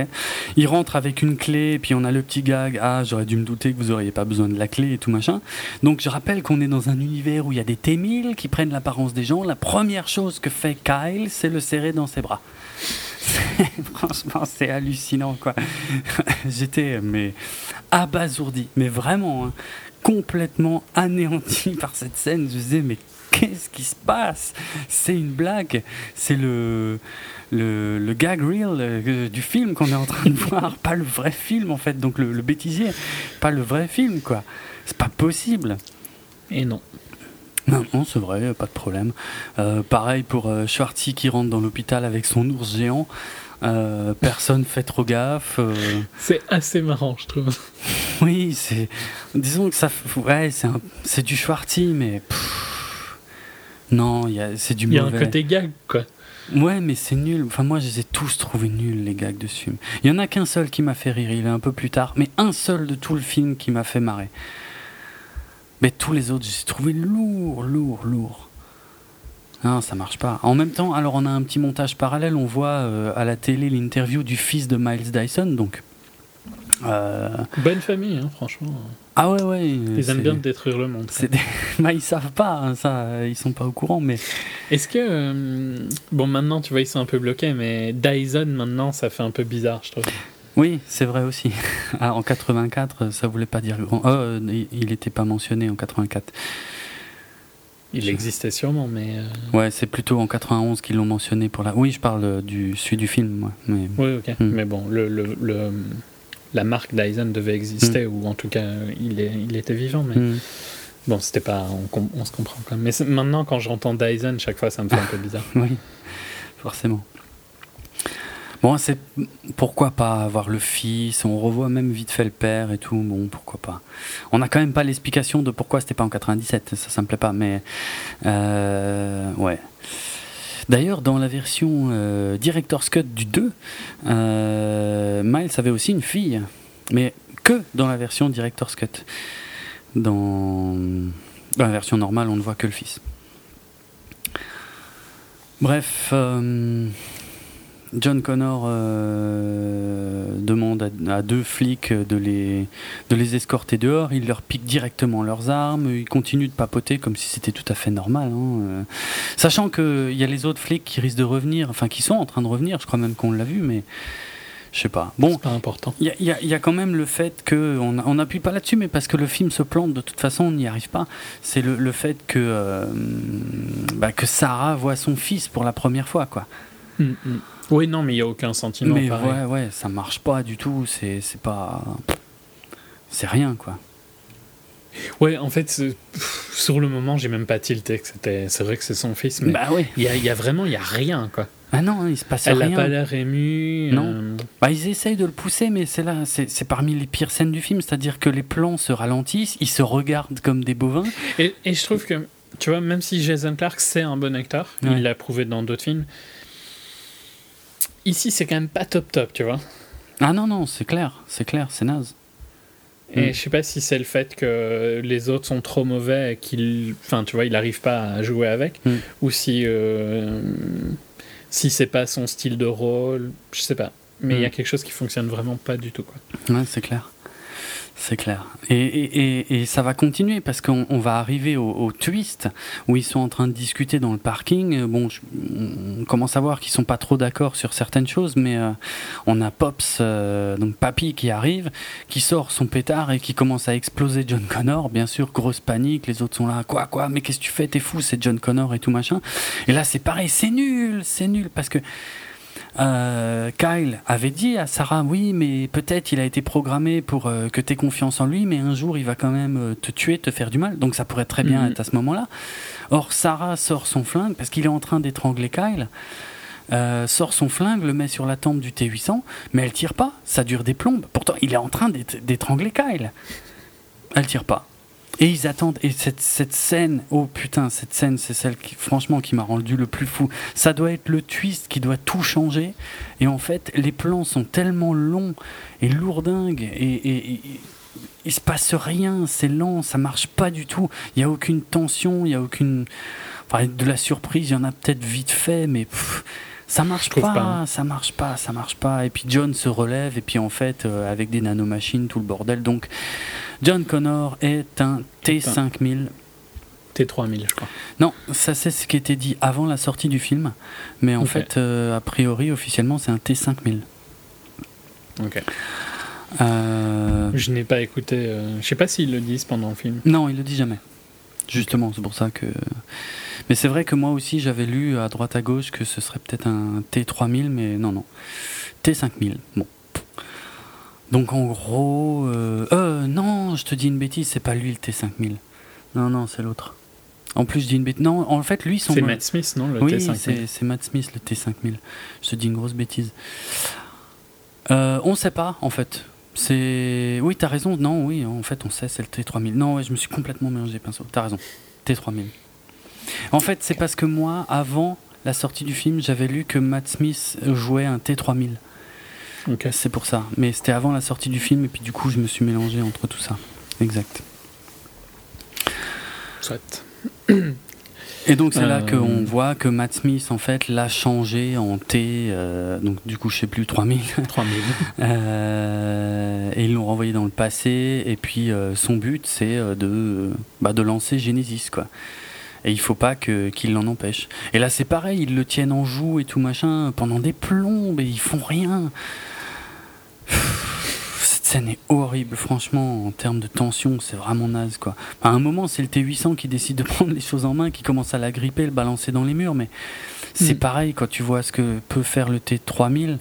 Il rentre avec une clé, et puis on a le petit gag. Ah, j'aurais dû me douter que vous auriez pas besoin de la clé et tout machin. Donc je rappelle qu'on est dans un univers où il y a des T-1000 qui prennent l'apparence des gens. La première chose que fait Kyle, c'est le serrer dans ses bras. Franchement, c'est hallucinant, quoi. J'étais, mais abasourdi, mais vraiment, hein, complètement anéanti par cette scène. Je disais, mais qu'est-ce qui se passe? C'est une blague. C'est le, le, gag reel euh, du film qu'on est en train de voir, pas le vrai film en fait. Donc le, le bêtisier, pas le vrai film quoi. C'est pas possible. Et non. Non, non c'est vrai, pas de problème. Euh, pareil pour euh, Schwartzy qui rentre dans l'hôpital avec son ours géant. personne fait trop gaffe. C'est assez marrant, je trouve. Oui, c'est. Disons que ça. Ouais, c'est du Schwartzy, mais. Non, c'est du mauvais. Il y a un côté gag, quoi. Ouais, mais c'est nul. Enfin, moi, je les ai tous trouvés nuls, les gags de ce film. Il y en a qu'un seul qui m'a fait rire, il est un peu plus tard, mais un seul de tout le film qui m'a fait marrer. Mais tous les autres, je les ai trouvés lourds, lourds, lourds. Non, ça marche pas. En même temps, alors on a un petit montage parallèle, on voit euh, à la télé l'interview du fils de Miles Dyson, donc Bonne famille, hein, franchement. Ah ouais, ouais. Ils aiment bien détruire le monde. Des... bah, ils savent pas, hein, ça, ils sont pas au courant, mais. Est-ce que. Euh, bon, maintenant, tu vois, ils sont un peu bloqués, mais Dyson, maintenant, ça fait un peu bizarre, je trouve. Oui, c'est vrai aussi. Ah, en 84, ça voulait pas dire grand. Oh, il n'était pas mentionné en 84. Il existait sûrement, mais. Euh, ouais, c'est plutôt en 91 qu'ils l'ont mentionné pour la. Oui, je parle du celui du film, moi. Mais... Oui, ok. Hmm. Mais bon, le, le, le la marque Dyson devait exister, mm. ou en tout cas, il, est, il était vivant, mais. Mm. Bon, c'était pas. On, se comprend quand même. Mais maintenant, quand j'entends Dyson, chaque fois, ça me fait un peu bizarre. oui, forcément. Bon, c'est pourquoi pas avoir le fils, on revoit même vite fait le père et tout, bon, pourquoi pas? On n'a quand même pas l'explication de pourquoi c'était pas en 97, ça, ça me plaît pas, mais euh, ouais. D'ailleurs, dans la version euh, Director's Cut du 2, euh, Miles avait aussi une fille, mais que dans la version Director's Cut. Dans, la version normale, on ne voit que le fils. Bref, euh, John Connor euh, demande à, deux flics de les, de les escorter dehors. Il leur pique directement leurs armes. Ils continuent de papoter comme si c'était tout à fait normal. Hein, euh. Sachant qu'il y a les autres flics qui risquent de revenir, enfin qui sont en train de revenir. Je crois même qu'on l'a vu, mais je sais pas. Bon, pas important. Il y, y, a quand même le fait que on n'appuie pas là-dessus, mais parce que le film se plante de toute façon, on n'y arrive pas. C'est le, le, fait que euh, bah, que Sarah voit son fils pour la première fois, quoi. Mm, mm. Oui, non, mais il n'y a aucun sentiment. Mais ouais, ouais, ça marche pas du tout. C'est pas. C'est rien, quoi. Ouais, en fait, sur le moment, j'ai même pas tilté que c'était. C'est vrai que c'est son fils, mais. Bah oui. Il y a, y a, vraiment, il y a rien, quoi. Ah non, il se passe Elle rien. Elle n'a pas l'air émue. Non. Euh. Bah, ils essayent de le pousser, mais c'est là, c'est parmi les pires scènes du film. C'est-à-dire que les plans se ralentissent, ils se regardent comme des bovins. Et, et je trouve que, tu vois, même si Jason Clark, c'est un bon acteur, il l'a prouvé dans d'autres films, Ici, c'est quand même pas top top, tu vois. Ah non, non, c'est clair, c'est clair, c'est naze. Et mm. je sais pas si c'est le fait que les autres sont trop mauvais et qu'il. Enfin, tu vois, il arrive pas à jouer avec. Mm. Ou si. Euh, si c'est pas son style de rôle. Je sais pas. Mais il y a mm. quelque chose qui fonctionne vraiment pas du tout, quoi. Ouais, c'est clair. C'est clair. Et, et, et, ça va continuer parce qu'on va arriver au, twist où ils sont en train de discuter dans le parking. Bon, on commence à voir qu'ils sont pas trop d'accord sur certaines choses, mais euh, on a Pops, euh, donc Papy, qui arrive, qui sort son pétard et qui commence à exploser John Connor. Bien sûr, grosse panique. Les autres sont là, quoi, quoi, mais qu'est-ce que tu fais? T'es fou, c'est John Connor et tout machin. Et là, c'est pareil, c'est nul, c'est nul parce que euh, Kyle avait dit à Sarah oui mais peut-être il a été programmé pour euh, que tu aies confiance en lui mais un jour il va quand même euh, te tuer te faire du mal donc ça pourrait très bien mhm. être à ce moment-là or Sarah sort son flingue parce qu'il est en train d'étrangler Kyle sort son flingue, le met sur la tempe du T800, mais elle tire pas, ça dure des plombes. Pourtant, il est en train d'étrangler Kyle. Elle tire pas. Et ils attendent. Et cette, cette scène, oh putain, cette scène, c'est celle qui, franchement, qui m'a rendu le plus fou. Ça doit être le twist qui doit tout changer. Et en fait, les plans sont tellement longs et lourdingues. Et, et, il se passe rien. C'est lent. Ça marche pas du tout. Il y a aucune tension. Il y a aucune. Enfin, de la surprise, il y en a peut-être vite fait, mais. Ça marche pas, pas, ça marche pas, ça marche pas. Et puis John se relève, et puis en fait, euh, avec des nanomachines, tout le bordel. Donc, John Connor est un T5000. T3000, je crois. Non, ça c'est ce qui était dit avant la sortie du film, mais en fait, euh, a priori, officiellement, c'est un T5000. Ok. Euh... Je n'ai pas écouté. Je sais pas s'ils le disent pendant le film. Non, ils le disent jamais. Justement, c'est pour ça que. Mais c'est vrai que moi aussi, j'avais lu à droite à gauche que ce serait peut-être un T3000, mais non, non. T5000. Bon. Donc en gros, euh, euh, non, je te dis une bêtise, c'est pas lui le T5000. Non, non, c'est l'autre. En plus, je dis une bêtise. Non, en fait, lui, son. C'est Matt Smith, non le Oui, c'est Matt Smith, le T5000. Je te dis une grosse bêtise. Euh, on sait pas, en fait. C'est. Oui, t'as raison. Non, oui, en fait, on sait, c'est le T3000. Non, ouais, je me suis complètement mélangé, pinceau. T'as raison. T3000. En fait, c'est parce que moi, avant la sortie du film, j'avais lu que Matt Smith jouait un T3000. C'est pour ça. Mais c'était avant la sortie du film, et puis du coup, je me suis mélangé entre tout ça. Exact. Soit. Et donc c'est là euh, qu'on voit que Matt Smith en fait l'a changé en T, euh, donc du coup je sais plus 3000. 3000. euh, et ils l'ont renvoyé dans le passé et puis son but c'est de, bah, de lancer Genesis quoi. Et il faut pas que qu'il l'en empêche. Et là c'est pareil, ils le tiennent en joue et tout machin pendant des plombes et ils font rien cette scène est horrible, franchement, en termes de tension, c'est vraiment naze, quoi. À un moment, c'est le T800 qui décide de prendre les choses en main, qui commence à la gripper, le balancer dans les murs, mais c'est mm. pareil quand tu vois ce que peut faire le T3000.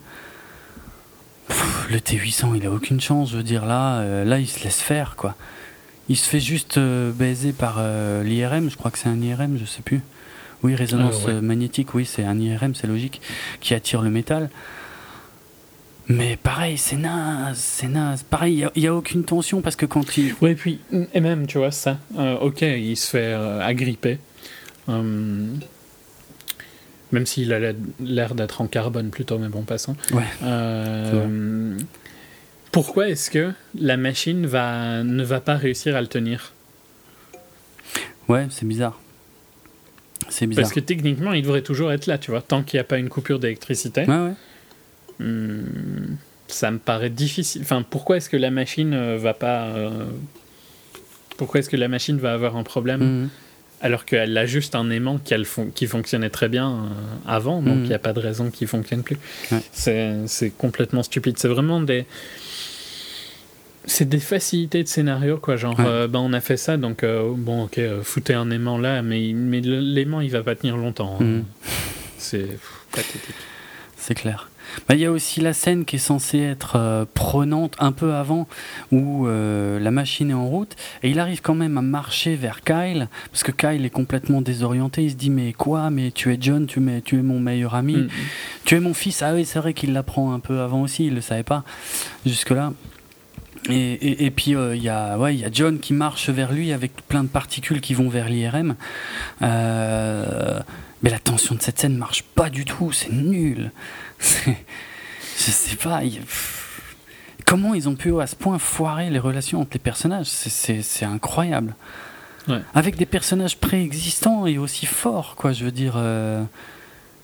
le T800, il a aucune chance, je veux dire, là, euh, là, il se laisse faire, quoi. Il se fait juste euh, baiser par euh, l'IRM, je crois que c'est un IRM, je sais plus. Oui, résonance magnétique, oui, c'est un IRM, c'est logique, qui attire le métal. Mais pareil, c'est naze, c'est naze. Pareil, il n'y a, aucune tension parce que quand il. Oui, et puis, et même, tu vois, ça, euh, ok, il se fait euh, agripper. Hum, même s'il a l'air d'être en carbone plutôt, mais bon, passons. Ouais. Euh, pourquoi est-ce que la machine va, ne va pas réussir à le tenir? Ouais, c'est bizarre. C'est bizarre. Parce que techniquement, il devrait toujours être là, tu vois, tant qu'il n'y a pas une coupure d'électricité. Ouais, ouais. Hmm, ça me paraît difficile. Enfin, pourquoi est-ce que la machine euh, va pas. Euh, pourquoi est-ce que la machine va avoir un problème? Mhm. Alors qu'elle a juste un aimant qui, qui fonctionnait très bien euh, avant, donc mhm. il n'y a pas de raison qu'il fonctionne plus. C'est complètement stupide. C'est vraiment des. C'est des facilités de scénario, quoi. Genre, ben, on a fait ça, donc bon, ok, foutez un aimant là, mais, mais l'aimant il va pas tenir longtemps. Hein. Mhm. C'est pathétique. C'est clair. Bah, il y a aussi la scène qui est censée être euh, prenante un peu avant, où euh, la machine est en route, et il arrive quand même à marcher vers Kyle, parce que Kyle est complètement désorienté, il se dit mais quoi, mais tu es John, tu, es, tu es mon meilleur ami, mm. tu es mon fils, ah oui c'est vrai qu'il l'apprend un peu avant aussi, il le savait pas jusque-là. Et, et, puis il euh, y, a, ouais, y a John qui marche vers lui avec plein de particules qui vont vers l'IRM. mais la tension de cette scène marche pas du tout, c'est nul. Je sais pas. Comment ils ont pu à ce point foirer les relations entre les personnages? C'est incroyable. Avec des personnages préexistants et aussi forts, quoi, je veux dire. Euh,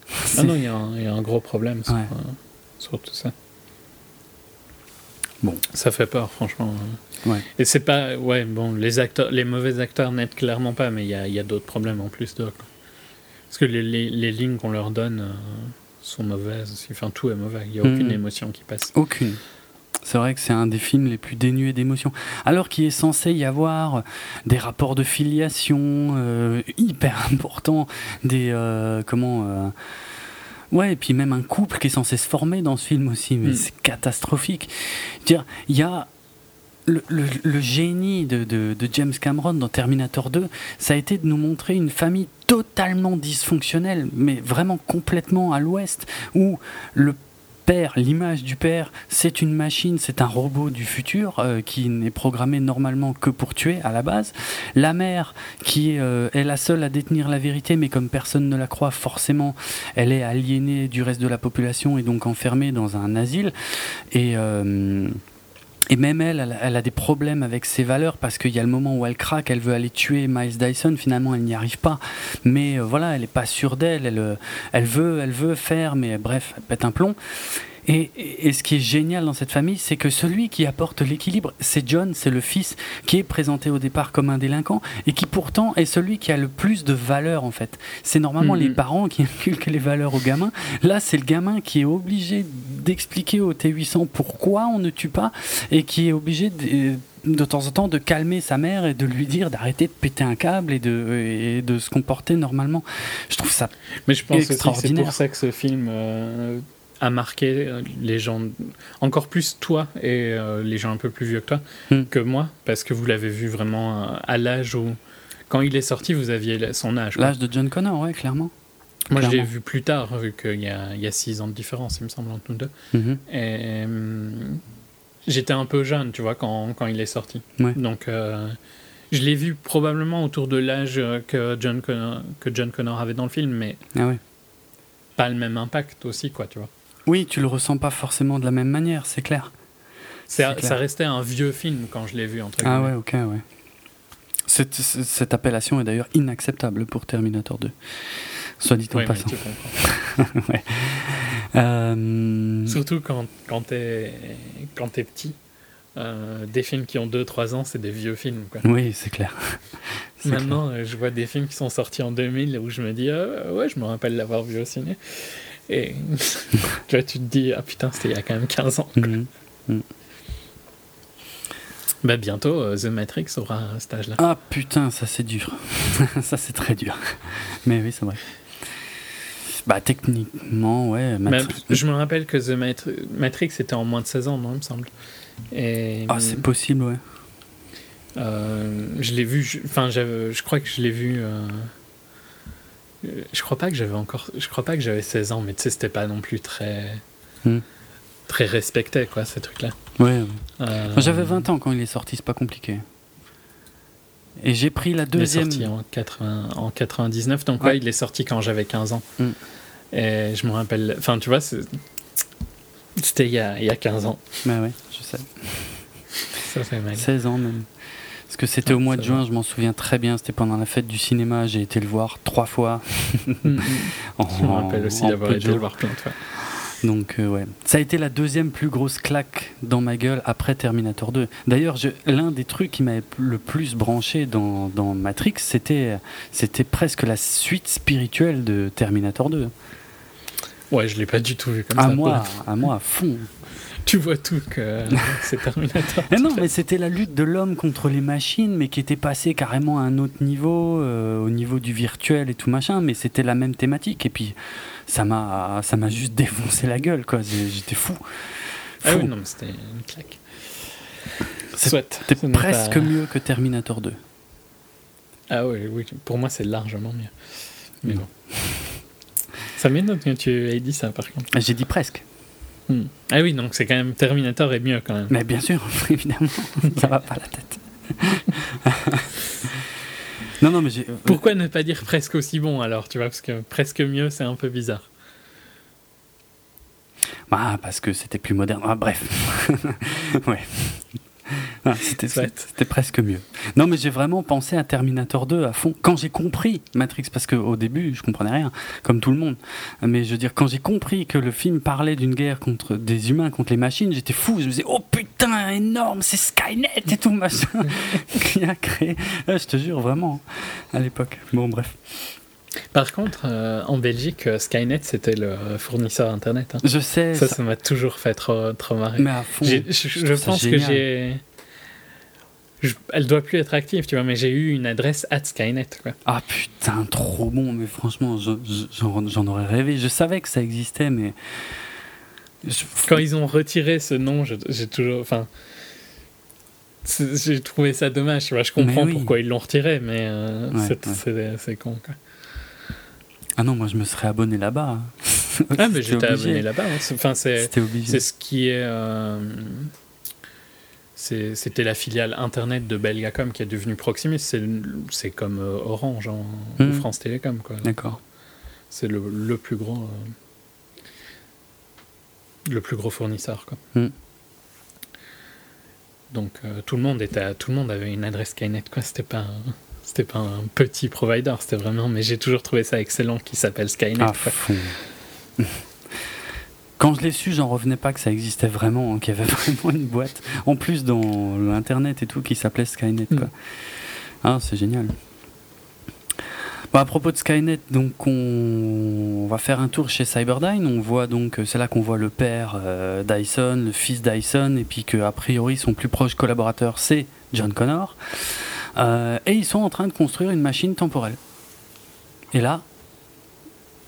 ah non, il y, a un gros problème sur, euh, tout ça. Bon. Ça fait peur, franchement. Et c'est pas. Ouais, bon, les, acteurs, les mauvais acteurs n'aident clairement pas, mais il y a, d'autres problèmes en plus. Parce que les, les, lignes qu'on leur donne. Euh, sont mauvaises. Enfin, tout est mauvais. Il n'y a aucune hmm. émotion qui passe. Aucune. C'est vrai que c'est un des films les plus dénués d'émotions. Alors qu'il est censé y avoir des rapports de filiation euh, hyper importants, des euh, comment. Euh, ouais, et puis même un couple qui est censé se former dans ce film aussi, mais hmm. c'est catastrophique. Dire, il y a le, génie de, James Cameron dans Terminator 2, ça a été de nous montrer une famille totalement dysfonctionnelle, mais vraiment complètement à l'ouest, où le père, l'image du père, c'est une machine, c'est un robot du futur euh, qui n'est programmé normalement que pour tuer à la base. La mère, qui euh, est la seule à détenir la vérité, mais comme personne ne la croit, forcément, elle est aliénée du reste de la population et donc enfermée dans un asile. Et. Euh, et même elle, elle, a des problèmes avec ses valeurs parce qu'il y a le moment où elle craque, elle veut aller tuer Miles Dyson, finalement elle n'y arrive pas. Mais euh, voilà, elle n'est pas sûre d'elle, elle, euh, elle, veut, elle veut faire, mais bref, elle pète un plomb. Et, ce qui est génial dans cette famille, c'est que celui qui apporte l'équilibre, c'est John, c'est le fils qui est présenté au départ comme un délinquant et qui pourtant est celui qui a le plus de valeurs en fait. C'est normalement les parents qui inculquent les valeurs au gamin. Là, c'est le gamin qui est obligé d'expliquer au T800 pourquoi on ne tue pas et qui est obligé de, temps en temps de calmer sa mère et de lui dire d'arrêter de péter un câble et de, de se comporter normalement. Je trouve ça Mais je pense que c'est pour ça que ce film euh, a marqué euh, les gens, encore plus toi et euh, les gens un peu plus vieux que toi, hmm. que moi, parce que vous l'avez vu vraiment euh, à l'âge où, quand il est sorti, vous aviez son âge. L'âge de John Connor, ouais, clairement. Moi, je l'ai vu plus tard, vu qu'il y a, il y a six ans de différence, il me semble, entre nous deux. Mhm. Et j'étais un peu jeune, tu vois, quand, quand il est sorti. Donc, je l'ai vu probablement autour de l'âge que John, Connor, que John Connor avait dans le film, mais ah pas le même impact aussi, quoi, tu vois. Oui, tu le ressens pas forcément de la même manière, c'est clair. Ça restait un vieux film quand je l'ai vu, entre Ah ouais, ok, ouais. Cette, cette appellation est d'ailleurs inacceptable pour Terminator 2. Soit dit en oui, passant. ouais. euh... Surtout quand, quand t'es es petit. Euh, des films qui ont 2-3 ans, c'est des vieux films. Quoi. Oui, c'est clair. Maintenant, euh, je vois des films qui sont sortis en 2000 où je me dis, ah, ouais, je me rappelle l'avoir vu au ciné. Et tu tu te dis, ah putain, c'était il y a quand même 15 ans. Mhm. Mhm. Bah, bientôt, euh, The Matrix aura cet âge-là. Ah putain, ça c'est dur. ça c'est très dur. Mais oui, c'est vrai. Bah techniquement, ouais. je me rappelle que The Matrix était en moins de 16 ans, non, il me semble. Et, ah, c'est possible, ouais. Euh, je l'ai vu, enfin, je crois que je l'ai vu. Euh, je crois pas que j'avais encore. Je crois pas que j'avais 16 ans, mais tu sais, c'était pas non plus très. Hmm. Très respecté, quoi, ces trucs-là. Ouais. Euh, j'avais 20 ans quand il est sorti, c'est pas compliqué. Et j'ai pris la deuxième. Il est sorti en, 80, en 99, donc ouais. il est sorti quand j'avais 15 ans. Hmm. Et je me rappelle. Enfin, tu vois, c'était il, y a, il y a 15 ans. Bah ouais, je sais. Ça fait mal. 16 ans même. Parce que c'était au mois de juin, je m'en souviens très bien, c'était pendant la fête du cinéma, j'ai été le voir trois fois. Mm, je me rappelle aussi d'avoir été le voir plein de fois. Donc euh, ouais, ça a été la deuxième plus grosse claque dans ma gueule après Terminator 2. D'ailleurs, l'un des trucs qui m'avait le plus branché dans, dans Matrix, c'était c'était presque la suite spirituelle de Terminator 2. Ouais, je l'ai pas du tout vu comme à ça. Moi, à moi, à fond tu vois tout que c'est Terminator. non, mais c'était la lutte de l'homme contre les machines, mais qui était passée carrément à un autre niveau, euh, au niveau du virtuel et tout machin, mais c'était la même thématique. Et puis, ça m'a, ça m'a juste défoncé la gueule, quoi. J'étais fou. Ah oui, non, mais c'était une claque. C'était presque mieux que Terminator 2. Ah oui, oui, pour moi, c'est largement mieux. Mais bon. Ça m'étonne que tu aies dit ça, par contre. J'ai dit presque. Hmm. Ah oui, donc c'est quand même Terminator est mieux quand même. Mais bien sûr, évidemment, ça va pas la tête. non, non, mais j'ai... Pourquoi ne pas dire presque aussi bon alors, tu vois, parce que presque mieux, c'est un peu bizarre. Bah, parce que c'était plus moderne. Ah, bref. ouais. C'était presque mieux. Non, mais j'ai vraiment pensé à Terminator 2 à fond. Quand j'ai compris Matrix, parce qu'au début, je comprenais rien, comme tout le monde. Mais je veux dire, quand j'ai compris que le film parlait d'une guerre contre des humains, contre les machines, j'étais fou. Je me disais, oh putain, énorme, c'est Skynet et tout machin qui a créé. je te jure, vraiment, à l'époque. Bon, bref. Par contre, euh, en Belgique, euh, Skynet, c'était le fournisseur Internet. Hein. Je sais. Ça, ça m'a toujours fait trop, trop marrer. Mais à fond. Je, pense que j'ai. Elle doit plus être active, tu vois, mais j'ai eu une adresse at Skynet. Quoi. Ah putain, trop bon, mais franchement, j'en aurais rêvé. Je savais que ça existait, mais. Quand ils ont retiré ce nom, j'ai toujours. Enfin. J'ai trouvé ça dommage, tu vois. Je comprends pourquoi ils l'ont retiré, mais euh, c'est con, quoi. Ah non, moi je me serais abonné là-bas. ah, mais j'étais abonné là-bas. Hein. Enfin, c'est ce qui est. Euh, c'était la filiale internet de Belgacom qui est devenue Proximus. C'est comme euh, Orange en, hmm. France Télécom. D'accord. C'est le, le, plus gros. Euh, le plus gros fournisseur. Quoi. Hmm. Donc tout le monde était, tout le monde avait une adresse Skynet. Quoi. C'était pas. C'était pas un petit provider, c'était vraiment. Mais j'ai toujours trouvé ça excellent qui s'appelle Skynet. Ah, Quand je l'ai su, j'en revenais pas que ça existait vraiment, hein, qu'il y avait vraiment une boîte, en plus dans l'internet et tout, qui s'appelait Skynet. Quoi. Mm. Ah, c'est génial. Bon, à propos de Skynet, donc on... va faire un tour chez Cyberdyne. On voit donc, c'est là qu'on voit le père euh, Dyson, le fils Dyson, et puis que a priori son plus proche collaborateur c'est John Connor. Euh, et ils sont en train de construire une machine temporelle. Et là,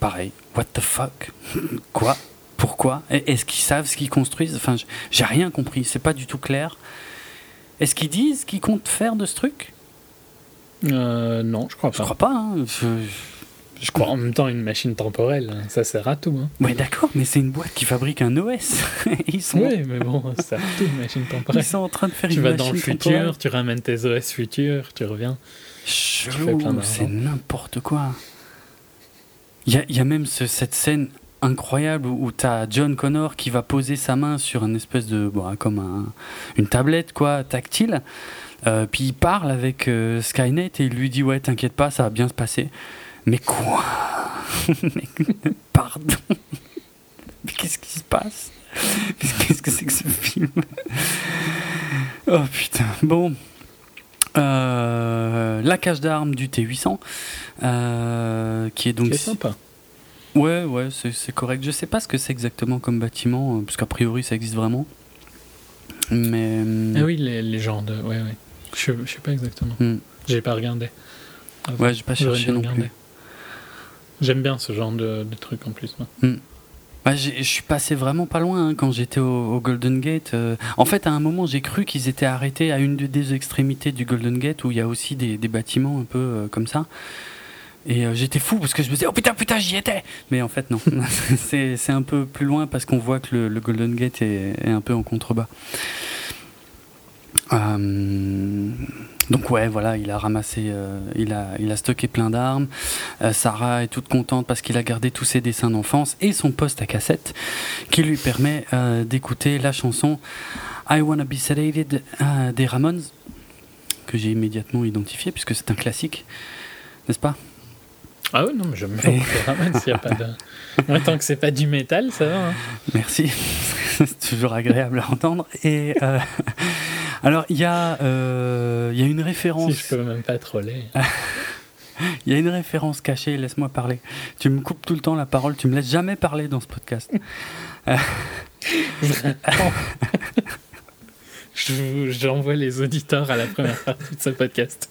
pareil, what the fuck? Quoi? Pourquoi? Est-ce qu'ils savent ce qu'ils construisent? Enfin, j'ai rien compris, c'est pas du tout clair. Est-ce qu'ils disent ce qu'ils comptent faire de ce truc? Euh, Non, je crois pas. Je crois pas. Hein. Je crois en même temps une machine temporelle, hein. ça sert à tout. Hein. Oui, d'accord, mais c'est une boîte qui fabrique un OS. Ils sont... Oui, mais bon, ça sert à tout une machine temporelle. Ils sont en train de faire tu une machine temporelle. Tu vas dans le futur, tu ramènes tes OS futurs, tu reviens. C'est n'importe quoi. Il y, y a, même ce, cette scène incroyable où, tu as John Connor qui va poser sa main sur une espèce de. Bon, comme un, une tablette, quoi, tactile. Euh, puis il parle avec euh, Skynet et il lui dit Ouais, t'inquiète pas, ça va bien se passer. Mais quoi? Pardon Mais qu'est-ce qui se passe? Qu'est-ce que c'est que ce film? Oh putain. Bon. Euh, la cage d'armes du T800, euh, qui est donc. C'est sympa. Ouais, ouais, c'est correct. Je sais pas ce que c'est exactement comme bâtiment, euh, parce qu'a priori ça existe vraiment. Mais. Ah oui, les, les genres de. Ouais, ouais. Je, je sais pas exactement. Hmm. J'ai pas regardé. ouais, j'ai pas cherché non plus. J'aime bien ce genre de, truc en plus. Hmm. Bah, je suis passé vraiment pas loin hein, quand j'étais au, Golden Gate. Euh. en fait, à un moment, j'ai cru qu'ils étaient arrêtés à une des extrémités du Golden Gate où il y a aussi des, bâtiments un peu euh, comme ça. Et euh, j'étais fou parce que je me disais, oh putain, putain, j'y étais Mais en fait, non. c'est un peu plus loin parce qu'on voit que le, Golden Gate est, un peu en contrebas. Donc ouais, voilà, il a ramassé, euh, il, a, il a stocké plein d'armes. Euh, Sarah est toute contente parce qu'il a gardé tous ses dessins d'enfance et son poste à cassette qui lui permet d'écouter la chanson I Wanna Be Sedated des Ramones que j'ai immédiatement identifié puisque c'est un classique, n'est-ce pas? Ah oui, non, mais j'aime bien Ramones, s'il n'y a pas de... tant que c'est pas du métal, ça va. Hein. Merci, c'est toujours agréable à entendre. Et alors, il y, euh, il y a une référence. Si je peux même pas troller. Il y a une référence cachée, laisse-moi parler. Tu me coupes tout le temps la parole, tu me laisses jamais parler dans ce podcast. J'envoie les auditeurs à la première partie de ce podcast.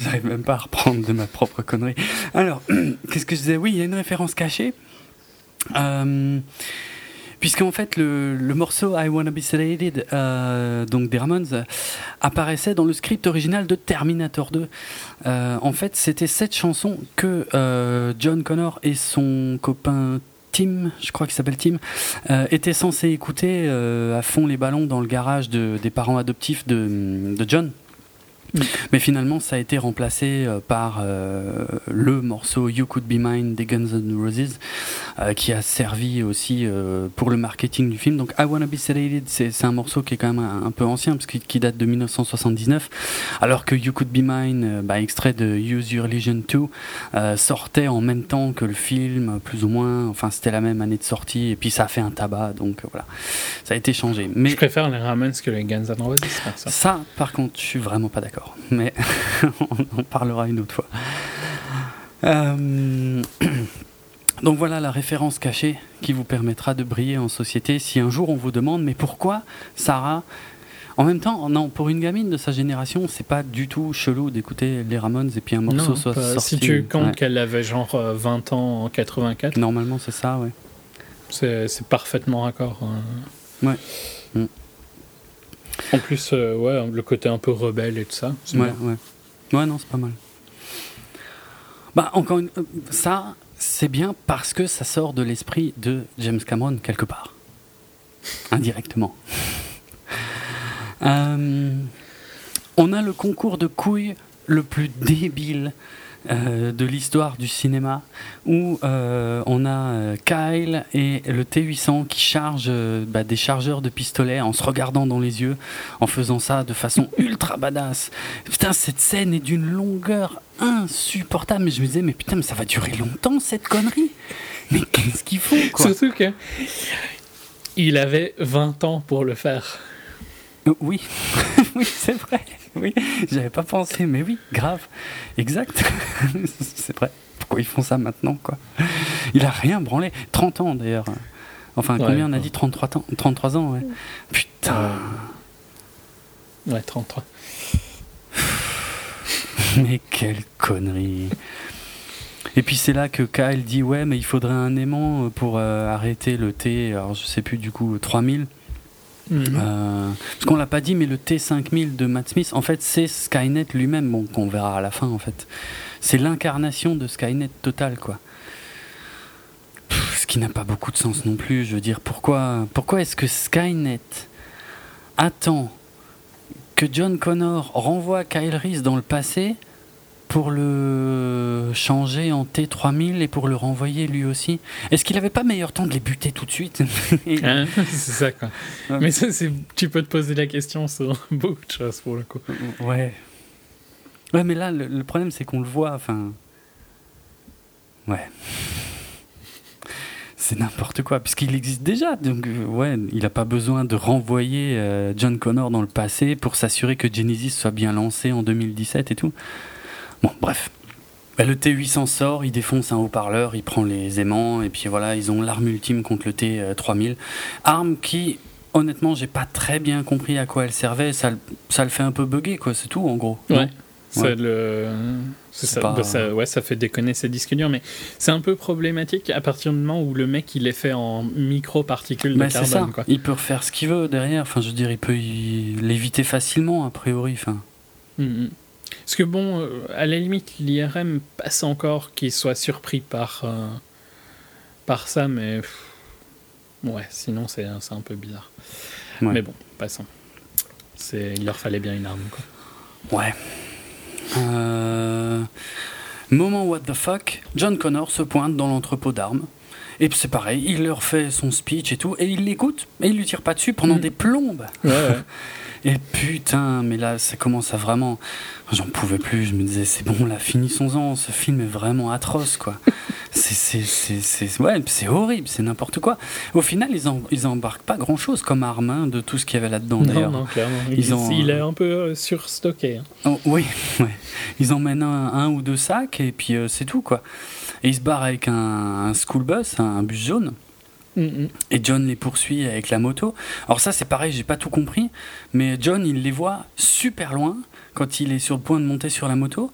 J'arrive même pas à reprendre de ma propre connerie. Alors, qu'est-ce que je disais? Oui, il y a une référence cachée. Euh, Puisqu'en fait, le, morceau I Wanna Be Sedated, euh, donc des Ramones, apparaissait dans le script original de Terminator 2. Euh, en fait, c'était cette chanson que euh, John Connor et son copain Tim, je crois qu'il s'appelle Tim, étaient censés écouter à fond les ballons dans le garage des parents adoptifs de John. Mais finalement, ça a été remplacé euh, par euh, le morceau You Could Be Mine des Guns N' Roses, euh, qui a servi aussi pour le marketing du film. Donc I Wanna Be Sedated, c'est un morceau qui est quand même un, peu ancien, parce qu'il date de 1979, alors que You Could Be Mine, bah, extrait de Use Your Religion 2, sortait en même temps que le film, plus ou moins. Enfin, c'était la même année de sortie, et puis ça a fait un tabac, donc voilà. Ça a été changé. Mais je préfère les Ramones que les Guns N' Roses. Ça. ça, par contre, je suis vraiment pas d'accord mais on en parlera une autre fois. Euh, donc voilà la référence cachée qui vous permettra de briller en société si un jour on vous demande mais pourquoi Sarah? En même temps, non, pour une gamine de sa génération, c'est pas du tout chelou d'écouter les Ramones et puis un morceau soit sorti. Si tu comptes qu'elle avait genre 20 euh, ans en 84. Normalement, c'est ça, ouais. C'est parfaitement raccord. Hein. Ouais. Mm. En plus, euh, ouais, le côté un peu rebelle et tout ça. Ouais, ouais. Ouais, non, c'est pas mal. Bah, encore une... Ça, c'est bien parce que ça sort de l'esprit de James Cameron quelque part. Indirectement. Euh, on a le concours de couilles le plus débile euh, de l'histoire du cinéma où euh, on a Kyle et le T800 qui chargent bah, des chargeurs de pistolet en se regardant dans les yeux, en faisant ça de façon ultra badass. Putain, cette scène est d'une longueur insupportable. Mais je me disais, mais putain, mais ça va durer longtemps cette connerie. Mais qu'est-ce qu'ils font quoi? Surtout que il avait 20 ans pour le faire. Euh, oui, oui, c'est vrai. Oui, j'avais pas pensé, mais oui, grave, exact. c'est vrai. Pourquoi ils font ça maintenant, quoi? Il a rien branlé. 30 ans d'ailleurs. Enfin, combien on a dit? 33 ans 33 ans, ouais. Putain. Ouais, 33. mais quelle connerie. Et puis c'est là que Kyle dit ouais mais il faudrait un aimant pour euh, arrêter le T, alors je sais plus du coup 3000. Mhm. Euh, parce qu'on l'a pas dit, mais le T5000 de Matt Smith, en fait, c'est Skynet lui-même, qu'on verra à la fin, en fait. C'est l'incarnation de Skynet total, quoi. ce qui n'a pas beaucoup de sens non plus. Je veux dire, pourquoi, pourquoi est-ce que Skynet attend que John Connor renvoie Kyle Reese dans le passé pour le changer en T3000 et pour le renvoyer lui aussi Est-ce qu'il n'avait pas meilleur temps de les buter tout de suite hein, C'est ça quoi. Mais ça, tu peux te poser la question sur beaucoup de choses pour le coup. Ouais. Ouais, mais là, le, problème c'est qu'on le voit, enfin. Ouais. C'est n'importe quoi, puisqu'il existe déjà. Donc, euh, ouais, il n'a pas besoin de renvoyer euh, John Connor dans le passé pour s'assurer que Genesis soit bien lancé en 2017 et tout. Bon, bref. Bah, le T800 sort, il défonce un haut-parleur, il prend les aimants, et puis voilà, ils ont l'arme ultime contre le T3000. Arme qui, honnêtement, j'ai pas très bien compris à quoi elle servait. Ça, ça le fait un peu bugger, quoi, c'est tout en gros. Ouais. Ça, le... ça, bah, ça, ouais, ça fait déconner ses disques durs, mais c'est un peu problématique à partir du moment où le mec il est fait en micro-particules de carbone. Quoi. Il peut faire ce qu'il veut derrière, enfin je veux dire, il peut l'éviter facilement a priori. Enfin. Mm, mm. Parce que bon, euh, à la limite, l'IRM passe encore qu'il soit surpris par, euh, par ça, mais ouais, sinon c'est un peu bizarre. Mais bon, passons. Il leur fallait bien une arme. Quoi. Ouais. Euh, moment what the fuck, John Connor se pointe dans l'entrepôt d'armes. Et c'est pareil, il leur fait son speech et tout, et il l'écoute, et il lui tire pas dessus pendant mm. des plombes. Ouais, ouais. Et putain, mais là, ça commence à vraiment. J'en pouvais plus. Je me disais, c'est bon, là, finissons-en. Ce film est vraiment atroce, quoi. c'est ouais, c'est horrible, c'est n'importe quoi. Au final, ils, en, ils embarquent pas grand-chose comme arme hein, de tout ce qu'il y avait là-dedans. Non, non, clairement. Ils Il est un peu euh, surstocké. Hein. Oh, oui, ouais. Ils emmènent un, un, ou deux sacs et puis euh, c'est tout, quoi. Et ils se barrent avec un, un school bus, un bus jaune. Et John les poursuit avec la moto. Alors ça c'est pareil, j'ai pas tout compris, mais John il les voit super loin quand il est sur le point de monter sur la moto.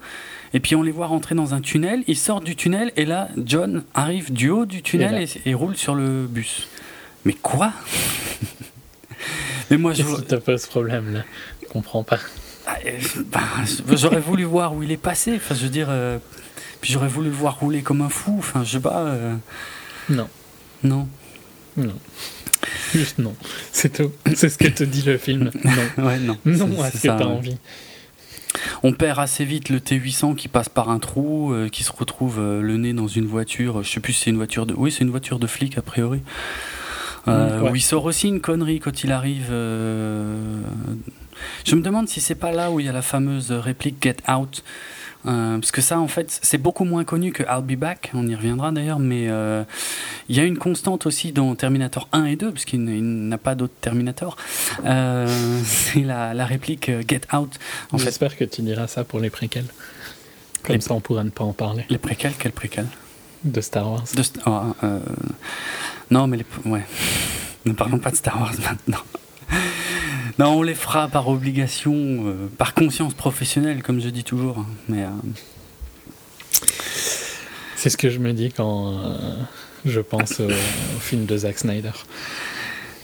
Et puis on les voit rentrer dans un tunnel, ils sortent du tunnel et là John arrive du haut du tunnel et, roule sur le bus. Mais quoi? Mais moi je t'as pas ce problème là, je comprends pas. Ah, bah, j'aurais voulu voir où il est passé, enfin je veux dire euh, puis j'aurais voulu le voir rouler comme un fou, enfin je sais pas euh. Non. Non. Non. Juste non. C'est tout. C'est ce que te dit le film. Non. ouais, non. Non à ce que t'as envie. On perd assez vite le T800 qui passe par un trou, euh, qui se retrouve euh, le nez dans une voiture. Je sais plus si c'est une voiture de. Oui, c'est une voiture de flic a priori. Euh, Où il sort aussi une connerie quand il arrive. Euh, je me demande si c'est pas là où il y a la fameuse réplique Get Out. Euh, parce que ça, en fait, c'est beaucoup moins connu que I'll Be Back, on y reviendra d'ailleurs, mais euh, il y a une constante aussi dans Terminator 1 et 2, parce qu'il n'a pas d'autre Terminator. Euh, c'est la, la, réplique Get Out. J'espère que tu diras ça pour les préquels. Comme ça, on pourra ne pas en parler. Les préquels Quels préquels? De Star Wars. De oh, non, mais les... ouais. Ne parlons pas de Star Wars maintenant. Non, on les fera par obligation, euh, par conscience professionnelle, comme je dis toujours. Hein, mais, euh, C'est ce que je me dis quand euh, je pense au, film de Zack Snyder.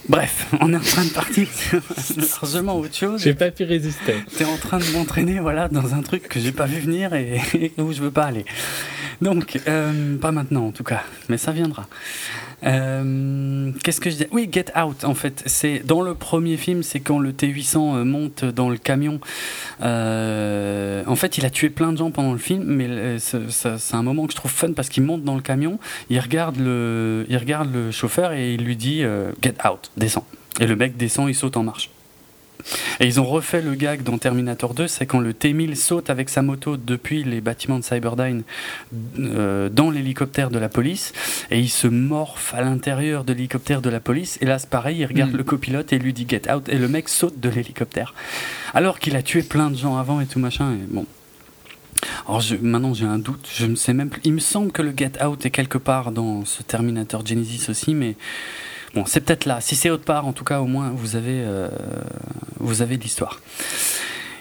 Bref, on est en train de partir sur largement autre chose. J'ai pas pu résister. T'es en train de m'entraîner voilà, dans un truc que j'ai pas vu venir et, où je veux pas aller. Donc, euh, pas maintenant en tout cas, mais ça viendra. Euh, qu'est-ce que je dis? Oui, Get Out, en fait. C'est dans le premier film, c'est quand le T800 euh, monte dans le camion. Euh, en fait, il a tué plein de gens pendant le film, mais c'est un moment que je trouve fun parce qu'il monte dans le camion, il regarde le, il regarde le chauffeur et il lui dit Get Out, descend. Et le mec descend, il saute en marche. Et ils ont refait le gag dans Terminator 2, c'est quand le T-1000 saute avec sa moto depuis les bâtiments de Cyberdyne euh, dans l'hélicoptère de la police, et il se morphe à l'intérieur de l'hélicoptère de la police, et là c'est pareil, il regarde mm. le copilote et lui dit get out, et le mec saute de l'hélicoptère. Alors qu'il a tué plein de gens avant et tout machin, et bon. Alors maintenant j'ai un doute, je ne sais même plus. Il me semble que le Get Out est quelque part dans ce Terminator Genesis aussi, mais C'est peut-être là. Si c'est autre part, en tout cas, au moins, vous avez, euh, vous avez l'histoire.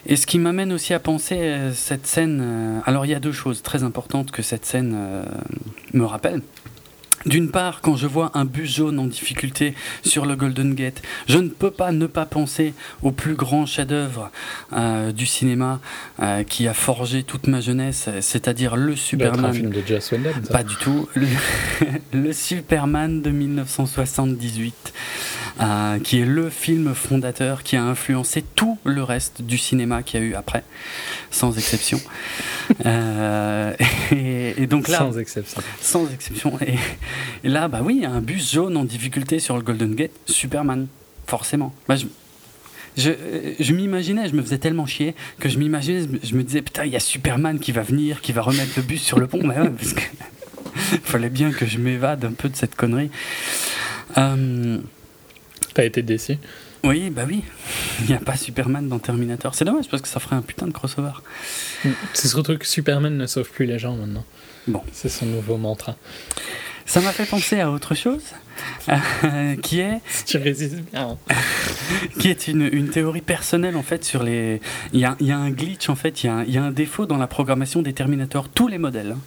Et ce qui m'amène aussi à penser euh, cette scène. Euh, alors, il y a deux choses très importantes que cette scène me rappelle. D'une part, quand je vois un bus jaune en difficulté sur le Golden Gate, je ne peux pas ne pas penser au plus grand chef-d'œuvre euh, du cinéma euh, qui a forgé toute ma jeunesse, c'est-à-dire le Superman. Un film de Joss Whedon, Pas du tout. Le, Superman de 1978, euh, qui est le film fondateur qui a influencé tout le reste du cinéma qu'il y a eu après, sans exception. et, donc là, sans exception. Sans exception. Et, et là, bah oui, un bus jaune en difficulté sur le Golden Gate, Superman, forcément. Bah, je, je, je m'imaginais, je me faisais tellement chier que je m'imaginais, je me disais, putain, il y a Superman qui va venir, qui va remettre le bus sur le pont. bah ouais, parce que fallait bien que je m'évade un peu de cette connerie. Euh, T'as été déçu Oui, bah oui. Il n'y a pas Superman dans Terminator. C'est dommage parce que ça ferait un putain de crossover. C'est surtout que Superman ne sauve plus les gens maintenant. Bon. C'est son nouveau mantra. Ça m'a fait penser à autre chose, euh, qui est. tu résistes bien. qui est une, une, théorie personnelle en fait sur les. Il y a, y a un glitch en fait, il y, a un, y, a un défaut dans la programmation des Terminator, tous les modèles, hein,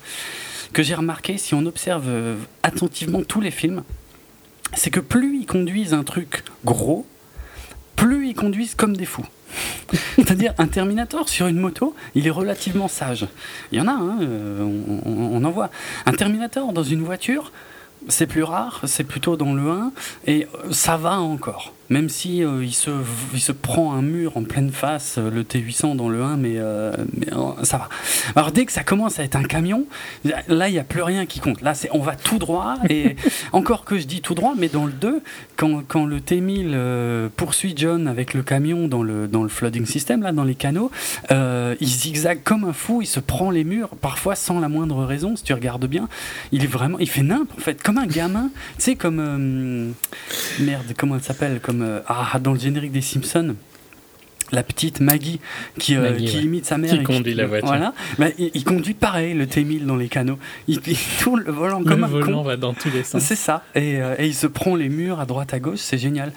que j'ai remarqué si on observe euh, attentivement tous les films, c'est que plus ils conduisent un truc gros, plus ils conduisent comme des fous. C'est-à-dire un Terminator sur une moto, il est relativement sage. Il y en a, hein, euh, on, en voit. Un Terminator dans une voiture, c'est plus rare, c'est plutôt dans le 1, et ça va encore. Même si euh, il, se, il se prend un mur en pleine face, euh, le T800 dans le 1, mais, mais ça va. Alors dès que ça commence à être un camion, là il n'y a plus rien qui compte. Là c'est on va tout droit, et encore que je dis tout droit, mais dans le 2, quand, quand le T1000 poursuit John avec le camion dans le, dans le flooding system, là, dans les canaux, il zigzague comme un fou, il se prend les murs, parfois sans la moindre raison, si tu regardes bien. Il est vraiment, il fait nimp en fait, comme un gamin, tu sais, comme. Euh, merde, comment elle s'appelle comme, euh, Ah, dans le générique des Simpsons la petite Maggie qui, euh, qui imite sa mère. Qui conduit la voiture. Voilà. Bah, il, conduit pareil le T1000 dans les canaux. Il, tourne le volant comme un volant va dans tous les sens. C'est ça. Et, et, il se prend les murs à droite à gauche. C'est génial.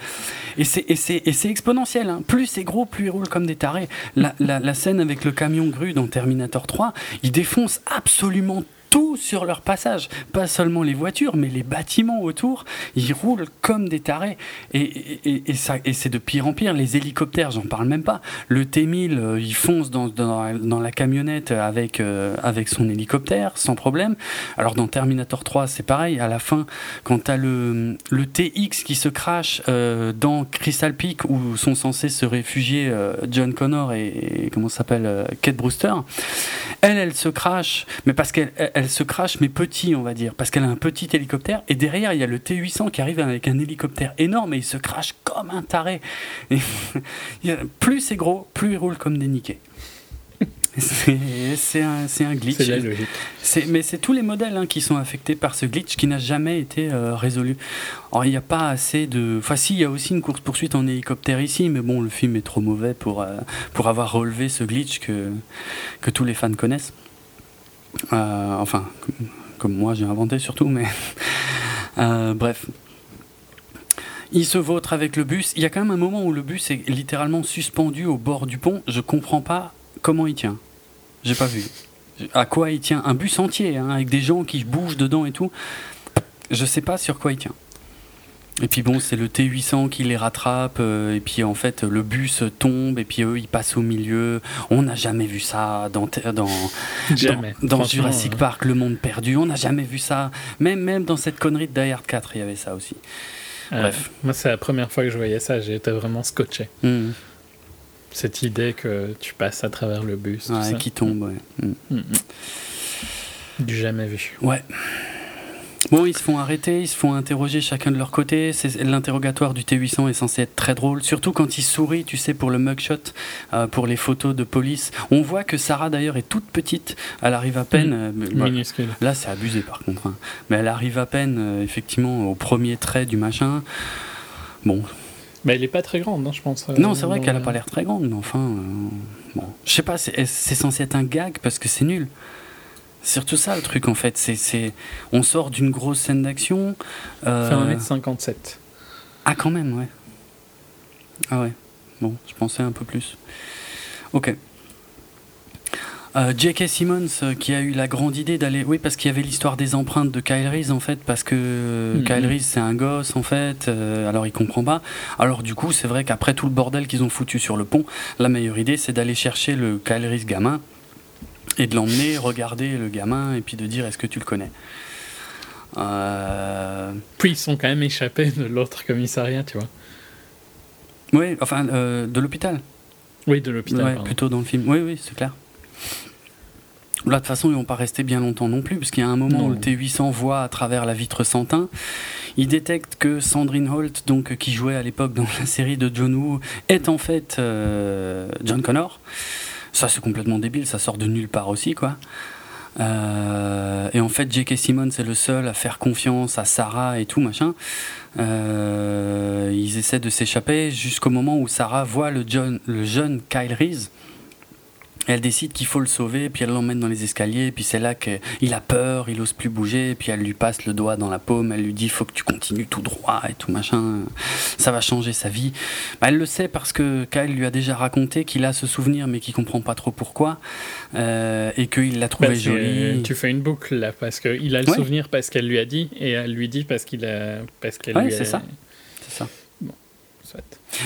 Et c'est exponentiel. Hein. Plus c'est gros, plus il roule comme des tarés. La, la, la scène avec le camion grue dans Terminator 3, il défonce absolument tout sur leur passage. Pas seulement les voitures, mais les bâtiments autour, ils roulent comme des tarés. Et, et, ça, et c'est de pire en pire. Les hélicoptères, j'en parle même pas. Le T-1000, euh, il fonce dans, dans, la camionnette avec, euh, avec son hélicoptère, sans problème. Alors dans Terminator 3, c'est pareil. À la fin, quand tu as le, le TX qui se crache euh, dans Crystal Peak, où sont censés se réfugier John Connor et, comment s'appelle Kate Brewster, elle, elle se crache, mais parce qu'elle elle se crache, mais petit, on va dire, parce qu'elle a un petit hélicoptère. Et derrière, il y a le T800 qui arrive avec un hélicoptère énorme et il se crache comme un taré. plus c'est gros, plus il roule comme des niquets. C'est un, un, glitch. C'est la logique. Mais c'est tous les modèles hein, qui sont affectés par ce glitch qui n'a jamais été euh, résolu. Alors il n'y a pas assez de. Enfin, si, il y a aussi une course-poursuite en hélicoptère ici, mais bon, le film est trop mauvais pour, euh, pour avoir relevé ce glitch que, que tous les fans connaissent. Euh, enfin, comme, moi j'ai inventé surtout, mais euh, bref. Il se vautre avec le bus. Il y a quand même un moment où le bus est littéralement suspendu au bord du pont. Je comprends pas comment il tient. J'ai pas vu. À quoi il tient? Un bus entier, hein, avec des gens qui bougent dedans et tout. Je sais pas sur quoi il tient. Et puis bon, c'est le T800 qui les rattrape, euh, et puis en fait le bus tombe, et puis eux ils passent au milieu. On n'a jamais vu ça dans, dans, dans, Jurassic Park, Le Monde Perdu, on n'a jamais vu ça. Même, même dans cette connerie de Die Hard 4, il y avait ça aussi. Bref. moi, c'est la première fois que je voyais ça, été vraiment scotché. Hmm. Cette idée que tu passes à travers le bus. Ouais, qui tombe, ouais. Hmm. Hmm, du jamais vu. Ouais. Bon, ils se font arrêter, ils se font interroger chacun de leur côté. L'interrogatoire du T800 est censé être très drôle, surtout quand il sourit, tu sais, pour le mugshot, euh, pour les photos de police. On voit que Sarah d'ailleurs est toute petite, elle arrive à peine. Euh, minuscule. Là, c'est abusé par contre, hein. mais elle arrive à peine, euh, effectivement, au premier trait du machin. Bon. Mais elle est pas très grande, hein, je pense. non, c'est vrai qu'elle a pas l'air très grande, mais enfin, bon, je sais pas, c'est censé être un gag parce que c'est nul? C'est surtout ça le truc en fait. C'est, on sort d'une grosse scène d'action. Euh... Fait 1m57. Ah, quand même, ouais. Ah ouais. Bon, je pensais un peu plus. Ok. Euh, J.K. Simmons euh, qui a eu la grande idée d'aller. Oui, parce qu'il y avait l'histoire des empreintes de Kyle Reese en fait, parce que mm-hmm. Kyle Reese c'est un gosse en fait, euh, alors il comprend pas. Alors du coup, c'est vrai qu'après tout le bordel qu'ils ont foutu sur le pont, la meilleure idée c'est d'aller chercher le Kyle Reese gamin et de l'emmener regarder le gamin et puis de dire est-ce que tu le connais? Euh... Puis ils sont quand même échappés de l'autre commissariat, tu vois. Oui, enfin euh, de l'hôpital. Oui, de l'hôpital. plutôt dans le film. Oui, oui, c'est clair. Là, de toute façon, ils vont pas rester bien longtemps non plus, puisqu'il y a un moment où le T800 voit à travers la vitre sans teint. Il détecte que Sandrine Holt, donc, qui jouait à l'époque dans la série de John Woo, est en fait euh, John Connor. Ça, c'est complètement débile, ça sort de nulle part aussi, quoi. Euh, et en fait, J.K. Simmons est le seul à faire confiance à Sarah et tout, machin. Euh, ils essaient de s'échapper jusqu'au moment où Sarah voit le, le jeune Kyle Reese elle décide qu'il faut le sauver, puis elle l'emmène dans les escaliers, puis c'est là qu'il a peur, il ose plus bouger, puis elle lui passe le doigt dans la paume, elle lui dit faut que tu continues tout droit et tout machin, ça va changer sa vie. Bah, elle le sait parce que Kyle lui a déjà raconté qu'il a ce souvenir mais qu'il comprend pas trop pourquoi, euh, et qu'il l'a trouvé joli. Tu fais une boucle là, parce qu'il a le souvenir parce qu'elle lui a dit, et elle lui dit parce qu'il a, parce qu'elle ouais, c'est ça, c'est ça.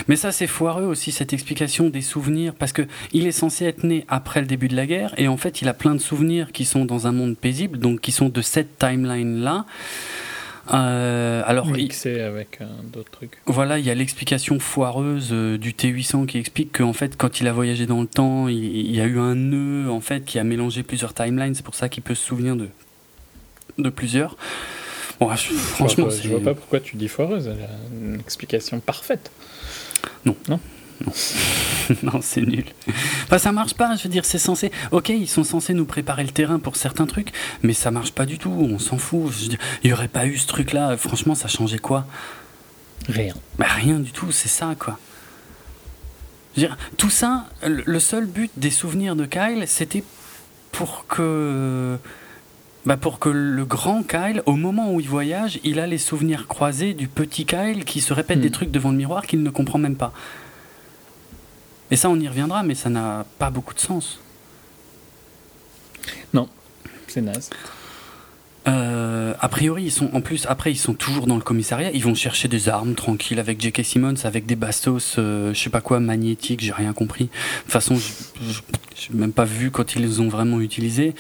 Mais ça, c'est foireux aussi, cette explication des souvenirs, parce que il est censé être né après le début de la guerre, et en fait, il a plein de souvenirs qui sont dans un monde paisible, donc qui sont de cette timeline-là. Euh, alors, Mixé avec euh, d'autres trucs. Voilà, il y a l'explication foireuse euh, du T800 qui explique qu'en fait, quand il a voyagé dans le temps, il, y a eu un nœud en fait qui a mélangé plusieurs timelines. C'est pour ça qu'il peut se souvenir de, de plusieurs. Bon, franchement, je vois, pas pourquoi tu dis foireuse. Elle a une explication parfaite. Non. Non non, non c'est nul. Enfin, ça marche pas, je veux dire, c'est censé. Ok, ils sont censés nous préparer le terrain pour certains trucs, mais ça marche pas du tout, on s'en fout. il y aurait pas eu ce truc-là, franchement, ça changeait quoi? Rien. Bah, rien du tout, c'est ça, quoi. Je veux dire, tout ça, le seul but des souvenirs de Kyle, c'était pour que bah Pour que le grand Kyle, au moment où il voyage, il a les souvenirs croisés du petit Kyle qui se répète des hmm. trucs devant le miroir qu'il ne comprend même pas. Et ça, on y reviendra, mais ça n'a pas beaucoup de sens. Non, c'est naze. Euh, a priori, ils sont en plus après ils sont toujours dans le commissariat. Ils vont chercher des armes tranquilles avec J.K. Simmons, avec des bastos, euh, je sais pas quoi magnétiques. J'ai rien compris. De toute façon, j'ai même pas vu quand ils les ont vraiment utilisés.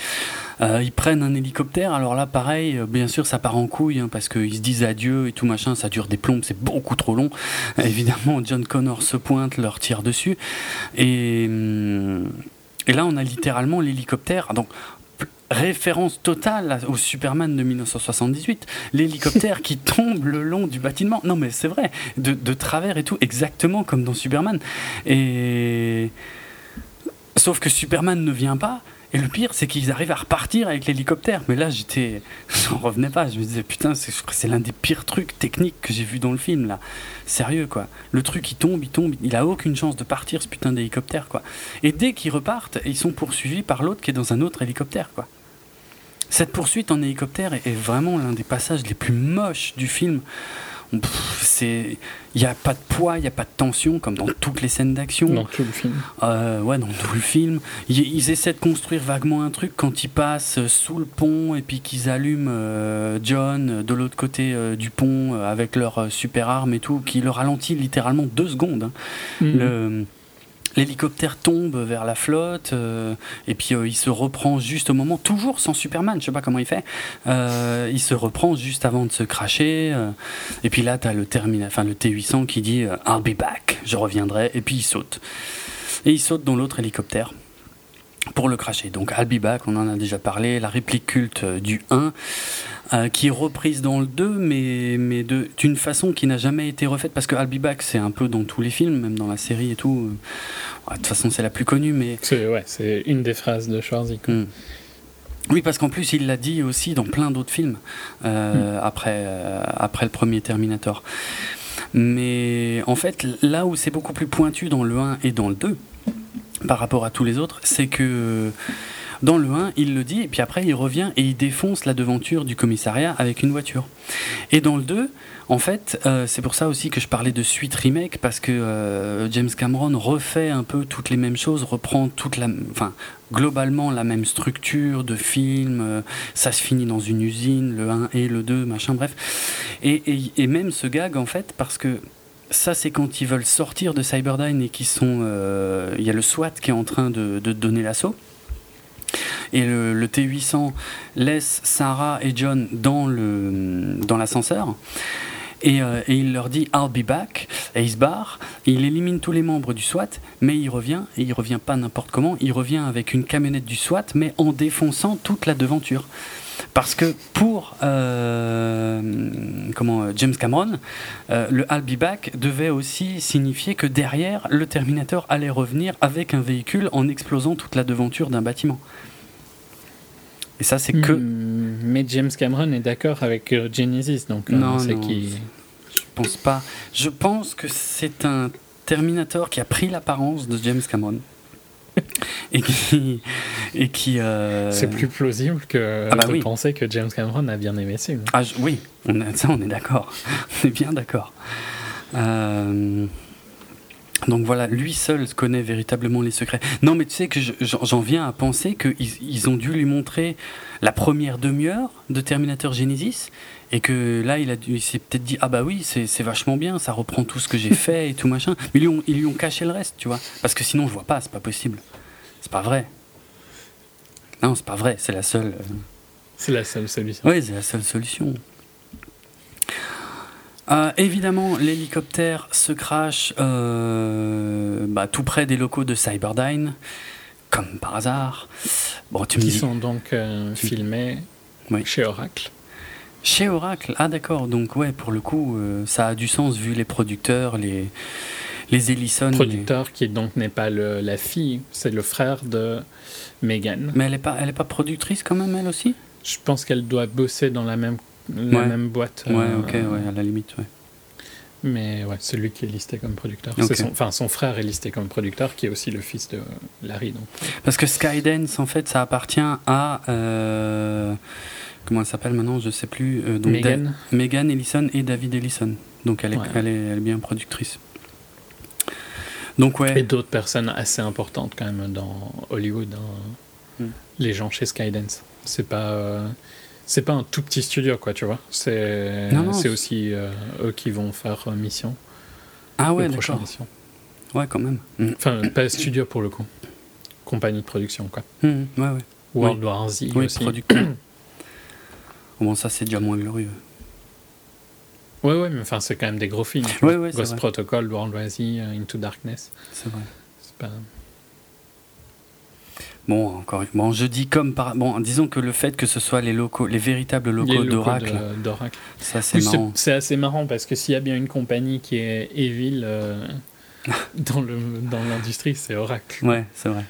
Euh, ils prennent un hélicoptère. Alors là, pareil, bien sûr, ça part en couille hein, parce qu'ils se disent adieu et tout machin. Ça dure des plombes, c'est beaucoup trop long. Évidemment, John Connor se pointe, leur tire dessus et hum, et là, on a littéralement l'hélicoptère. Donc, référence totale au Superman de 1978, l'hélicoptère qui tombe le long du bâtiment. Non mais c'est vrai, de, de, travers et tout, exactement comme dans Superman. Et sauf que Superman ne vient pas. Et le pire, c'est qu'ils arrivent à repartir avec l'hélicoptère. Mais là, j'étais, j'en revenais pas. Je me disais putain, c'est l'un des pires trucs techniques que j'ai vu dans le film là. Sérieux quoi. Le truc il tombe, il tombe, il a aucune chance de partir ce putain d'hélicoptère quoi. Et dès qu'ils repartent, ils sont poursuivis par l'autre qui est dans un autre hélicoptère quoi. Cette poursuite en hélicoptère est vraiment l'un des passages les plus moches du film. C'est il n'y a pas de poids, il n'y a pas de tension comme dans toutes les scènes d'action. Dans tout le film. Euh, ouais, dans tout le film. Ils, essaient de construire vaguement un truc quand ils passent sous le pont et puis qu'ils allument euh, John de l'autre côté euh, du pont avec leur super arme et tout, qui le ralentit littéralement deux secondes. Hein. Mhm. Le L'hélicoptère tombe vers la flotte euh, et puis euh, il se reprend juste au moment, toujours sans Superman, je sais pas comment il fait. Euh, il se reprend juste avant de se cracher. et puis là, tu as le, enfin, le T800 qui dit I'll be back, je reviendrai. Et puis il saute. Et il saute dans l'autre hélicoptère pour le cracher. Donc I'll be back, on en a déjà parlé, la réplique culte du 1. Euh, qui est reprise dans le 2, mais, mais d'une façon qui n'a jamais été refaite, parce que I'll Be Back, c'est un peu dans tous les films, même dans la série et tout. de toute façon, c'est la plus connue, mais... C'est ouais, une des phrases de Schwarzy. Hmm. Oui, parce qu'en plus, il l'a dit aussi dans plein d'autres films, euh, hmm. après, euh, après le premier Terminator. Mais en fait, là où c'est beaucoup plus pointu dans le 1 et dans le 2, par rapport à tous les autres, c'est que dans le 1, il le dit, et puis après, il revient et il défonce la devanture du commissariat avec une voiture. Et dans le 2, en fait, euh, c'est pour ça aussi que je parlais de suite remake, parce que euh, James Cameron refait un peu toutes les mêmes choses, reprend toute la, enfin, globalement la même structure de film, euh, ça se finit dans une usine, le 1 et le 2, machin, bref. Et, et, même ce gag, en fait, parce que ça, c'est quand ils veulent sortir de Cyberdyne et qu'ils sont. Il y a le SWAT qui est en train de, de donner l'assaut. Et le, T800 laisse Sarah et John dans l'ascenseur. Dans et, euh, et, il leur dit I'll be back et il se barre. il élimine tous les membres du SWAT, mais il revient et il revient pas n'importe comment. Il revient avec une camionnette du SWAT, mais en défonçant toute la devanture. Parce que pour euh, comment, James Cameron, euh, le I'll be back devait aussi signifier que derrière, le Terminator allait revenir avec un véhicule en explosant toute la devanture d'un bâtiment. Et ça, c'est que. Hmm, mais James Cameron est d'accord avec euh, Genesis, donc euh, non, non qui. Je pense pas. Je pense que c'est un Terminator qui a pris l'apparence de James Cameron. et qui. Et qui euh, C'est plus plausible que ah bah de penser que James Cameron a bien aimé ça. Ah, oui, on ça, on est d'accord. on est bien d'accord. Euh. Donc voilà, lui seul connaît véritablement les secrets. Non, mais tu sais que j'en viens à penser qu'ils ils ont dû lui montrer la première demi-heure de Terminator Genesis et que là, il, a, il s'est peut-être dit Ah bah oui, c'est vachement bien, ça reprend tout ce que j'ai fait et tout machin. Mais ils lui, ont, ils lui ont caché le reste, tu vois. Parce que sinon, je vois pas, c'est pas possible. C'est pas vrai. Non, c'est pas vrai, c'est la seule. Euh, c'est la seule solution. Oui, c'est la seule solution. Euh, évidemment, l'hélicoptère se crache euh, bah, tout près des locaux de Cyberdyne, comme par hasard. Bon, tu Qui sont donc euh, filmés chez Oracle. Chez Oracle, ah d'accord. Donc ouais, pour le coup, ça a du sens vu les producteurs, les les Ellison. Producteur qui donc n'est pas le, la fille, c'est le frère de Megan. Mais elle est pas, elle est pas productrice quand même elle aussi? Je pense qu'elle doit bosser dans la même la même boîte. Ouais, euh, ok, ouais, à la limite, ouais. Mais ouais, celui qui est listé comme producteur. Son, enfin, son frère est listé comme producteur, qui est aussi le fils de Larry. Donc. Parce que Skydance, en fait, ça appartient à. Euh, comment elle s'appelle maintenant Je sais plus. Euh, donc Megan. Megan Ellison et David Ellison. Donc elle est, elle est, elle est bien productrice. Donc ouais. Et d'autres personnes assez importantes quand même dans Hollywood. Hein. Hmm. Les gens chez Skydance. C'est pas c'est pas un tout petit studio, quoi, tu vois. C'est aussi euh, eux qui vont faire euh, mission. Ah ouais, d'accord. Ouais, quand même. Mm. Enfin, pas studio pour le coup. Compagnie de production, quoi. Mm, ouais, ouais. World War Z oui, aussi. producteur. bon, ça, c'est déjà moins glorieux. Ouais, ouais, mais enfin, c'est quand même des gros films. Ouais, ouais, Ghost Protocol, World War Z, euh, Into Darkness. C'est vrai. C'est pas... Bon, encore bon, je dis comme par bon, disons que le fait que ce soit les locaux, les véritables locaux d'Oracle, ça c'est marrant. C'est assez marrant parce que s'il y a bien une compagnie qui est evil euh, dans le dans l'industrie, c'est Oracle. Ouais, c'est vrai.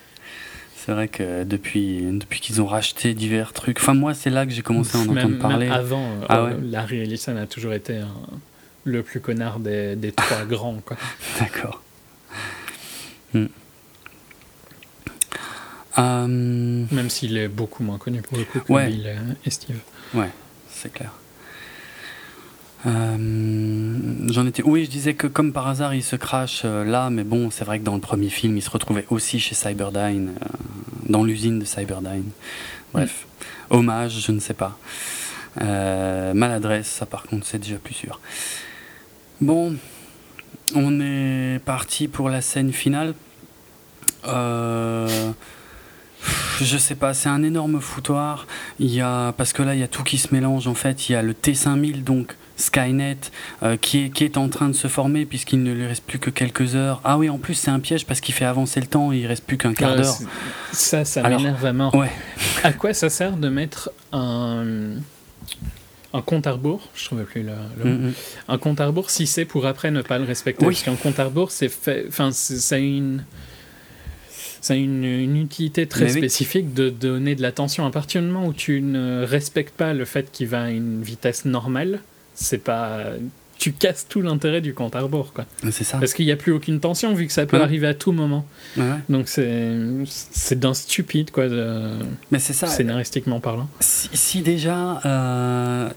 C'est vrai que depuis depuis qu'ils ont racheté divers trucs. Enfin moi, c'est là que j'ai commencé à en entendre parler. avant, euh, ah Larry Ellison a toujours été le plus connard des, des trois grands, quoi. D'accord. Hmm. Euh, Même s'il est beaucoup moins connu pour le coup que ouais. Bill et Steve. Ouais, c'est clair. Euh, j'en étais. Oui, je disais que comme par hasard, il se crache là, mais bon, c'est vrai que dans le premier film, il se retrouvait aussi chez Cyberdyne, dans l'usine de Cyberdyne. Bref, mm. hommage, je ne sais pas. maladresse, ça par contre, c'est déjà plus sûr. Bon, on est parti pour la scène finale. Euh, je sais pas, c'est un énorme foutoir. Il y a, parce que là, il y a tout qui se mélange en fait. Il y a le T5000, donc Skynet, euh, qui, est, qui est en train de se former puisqu'il ne lui reste plus que quelques heures. Ah oui, en plus, c'est un piège parce qu'il fait avancer le temps et il reste plus qu'un quart d'heure. Ça, ça m'énerve vraiment. Ouais. À quoi ça sert de mettre un un compte à rebours, je trouvais plus le, mm-hmm. un compte à rebours si c'est pour après ne pas le respecter? Parce qu'un compte à rebours, c'est fait, enfin, a une, ça a une, utilité très spécifique de donner de l'attention. À partir du moment où tu ne respectes pas le fait qu'il va à une vitesse normale, c'est pas, tu casses tout l'intérêt du compte à rebours, quoi. C'est ça. Parce qu'il n'y a plus aucune tension vu que ça peut arriver à tout moment. Donc c'est, c'est d'un stupide, quoi. Mais c'est ça. Scénaristiquement parlant. Si, déjà. Euh,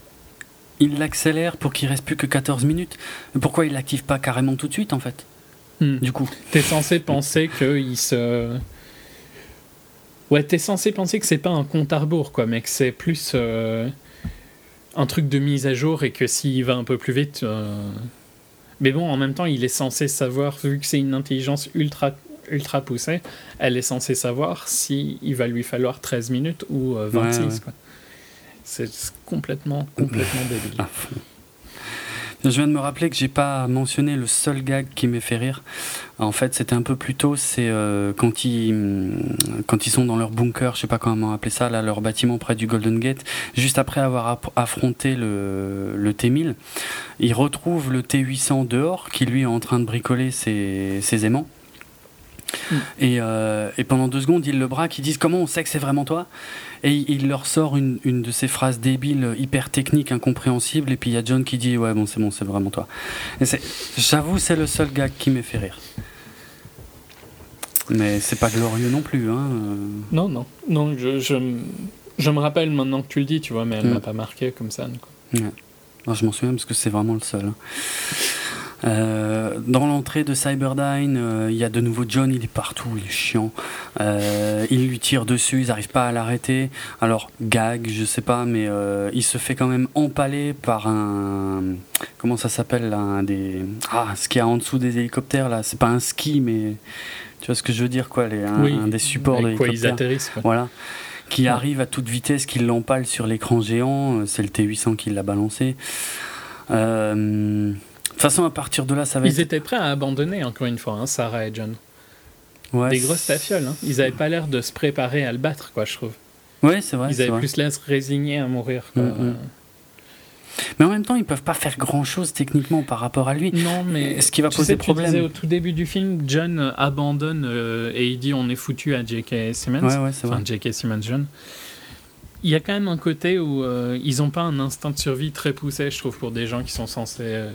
il l'accélère pour qu'il reste plus que 14 minutes. Pourquoi il l'active pas carrément tout de suite en fait? Hmm. Du coup. T'es censé penser qu'il se. Ouais, t'es censé penser que c'est pas un compte à rebours, quoi, mais que c'est plus euh, un truc de mise à jour et que s'il va un peu plus vite. Euh, mais bon, en même temps, il est censé savoir, vu que c'est une intelligence ultra, ultra poussée, elle est censée savoir s'il il va lui falloir 13 minutes ou 26. Euh, quoi. C'est complètement, complètement débile. Je viens de me rappeler que j'ai pas mentionné le seul gag qui m'ait fait rire. En fait, c'était un peu plus tôt. C'est euh, quand ils quand ils sont dans leur bunker, je sais pas comment appeler ça, là, leur bâtiment près du Golden Gate. Juste après avoir affronté le, le T1000, ils retrouvent le T800 dehors, qui lui est en train de bricoler ses, ses aimants. Mm. Et, euh, et, pendant deux secondes, ils le braquent, ils disent comment on sait que c'est vraiment toi? Et il leur sort une, une, de ces phrases débiles, hyper techniques, incompréhensibles, et puis il y a John qui dit ouais bon c'est bon, c'est vraiment toi. J'avoue, c'est le seul gag qui m'est fait rire. Mais c'est pas glorieux non plus. Hein. Non, non, non. Je, je, je, me rappelle maintenant que tu le dis, tu vois, mais elle mm. m'a pas marqué comme ça. Quoi. Ouais. je m'en souviens parce que c'est vraiment le seul. Hein. Euh, dans l'entrée de Cyberdyne, euh, il y a de nouveau John, il est partout, il est chiant. Euh, il lui tire dessus, ils n'arrivent pas à l'arrêter. Alors, gag, je sais pas, mais il se fait quand même empaler par un. Comment ça s'appelle là des... Ah, ce qu'il y a en dessous des hélicoptères là, c'est pas un ski, mais. Tu vois ce que je veux dire, quoi, les, un, des supports de ils atterrissent. Quoi. Voilà qui arrive à toute vitesse, qui l'empale sur l'écran géant. C'est le T800 qui l'a balancé. Euh, toute façon, à partir de là, ça va Ils étaient prêts à abandonner, encore une fois, hein, Sarah et John. Ouais, Des grosses tafioles. Hein. Ils n'avaient pas l'air de se préparer à le battre, quoi, je trouve. Oui, c'est vrai. Ils avaient plus l'air de se résigner à mourir. Mm, mm. Mais en même temps, ils peuvent pas faire grand chose techniquement par rapport à lui. Non, mais ce qui va poser problème. au tout début du film, John abandonne euh, et il dit on est foutu à J.K. Simmons. Ouais, ouais, enfin, J.K. Simmons John. Il y a quand même un côté où euh, ils n'ont pas un instinct de survie très poussé, je trouve, pour des gens qui sont censés euh,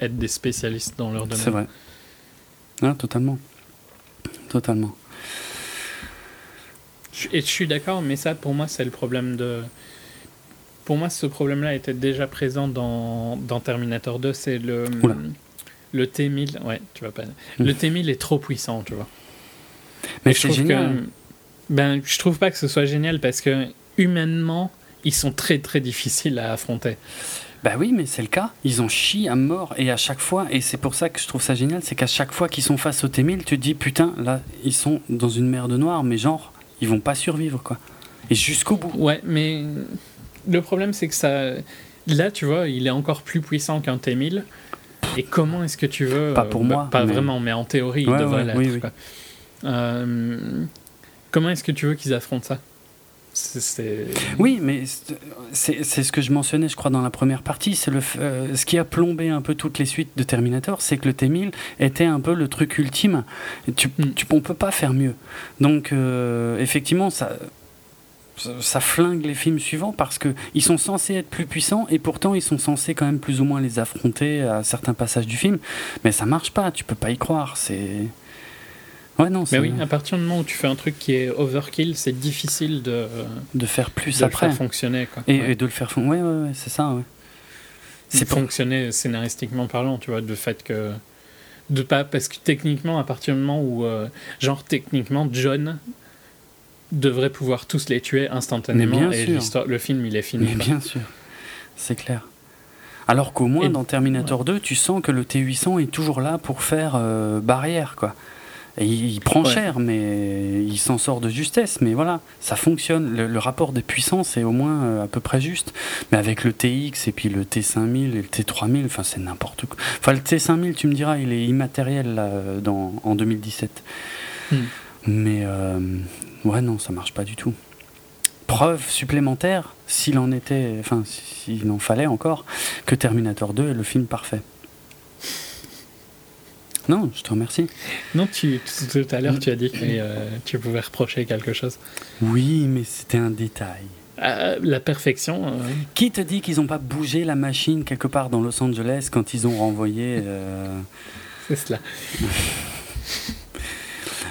être des spécialistes dans leur domaine. C'est vrai. Ah, totalement. Totalement. Et je suis d'accord, mais ça, pour moi, c'est le problème de. Pour moi, ce problème-là était déjà présent dans, dans Terminator 2. C'est le. Le T1000. Ouais, tu vas pas. Le hmm. T1000 est trop puissant, tu vois. Mais c'est génial. Que, ben, je trouve pas que ce soit génial parce que humainement, ils sont très très difficiles à affronter. Bah oui, mais c'est le cas. Ils ont chi à mort et à chaque fois, et c'est pour ça que je trouve ça génial, c'est qu'à chaque fois qu'ils sont face au T-1000, tu te dis putain, là, ils sont dans une mer de noir, mais genre, ils vont pas survivre quoi. Et jusqu'au bout. Ouais, mais le problème c'est que ça. Là, tu vois, il est encore plus puissant qu'un T-1000. Et comment est-ce que tu veux. Pas pour moi. Pas vraiment, mais en théorie, il devrait l'être. Euh, comment est-ce que tu veux qu'ils affrontent ça? Oui, mais c'est ce que je mentionnais, je crois, dans la première partie. C'est le euh, ce qui a plombé un peu toutes les suites de Terminator, c'est que le T-1000 était un peu le truc ultime. Tu, mm. tu, on peut pas faire mieux. Donc, euh, effectivement, ça, ça flingue les films suivants parce que ils sont censés être plus puissants et pourtant ils sont censés quand même plus ou moins les affronter à certains passages du film. Mais ça marche pas. Tu peux pas y croire. C'est Ouais, non, mais oui, à partir du moment où tu fais un truc qui est overkill, c'est difficile de, de faire plus de après. Le faire fonctionner. Quoi. Et, de le faire fonctionner. Ouais, ouais, ouais c'est ça. Ouais. fonctionner scénaristiquement parlant, tu vois, de fait que de pas parce que techniquement à partir du moment où euh, genre techniquement John devrait pouvoir tous les tuer instantanément et le film il est fini. Mais bien sûr, c'est clair. Alors qu'au moins dans Terminator 2, tu sens que le T800 est toujours là pour faire euh, barrière quoi il, prend cher, mais il s'en sort de justesse. Mais voilà, ça fonctionne. Le, rapport des puissances est au moins euh, à peu près juste. Mais avec le TX et puis le T5000 et le T3000, enfin c'est n'importe quoi. Enfin le T5000, tu me diras, il est immatériel là, dans, en 2017. Hmm. Mais euh, ouais, non, ça marche pas du tout. Preuve supplémentaire, s'il en était, enfin s'il en fallait encore, que Terminator 2 est le film parfait. Non, je te remercie. Non, tu, tout à l'heure, tu as dit que euh, tu pouvais reprocher quelque chose. Oui, mais c'était un détail. Euh, la perfection. Euh. Qui te dit qu'ils n'ont pas bougé la machine quelque part dans Los Angeles quand ils ont renvoyé. C'est cela.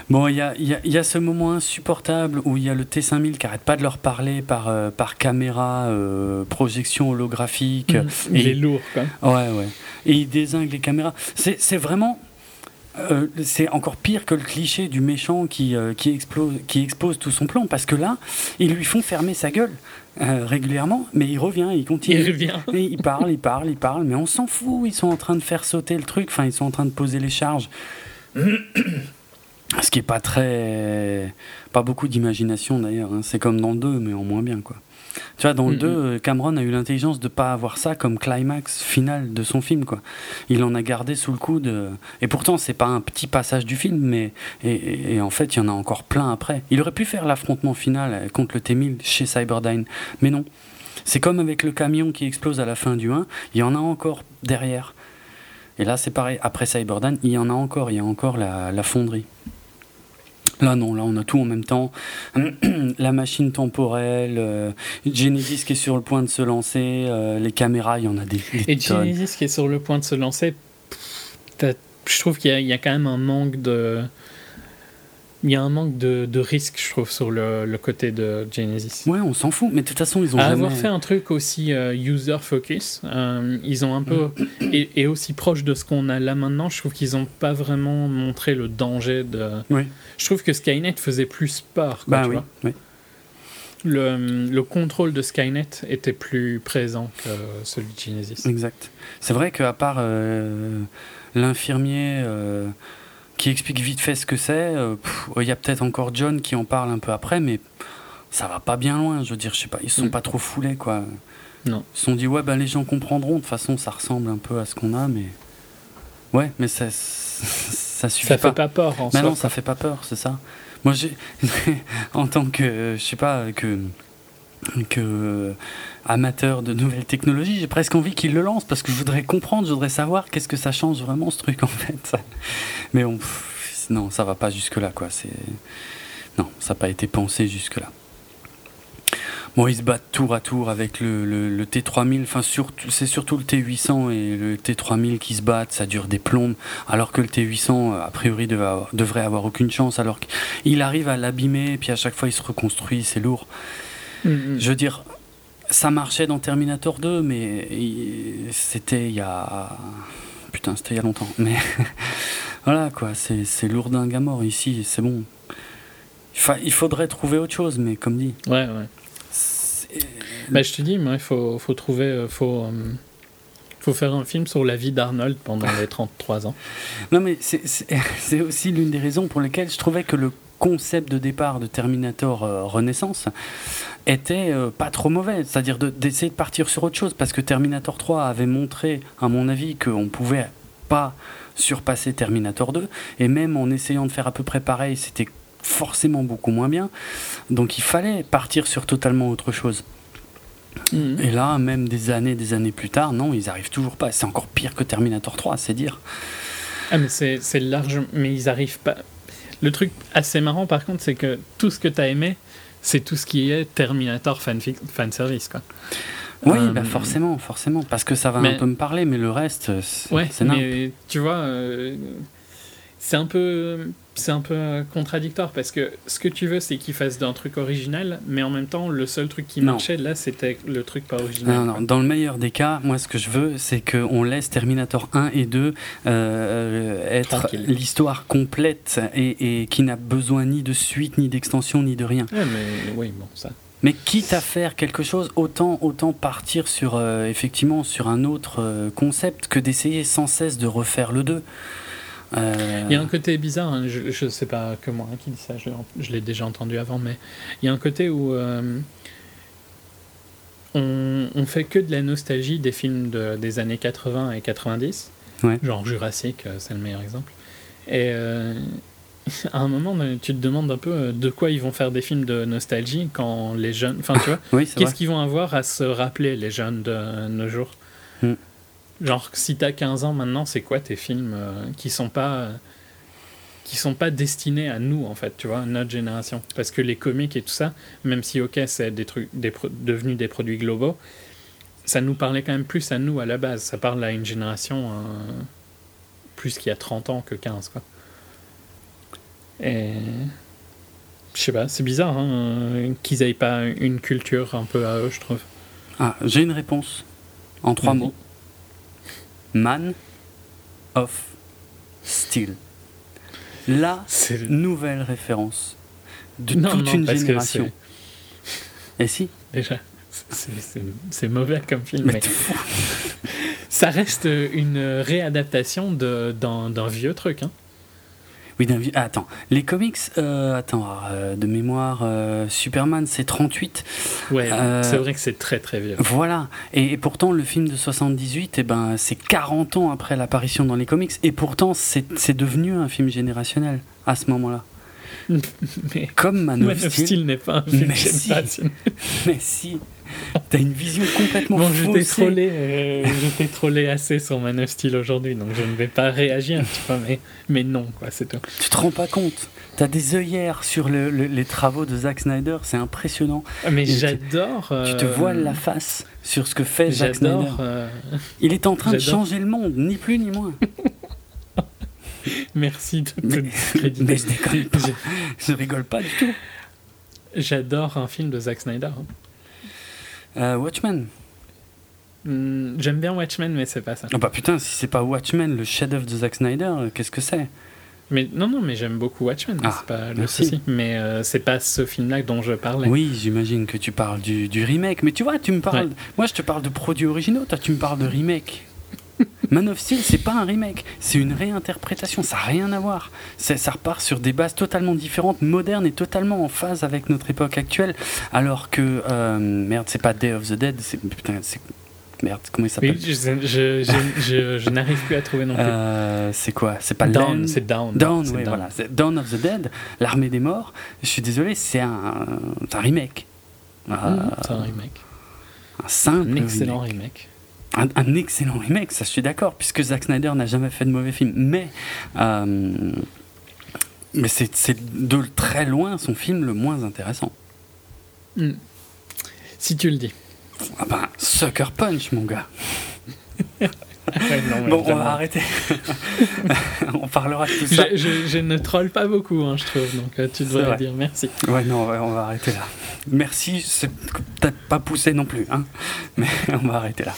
Bon, il y a, y a, ce moment insupportable où il y a le T5000 qui arrête pas de leur parler par, par caméra, projection holographique. Mmh, il est lourd, quoi. Ouais, ouais. Et il désingue les caméras. C'est vraiment euh, c'est encore pire que le cliché du méchant qui, euh, qui, explose, qui expose tout son plan, parce que là, ils lui font fermer sa gueule euh, régulièrement, mais il revient, il continue. Il revient. Et il parle, il parle, il parle, mais on s'en fout, ils sont en train de faire sauter le truc, enfin, ils sont en train de poser les charges. Ce qui est pas très. Pas beaucoup d'imagination d'ailleurs, hein. c'est comme dans le 2, mais en moins bien, quoi. Tu vois, dans le 2, euh, Cameron a eu l'intelligence de ne pas avoir ça comme climax final de son film. Quoi. Il en a gardé sous le coude. Et pourtant, c'est pas un petit passage du film, mais et, en fait, il y en a encore plein après. Il aurait pu faire l'affrontement final contre le T-1000 chez Cyberdyne, mais non. C'est comme avec le camion qui explose à la fin du 1, il y en a encore derrière. Et là, c'est pareil. Après Cyberdyne, il y en a encore. Il y a encore la fonderie. Là non, là on a tout en même temps. la machine temporelle, euh, Genesis qui est sur le point de se lancer, euh, les caméras, il y en a des, Et Genesis qui est sur le point de se lancer, je trouve qu'il y, a quand même un manque de il y a un manque de, de, risque, je trouve, sur le, le, côté de Genesis. Ouais, on s'en fout, mais de toute façon, ils ont à avoir fait un truc aussi euh, user focus, euh, ils ont un peu et, et, aussi proche de ce qu'on a là maintenant. Je trouve qu'ils n'ont pas vraiment montré le danger de. Oui. Je trouve que Skynet faisait plus peur. Quoi, bah, tu oui, vois oui. Le, le, contrôle de Skynet était plus présent que celui de Genesis. Exact. C'est vrai qu'à part euh, l'infirmier qui explique vite fait ce que c'est. Euh, il y a peut-être encore John qui en parle un peu après, mais ça va pas bien loin. Je veux dire, je sais pas, ils sont mm. pas trop foulés, quoi. Non. Ils se sont dit, ouais, ben les gens comprendront. De toute façon, ça ressemble un peu à ce qu'on a, mais. Ouais, mais ça, ça suffit ça pas. fait pas peur, en mais non, ça fait pas peur, c'est ça. Moi, j'ai. en tant que. Je sais pas, que que amateur de nouvelles technologies, j'ai presque envie qu'il le lance parce que je voudrais comprendre, je voudrais savoir qu'est-ce que ça change vraiment ce truc en fait. Mais on, non, ça va pas jusque là quoi. C'est non, ça n'a pas été pensé jusque là. Bon, ils se battent tour à tour avec le, le, T3000. Enfin, c'est surtout le T800 et le T3000 qui se battent. Ça dure des plombes. Alors que le T800, a priori, devrait avoir aucune chance. Alors qu'il arrive à l'abîmer, puis à chaque fois, il se reconstruit. C'est lourd. Mm-hmm. Je veux dire, ça marchait dans Terminator 2, mais c'était il y a. Putain, c'était il y a longtemps. Mais voilà, quoi, c'est lourdingue à mort ici, c'est bon. il faudrait trouver autre chose, mais comme dit. Ouais, ouais. Bah, je te dis, il faut, faut trouver. Euh, faut, euh, faut faire un film sur la vie d'Arnold pendant les 33 ans. Non, mais c'est aussi l'une des raisons pour lesquelles je trouvais que le concept de départ de Terminator euh, Renaissance était euh, pas trop mauvais, c'est-à-dire d'essayer de, partir sur autre chose, parce que Terminator 3 avait montré, à mon avis, qu'on pouvait pas surpasser Terminator 2, et même en essayant de faire à peu près pareil, c'était forcément beaucoup moins bien, donc il fallait partir sur totalement autre chose. Mhm. Et là, même des années, des années plus tard, non, ils arrivent toujours pas. C'est encore pire que Terminator 3, c'est dire. Ah, mais c'est large, mais ils arrivent pas. Le truc assez marrant, par contre, c'est que tout ce que tu as aimé, c'est tout ce qui est Terminator fan, fan service. Quoi. Oui, euh, bah forcément, forcément, parce que ça va un peu me parler, mais le reste, c'est ouais, mais tu vois, euh, c'est un peu. C'est un peu euh, contradictoire parce que ce que tu veux, c'est qu'il fasse d'un truc original, mais en même temps, le seul truc qui marchait là, c'était le truc pas original. Non, non, dans le meilleur des cas, moi, ce que je veux, c'est qu'on laisse Terminator 1 et 2 euh, être l'histoire complète et, qui n'a besoin ni de suite, ni d'extension, ni de rien. Ouais, mais oui, bon, ça. Mais quitte à faire quelque chose, autant, autant partir sur, euh, effectivement, sur un autre concept que d'essayer sans cesse de refaire le 2. Il y a un côté bizarre, hein, je ne sais pas que moi qui dit ça, je, l'ai déjà entendu avant, mais il y a un côté où euh, on, on, fait que de la nostalgie des films de, des années 80 et 90, genre Jurassic, euh, c'est le meilleur exemple. Et euh, à un moment, tu te demandes un peu de quoi ils vont faire des films de nostalgie quand les jeunes. Enfin, tu vois, qu'est-ce qu'ils vont avoir à se rappeler, les jeunes de nos jours? Hmm. Genre, si t'as 15 ans maintenant, c'est quoi tes films euh, qui sont pas qui sont pas destinés à nous en fait, tu vois, notre génération? Parce que les comics et tout ça, même si ok, c'est des trucs des devenus des produits globaux, ça nous parlait quand même plus à nous à la base. Ça parle à une génération euh, plus qu'il y a 30 ans que 15 quoi. Et je sais pas, c'est bizarre hein, qu'ils aient pas une culture un peu à eux, je trouve. Ah, j'ai une réponse en trois mots. Man of Steel. La nouvelle référence de toute une génération. Et si Déjà, c'est mauvais comme film. Mais, ça reste une réadaptation d'un vieux truc. Hein. Oui, attends, les comics, euh, attends, euh, de mémoire, euh, Superman, c'est 38. Ouais, c'est vrai que c'est très très vieux. Voilà, et, pourtant le film de 78, eh ben, c'est 40 ans après l'apparition dans les comics, et pourtant c'est devenu un film générationnel à ce moment-là. Mais Comme Man, of Steel, n'est pas un film mais générationnel. mais si, T'as une vision complètement bon, je t'ai trollé, euh, je trollé assez sur Man of Steel aujourd'hui, donc je ne vais pas réagir, tu vois, mais, mais non, quoi, c'est tout. Tu te rends pas compte T'as des œillères sur le, les travaux de Zack Snyder, c'est impressionnant. Ah, mais j'adore. Tu, te voiles la face sur ce que fait Zack Snyder. Euh, Il est en train de changer le monde, ni plus ni moins. Merci de te créditer. Mais je déconne pas. Je rigole pas du tout. J'adore un film de Zack Snyder. Euh, Watchmen. Hmm, j'aime bien Watchmen, mais c'est pas ça. Oh bah putain, si c'est pas Watchmen, le chef-d'œuvre de Zack Snyder, euh, qu'est-ce que c'est? Mais non, non, mais j'aime beaucoup Watchmen, ah, c'est pas le souci. Mais euh, c'est pas ce film-là dont je parlais. Oui, j'imagine que tu parles du, du, remake. Mais tu vois, tu me parles. Moi, je te parle de produits originaux. Toi, tu me parles de remake. Man of Steel, c'est pas un remake, c'est une réinterprétation, ça n'a rien à voir. Ça repart sur des bases totalement différentes, modernes et totalement en phase avec notre époque actuelle. Alors que, euh, merde, c'est pas Day of the Dead, c'est. Putain, c'est. Merde, comment il s'appelle? Je, n'arrive plus à trouver non plus. Euh, c'est quoi? C'est pas Down, c'est Down. Down, oui, voilà. Dawn of the Dead, l'armée des morts. Je suis désolé, c'est un, un remake. Mmh, c'est un remake. Un simple. Un excellent remake un, excellent remake, ça je suis d'accord, puisque Zack Snyder n'a jamais fait de mauvais film. Mais, euh, mais c'est de très loin son film le moins intéressant. Hmm. Si tu le dis. Ah ben, Sucker Punch, mon gars. bon, on va arrêter. on parlera de tout ça. Je, ne troll pas beaucoup, hein, je trouve, donc euh, tu devrais dire merci. Ouais, non, on va arrêter là. Merci, c'est peut-être pas poussé non plus, hein, mais on va arrêter là.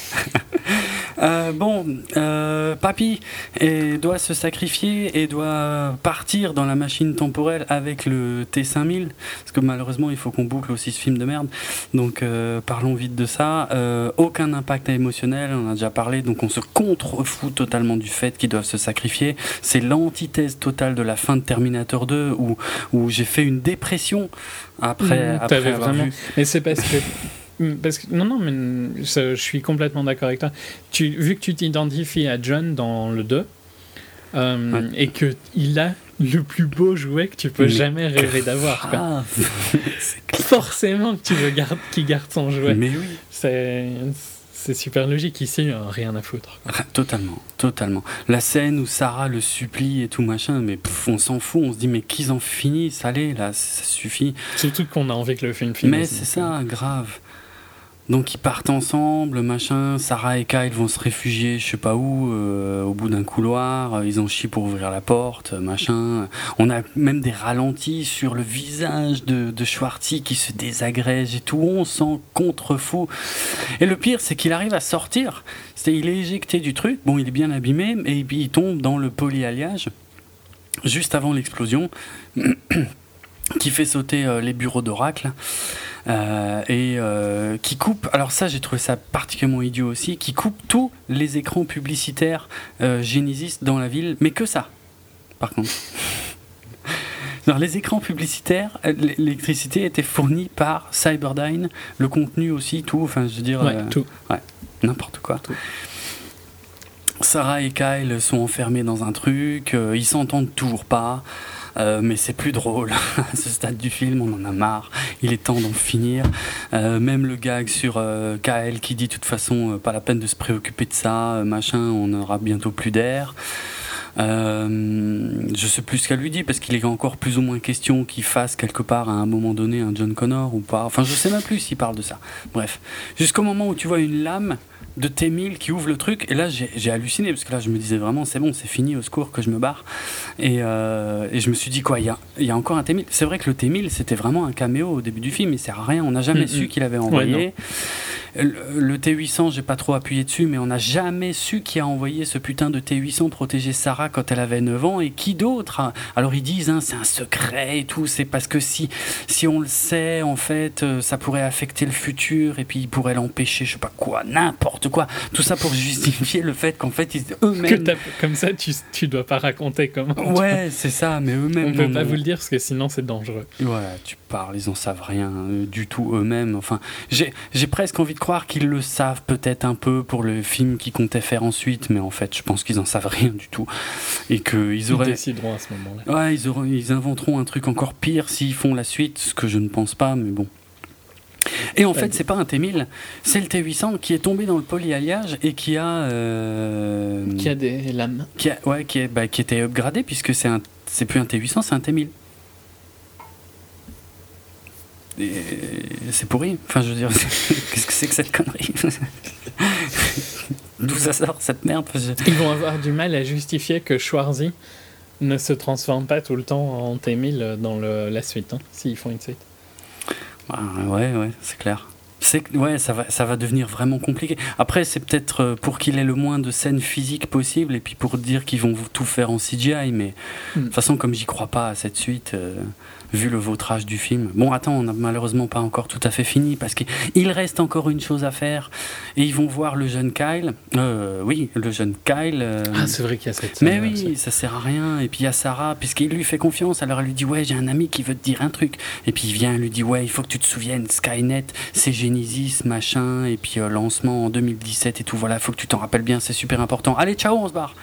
Euh, bon, euh, Papy et doit se sacrifier et doit partir dans la machine temporelle avec le T5000, parce que malheureusement il faut qu'on boucle aussi ce film de merde. Donc euh, parlons vite de ça. aucun impact émotionnel, on a déjà parlé, donc on se contrefout totalement du fait qu'ils doivent se sacrifier. C'est l'antithèse totale de la fin de Terminator 2 où, où j'ai fait une dépression après, mmh, après avoir vraiment... Et c'est parce que parce que, non, non, mais je suis complètement d'accord avec toi. Tu, vu que tu t'identifies à John dans le 2, euh, et qu'il a le plus beau jouet que tu peux jamais rêver d'avoir. Ah, Forcément que tu veux qu'il garde son jouet. Mais oui. C'est. C'est super logique ici, rien à foutre. Totalement, totalement. La scène où Sarah le supplie et tout machin, mais on s'en fout, on se dit mais qu'ils en finissent, allez là, ça suffit. Surtout qu'on a envie que le film finisse. Mais c'est ça, grave. Donc ils partent ensemble, machin. Sarah et Kyle vont se réfugier, je sais pas où, euh, au bout d'un couloir. Ils ont chié pour ouvrir la porte, machin. On a même des ralentis sur le visage de, de Schwartzy qui se désagrège et tout. On s'en contrefou. Et le pire, c'est qu'il arrive à sortir. C'est il est éjecté du truc. Bon, il est bien abîmé, et puis il tombe dans le polyalliage juste avant l'explosion. qui fait sauter euh, les bureaux d'Oracle et euh, qui coupe, alors ça j'ai trouvé ça particulièrement idiot aussi, qui coupe tous les écrans publicitaires Genesis dans la ville, mais que ça, par contre. Alors, les écrans publicitaires, l'électricité était fournie par Cyberdyne, le contenu aussi, tout, enfin je veux dire... tout. Ouais, n'importe quoi. Tout. Sarah et Kyle sont enfermés dans un truc, ils s'entendent toujours pas. Euh, mais c'est plus drôle. à ce stade du film, on en a marre. Il est temps d'en finir. Euh, même le gag sur euh, Kael qui dit de toute façon pas la peine de se préoccuper de ça, machin, on aura bientôt plus d'air. je sais plus ce qu'elle lui dit parce qu'il est encore plus ou moins question qu'il fasse quelque part à un moment donné un John Connor ou pas. Enfin, je sais même plus s'il parle de ça. Bref, jusqu'au moment où tu vois une lame de T1000 qui ouvre le truc. Et là, j'ai halluciné parce que là, je me disais vraiment, c'est bon, c'est fini, au secours, que je me barre. Et, euh, et je me suis dit, quoi, il y a, y a, encore un T1000. C'est vrai que le T1000, c'était vraiment un caméo au début du film, il sert à rien. On n'a jamais su qu'il avait envoyé. Le, T800, j'ai pas trop appuyé dessus, mais on n'a jamais su qui a envoyé ce putain de T800 protéger Sarah quand elle avait 9 ans. Et qui d'autre Alors ils disent, hein, c'est un secret et tout. C'est parce que si, si on le sait, en fait, euh, ça pourrait affecter le futur et puis il pourrait l'empêcher, je sais pas quoi, n'importe quoi. Tout ça pour justifier le fait qu'en fait, eux-mêmes. Comme ça, tu, tu dois pas raconter comment. Ouais, c'est ça, mais eux-mêmes. On peut pas vous le dire parce que sinon c'est dangereux. Ouais, tu ils en savent rien euh, du tout eux-mêmes. Enfin, j'ai presque envie de croire qu'ils le savent peut-être un peu pour le film qu'ils comptaient faire ensuite, mais en fait, je pense qu'ils en savent rien du tout. Et qu'ils auraient. Ils décideront à ce moment-là. Ouais, ils, inventeront un truc encore pire s'ils font la suite, ce que je ne pense pas, mais bon. Et en fait, c'est pas un T1000, c'est le T800 qui est tombé dans le polyalliage et qui a. Euh, qui a des lames. Qui a, ouais, qui, est, bah, qui était upgradé puisque c'est plus un T800, c'est un T1000. C'est pourri. Enfin, je veux dire, qu'est-ce que c'est que cette connerie D'où ça sort cette merde Ils vont avoir du mal à justifier que Schwarzy ne se transforme pas tout le temps en T1000 dans le, la suite, hein, s'ils font une suite. Bah, ouais, ouais, c'est clair. C'est ouais, ça va, ça va devenir vraiment compliqué. Après, c'est peut-être euh, pour qu'il ait le moins de scènes physiques possible et puis pour dire qu'ils vont tout faire en CGI. Mais de toute hmm. façon, comme j'y crois pas à cette suite, euh, vu le vautrage du film. Bon, attends, on n'a malheureusement pas encore tout à fait fini parce qu'il reste encore une chose à faire. Et ils vont voir le jeune Kyle. Euh, oui, le jeune Kyle. Euh, ah, c'est vrai qu'il y a cette Mais oui, ça sert à rien. Et puis il y a Sarah, puisqu'il lui fait confiance. Alors elle lui dit Ouais, j'ai un ami qui veut te dire un truc. Et puis il vient, elle lui dit Ouais, il faut que tu te souviennes, Skynet, c'est Genesis, machin. Et puis euh, lancement en 2017 et tout. Voilà, il faut que tu t'en rappelles bien, c'est super important. Allez, ciao, on se barre.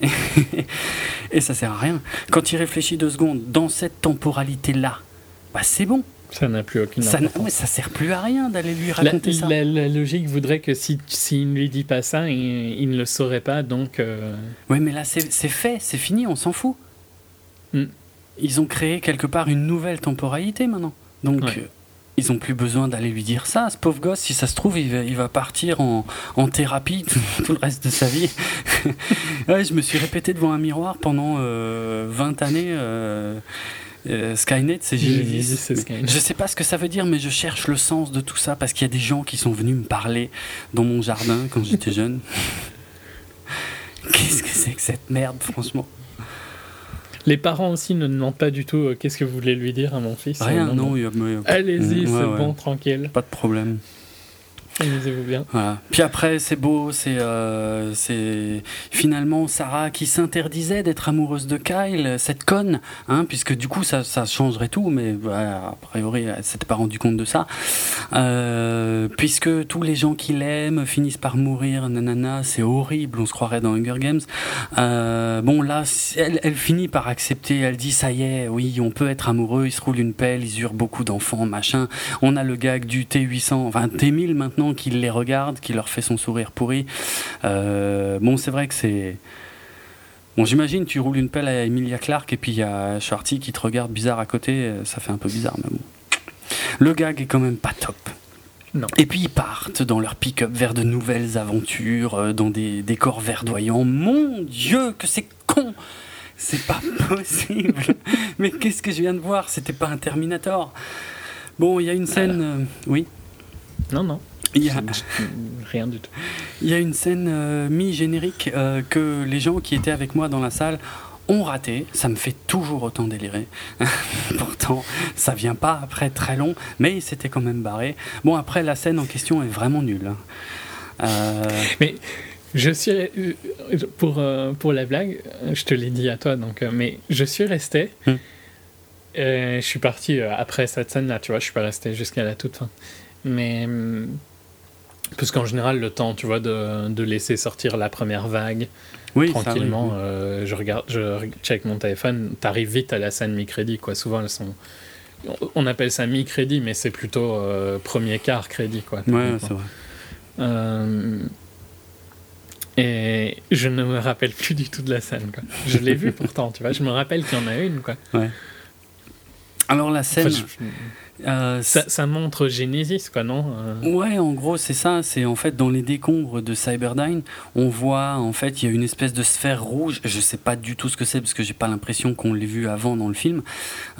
et ça sert à rien. Quand il réfléchit deux secondes, dans cette temporalité-là, bah c'est bon. Ça n'a plus aucune ça, ça sert plus à rien d'aller lui raconter ça. La, logique voudrait que s'il si, ne lui dit pas ça, il, ne le saurait pas, donc... Euh, oui, mais là, c'est fait, c'est fini, on s'en fout. Hmm. Ils ont créé quelque part une nouvelle temporalité maintenant. Donc, euh, ils ont plus besoin d'aller lui dire ça. Ce pauvre gosse, si ça se trouve, il va, partir en, thérapie tout, le reste de sa vie. ouais, je me suis répété devant un miroir pendant 20 euh, années. Euh, euh, Skynet, c'est Genesis. Je sais pas ce que ça veut dire, mais je cherche le sens de tout ça parce qu'il y a des gens qui sont venus me parler dans mon jardin quand j'étais jeune. Qu'est-ce que c'est que cette merde, franchement? Les parents aussi ne demandent pas du tout euh, qu'est-ce que vous voulez lui dire à mon fils. Rien, non. Allez-y, c'est bon, tranquille. Pas de problème. Puis après, c'est beau, c'est euh, c'est finalement Sarah qui s'interdisait d'être amoureuse de Kyle, cette conne, hein, puisque du coup ça, changerait tout, mais a priori elle s'était pas rendu compte de ça. Euh, puisque tous les gens qui l'aiment finissent par mourir, nanana, c'est horrible, on se croirait dans Hunger Games. Euh, bon là, elle, elle finit par accepter, elle dit ça y est, oui, on peut être amoureux, ils se roulent une pelle, ils eurent beaucoup d'enfants, machin. On a le gag du T800, enfin T1000 maintenant qu'il les regarde, qui leur fait son sourire pourri. Euh, bon, c'est vrai que c'est. Bon, j'imagine, tu roules une pelle à Emilia Clarke et puis il y a Shorty qui te regarde bizarre à côté, ça fait un peu bizarre, mais bon. Le gag est quand même pas top. Non. Et puis ils partent dans leur pick-up vers de nouvelles aventures, euh, dans des décors verdoyants. Mon Dieu, que c'est con C'est pas possible Mais qu'est-ce que je viens de voir? C'était pas un Terminator. Bon, il y a une scène... Euh, oui Non, non. Il y a... Rien du tout. Il y a une scène euh, mi-générique que les gens qui étaient avec moi dans la salle ont raté. Ça me fait toujours autant délirer. Pourtant, ça vient pas après très long, mais il s'était quand même barré. Bon, après, la scène en question est vraiment nulle. Hein. Euh, mais je suis pour euh, pour la blague, je te l'ai dit à toi donc, euh, mais je suis resté. Hmm. je suis parti après cette scène-là, tu vois. Je suis pas resté jusqu'à la toute fin, mais hmm, parce qu'en général, le temps, tu vois, de, de laisser sortir la première vague, oui, tranquillement. Euh, je regarde, je check mon téléphone. T'arrives vite à la scène mi-crédit, quoi. Souvent, elles sont. On appelle ça mi-crédit, mais c'est plutôt euh, premier quart crédit, quoi. Ouais, c'est vrai. Euh, et je ne me rappelle plus du tout de la scène, quoi. Je l'ai vu pourtant, tu vois. Je me rappelle qu'il y en a une, quoi. Ouais. Alors la scène. Euh, ça, montre Genesis, quoi, non euh? Ouais, en gros, c'est ça. C'est en fait dans les décombres de Cyberdyne, on voit en fait il y a une espèce de sphère rouge. Je sais pas du tout ce que c'est parce que j'ai pas l'impression qu'on l'ait vu avant dans le film,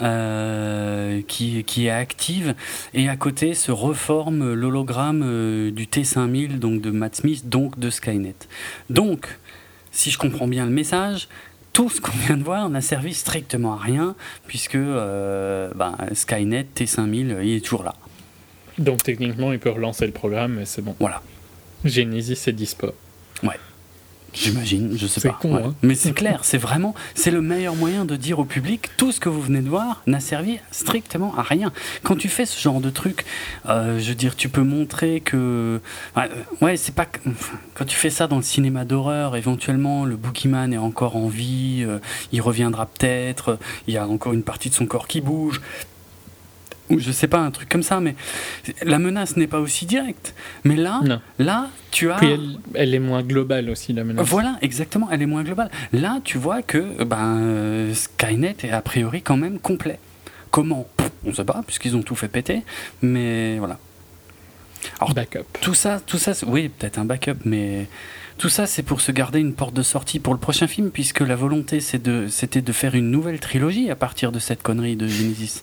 euh, qui, qui est active. Et à côté se reforme l'hologramme du T5000, donc de Matt Smith, donc de Skynet. Donc, si je comprends bien le message, tout ce qu'on vient de voir n'a servi strictement à rien, puisque euh, ben, Skynet T5000, il est toujours là. Donc techniquement, il peut relancer le programme, et c'est bon. Voilà. Genesis est dispo. Ouais. J'imagine, je sais pas. Con, hein. Mais c'est clair, c'est vraiment, c'est le meilleur moyen de dire au public tout ce que vous venez de voir n'a servi strictement à rien. Quand tu fais ce genre de truc, euh, je veux dire, tu peux montrer que, ouais, c'est pas quand tu fais ça dans le cinéma d'horreur, éventuellement le boogeyman est encore en vie, euh, il reviendra peut-être, il y a encore une partie de son corps qui bouge ou je sais pas, un truc comme ça, mais la menace n'est pas aussi directe. Mais là, là, tu as. Puis elle, est moins globale aussi, la menace. Voilà, exactement, elle est moins globale. Là, tu vois que ben, Skynet est a priori quand même complet. Comment? On ne sait pas, puisqu'ils ont tout fait péter, mais voilà. Alors, backup. Tout ça, tout ça, oui, peut-être un backup, mais tout ça, c'est pour se garder une porte de sortie pour le prochain film, puisque la volonté, c'était de faire une nouvelle trilogie à partir de cette connerie de Genesis.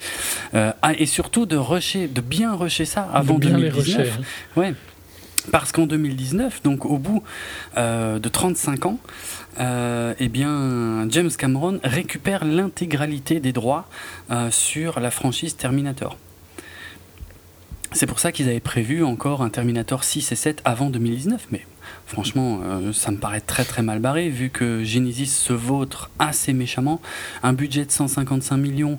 Euh, ah, et surtout de, rusher, de bien rusher ça avant bien 2019. Hein. Ouais. Parce qu'en 2019, donc au bout euh, de 35 ans, euh, eh bien, James Cameron récupère l'intégralité des droits sur la franchise Terminator. C'est pour ça qu'ils avaient prévu encore un Terminator 6 et 7 avant 2019, mais franchement, euh, ça me paraît très très mal barré, vu que Genesis se vautre assez méchamment. Un budget de 155 millions.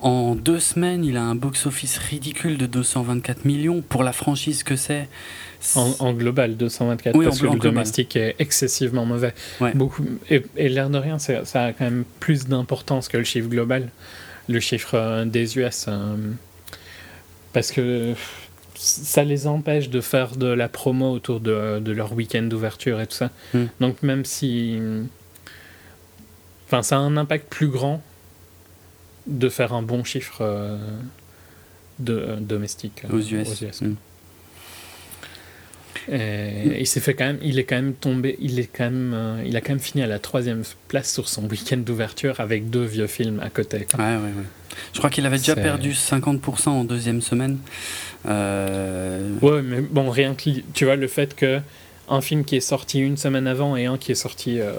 En deux semaines, il a un box-office ridicule de 224 millions pour la franchise que c'est. En, global, 224, parce que le domestique est excessivement mauvais. Beaucoup, et, l'air de rien, ça a quand même plus d'importance que le chiffre global, le chiffre euh, des US. Euh, parce que ça les empêche de faire de la promo autour de, de leur week-end d'ouverture et tout ça. Hmm. Donc même si... Enfin, ça a un impact plus grand de faire un bon chiffre euh, de, domestique aux US. Hmm. Et il s'est fait quand même, il est quand même tombé, il est quand même, euh, il a quand même fini à la troisième place sur son week-end d'ouverture avec deux vieux films à côté. Ouais, ouais, ouais. Je crois qu'il avait déjà perdu 50% en deuxième semaine. Euh... Ouais, mais bon, rien que tu vois le fait que un film qui est sorti une semaine avant et un qui est sorti, euh,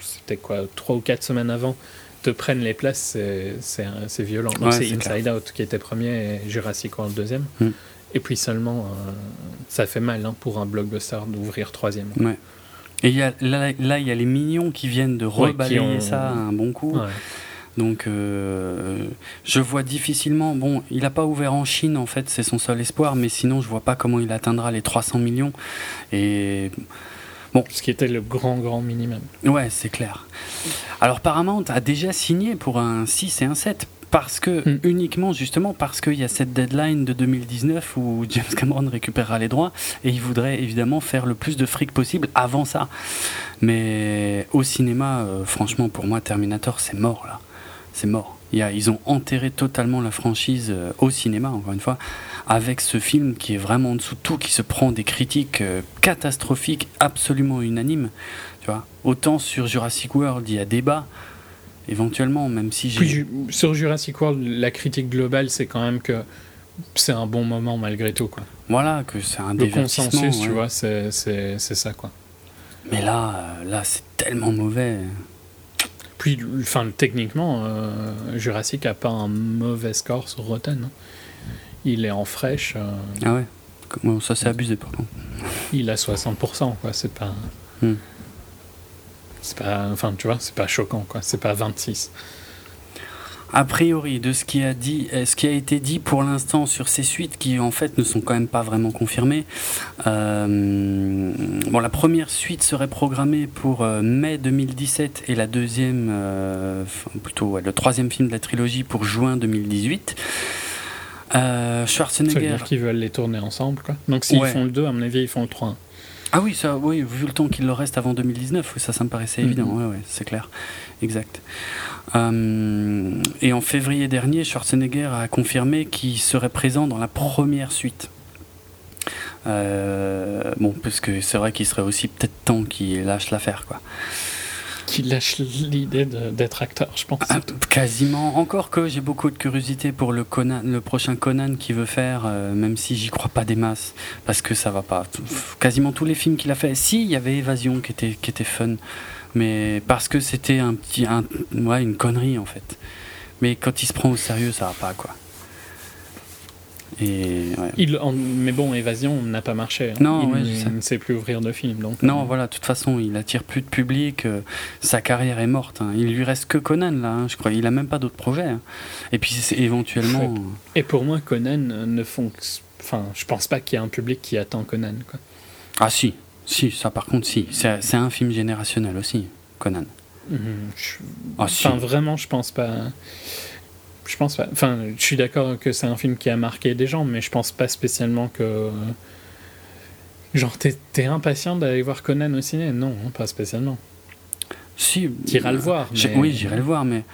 c'était quoi, trois ou quatre semaines avant, te prennent les places, c'est violent. C'est Inside Out qui était premier et Jurassic World deuxième. Hmm. Et puis seulement, euh, ça fait mal hein, pour un blockbuster d'ouvrir troisième. Ouais. Et y a, là, il y a les mignons qui viennent de rebalayer ça un bon coup. Donc, euh, je vois difficilement. Bon, il n'a pas ouvert en Chine, en fait, c'est son seul espoir, mais sinon, je vois pas comment il atteindra les 300 millions. Et. Bon. Ce qui était le grand, grand minimum. Ouais, c'est clair. Alors, Paramount a déjà signé pour un 6 et un 7 parce que hmm. uniquement justement parce qu'il y a cette deadline de 2019 où James Cameron récupérera les droits et il voudrait évidemment faire le plus de fric possible avant ça. Mais au cinéma, euh, franchement, pour moi, Terminator, c'est mort là, c'est mort. ils ont enterré totalement la franchise euh, au cinéma, encore une fois, avec ce film qui est vraiment en dessous de tout, qui se prend des critiques euh, catastrophiques, absolument unanimes. Tu vois Autant sur Jurassic World, il y a débat, éventuellement, même si j'ai. Sur Jurassic World, la critique globale, c'est quand même que c'est un bon moment malgré tout. Quoi. Voilà, que c'est un Le consensus, tu vois, c'est ça. quoi. Mais là, euh, là c'est tellement mauvais. Puis, enfin, techniquement, euh, Jurassic a pas un mauvais score sur Rotten. Hein. Il est en fraîche. Euh, ah ouais Ça, c'est abusé par contre. Il a 60%, quoi. C'est pas. Hmm. C'est pas. Enfin, tu vois, c'est pas choquant, quoi. C'est pas 26 a priori de ce qui a, dit, euh, ce qui a été dit pour l'instant sur ces suites qui en fait ne sont quand même pas vraiment confirmées. Euh, bon, la première suite serait programmée pour euh, mai 2017 et la deuxième, plutôt le troisième film de la trilogie pour juin 2018. Schwarzenegger. Ça veut dire qu'ils veulent les tourner ensemble, quoi. Donc s'ils font le 2, à mon avis, ils font le 3. Ah oui, ça, oui, vu le temps qu'il leur reste avant 2019, ça, ça me paraissait évident. Mm-hmm. Ouais, c'est clair, exact. Euh, et en février dernier, Schwarzenegger a confirmé qu'il serait présent dans la première suite. Euh, bon, parce que c'est vrai qu'il serait aussi peut-être temps qu'il lâche l'affaire, quoi. Qu'il lâche l'idée d'être acteur, je pense. Ah, quasiment. Encore que j'ai beaucoup de curiosité pour le, Conan, le prochain Conan qu'il veut faire, euh, même si j'y crois pas des masses, parce que ça va pas. Quasiment tous les films qu'il a fait. Si, il y avait Évasion qui était, qui était fun mais parce que c'était un petit, un, ouais, une connerie en fait. Mais quand il se prend au sérieux, ça va pas quoi. Et, il, mais bon, Évasion n'a pas marché. Hein. Non, il, ne sait plus ouvrir de film. Donc, non, euh. voilà, de toute façon, il attire plus de public. Euh, sa carrière est morte. Hein. Il lui reste que Conan, là, hein, je crois. Il a même pas d'autres projets. Et puis, éventuellement. Et pour moi, Conan ne fonctionne. Enfin, je pense pas qu'il y ait un public qui attend Conan. Quoi. Ah, si. Si, ça par contre, si. C'est un film générationnel aussi, Conan. Mhm, ah, enfin, vraiment, je pense pas. Je pense pas. Enfin, je suis d'accord que c'est un film qui a marqué des gens, mais je pense pas spécialement que. Genre, t'es impatient d'aller voir Conan au ciné Non, pas spécialement. Si. T'iras le voir. Oui, j'irai le voir, mais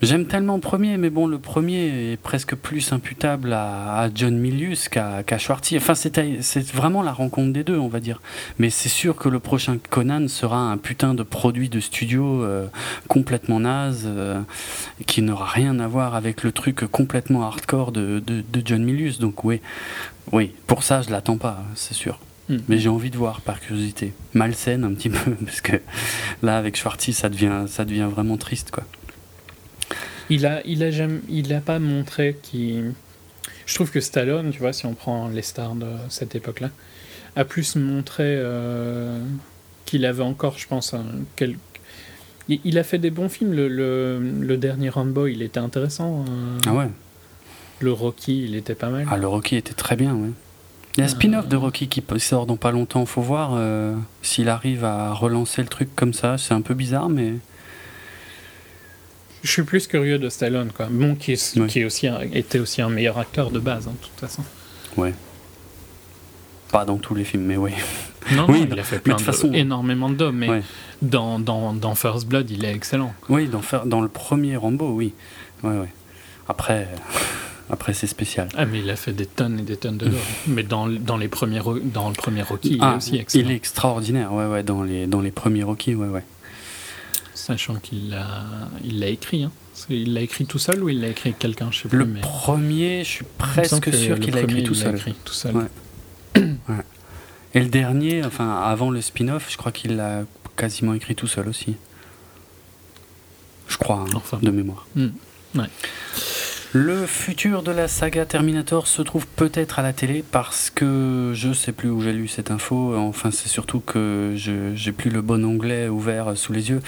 J'aime tellement le premier, mais bon, le premier est presque plus imputable à, John Milius qu'à qu Schwartz. Enfin, c'est vraiment la rencontre des deux, on va dire. Mais c'est sûr que le prochain Conan sera un putain de produit de studio euh, complètement naze, euh, qui n'aura rien à voir avec le truc complètement hardcore de, de, John Milius. Donc oui, oui, pour ça, je l'attends pas, c'est sûr. Hmm. Mais j'ai envie de voir par curiosité. Malsaine un petit peu, parce que là, avec Schwartz, ça devient, ça devient vraiment triste, quoi. Il a, il a jamais, il a pas montré qu'il. Je trouve que Stallone, tu vois, si on prend les stars de cette époque-là, a plus montré euh, qu'il avait encore, je pense, un, quel... il, a fait des bons films. Le, le, dernier Rambo, il était intéressant. Euh. Ah ouais. Le Rocky, il était pas mal. Ah, le Rocky était très bien, oui. Il y a un spin-off de Rocky qui sort dans pas longtemps. Faut voir euh, s'il arrive à relancer le truc comme ça. C'est un peu bizarre, mais. Je suis plus curieux de Stallone, quoi. Bon, qui, qui est aussi était aussi un meilleur acteur de base, hein, de toute façon. Ouais. Pas dans tous les films, mais oui. Non, oui, il a fait plein de, façon... énormément d'hommes, mais dans, dans, dans, First Blood, il est excellent. Oui, dans, dans le premier Rambo, oui. Ouais, ouais. Après, après c'est spécial. Ah, mais il a fait des tonnes et des tonnes de d'hommes. mais dans, dans, les premiers, dans le premier Rocky, il est ah, aussi excellent. Il est extraordinaire, ouais, ouais, dans les, dans les premiers Rocky, ouais, ouais. Sachant qu'il l'a, il l'a écrit. Hein. Il l'a écrit tout seul ou il l'a écrit avec quelqu'un Je sais plus. Le premier, je suis presque sûr qu'il l'a écrit tout seul. Écrit tout seul. Et le dernier, enfin avant le spin-off, je crois qu'il l'a quasiment écrit tout seul aussi. Je crois, hein, de mémoire. Hmm. Ouais. Le futur de la saga Terminator se trouve peut-être à la télé parce que je sais plus où j'ai lu cette info. Enfin, c'est surtout que j'ai plus le bon onglet ouvert sous les yeux.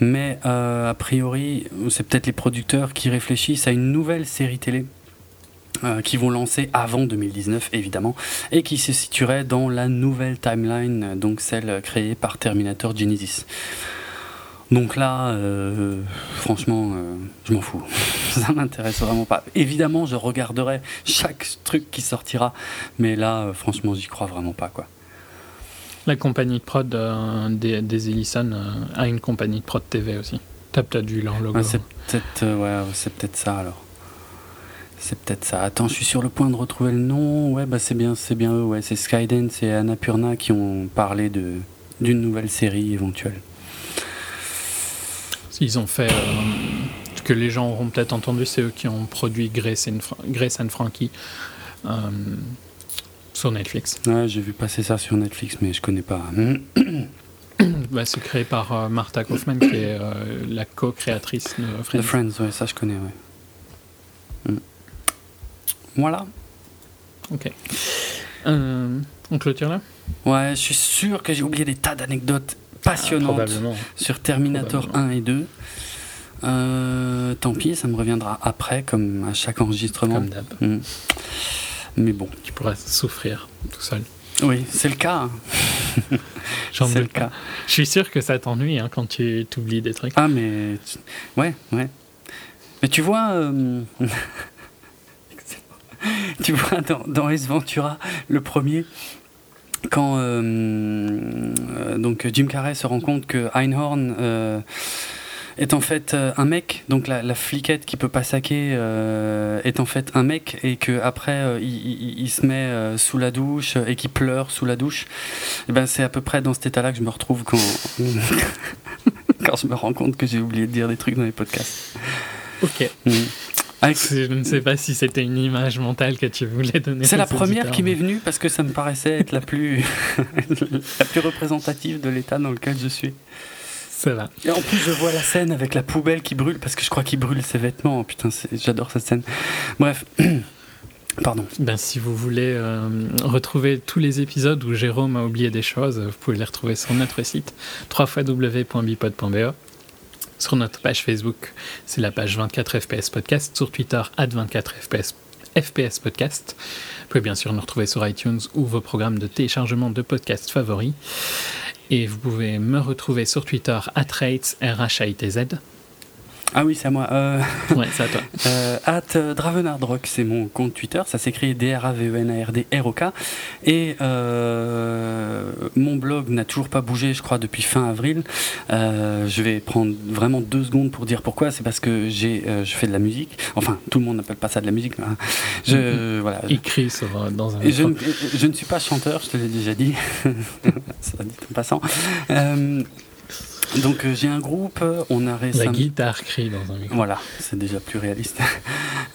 Mais euh, a priori, c'est peut-être les producteurs qui réfléchissent à une nouvelle série télé. Euh, qui vont lancer avant 2019 évidemment et qui se situerait dans la nouvelle timeline donc celle créée par Terminator Genesis. Donc là, euh, franchement, euh, je m'en fous. Ça m'intéresse vraiment pas. Évidemment, je regarderai chaque truc qui sortira, mais là, euh, franchement, j'y crois vraiment pas, quoi. La compagnie de prod des, des Ellison a une compagnie de prod TV aussi. T'as peut-être vu leur logo. c'est peut-être ouais, c'est peut-être ça alors. C'est peut-être ça. Attends, je suis sur le point de retrouver le nom. Ouais, bah c'est bien, c'est bien eux. Ouais, c'est Skydance et Annapurna qui ont parlé de d'une nouvelle série éventuelle. Ils ont fait ce que les gens auront peut-être entendu, c'est eux qui ont produit Grace and, Grace and Frankie euh, sur Netflix. Ouais, j'ai vu passer ça sur Netflix, mais je connais pas. bah, c'est créé par euh, Martha Kaufman, qui est euh, la co-créatrice de Friends. The Friends, ouais, ça je connais, ouais. Mm. Voilà. Ok. on clôture là? Ouais, je suis sûr que j'ai oublié des tas d'anecdotes passionnantes sur Terminator 1 et 2. Euh, tant pis, ça me reviendra après, comme à chaque enregistrement. Comme d'hab. Mm. Mais bon. Tu pourras souffrir tout seul. Oui, c'est le cas. c'est le cas. Je suis sûr que ça t'ennuie hein, quand tu t'oublies des trucs. Ah, mais. Ouais, ouais. Mais tu vois. Euh, tu vois, dans, dans Ace Ventura, le premier, quand euh, euh, donc Jim Carrey se rend compte que Einhorn euh, est en fait un mec, donc la, fliquette qui peut pas saquer est en fait un mec et que après il, se met sous la douche et qu'il pleure sous la douche. Et ben c'est à peu près dans cet état-là que je me retrouve quand quand je me rends compte que j'ai oublié de dire des trucs dans les podcasts. Ok. Mm. Je ne sais pas si c'était une image mentale que tu voulais donner. C'est la première qui m'est venue parce que ça me paraissait être la plus, la plus représentative de l'état dans lequel je suis. Ça va. Et en plus, je vois la scène avec la poubelle qui brûle parce que je crois qu'il brûle ses vêtements. Oh, putain, j'adore cette scène. Bref. Pardon. Ben, si vous voulez euh, retrouver tous les épisodes où Jérôme a oublié des choses, vous pouvez les retrouver sur notre site www.bipod.be sur notre page Facebook, c'est la page 24 FPS Podcast. Sur Twitter, at 24 FPS, FPS Podcast. Vous pouvez bien sûr nous retrouver sur iTunes ou vos programmes de téléchargement de podcasts favoris. Et vous pouvez me retrouver sur Twitter, at rates, ah oui, c'est à moi. Euh... Ouais, c'est à toi. euh, at euh, Dravenardrock, c'est mon compte Twitter. Ça s'écrit D-R-A-V-E-N-A-R-D-R-O-K. Et euh, mon blog n'a toujours pas bougé, je crois, depuis fin avril. Euh, je vais prendre vraiment deux secondes pour dire pourquoi. C'est parce que j'ai, je fais de la musique. Enfin, tout le monde n'appelle pas ça de la musique. Mais, hein. je, mm-hmm. voilà. Écrit sur, dans un. Je, je, ne suis pas chanteur, je te l'ai déjà dit. ça dit en passant. Donc euh, j'ai un groupe, on a récemment... La guitare crie dans un micro. Voilà, c'est déjà plus réaliste.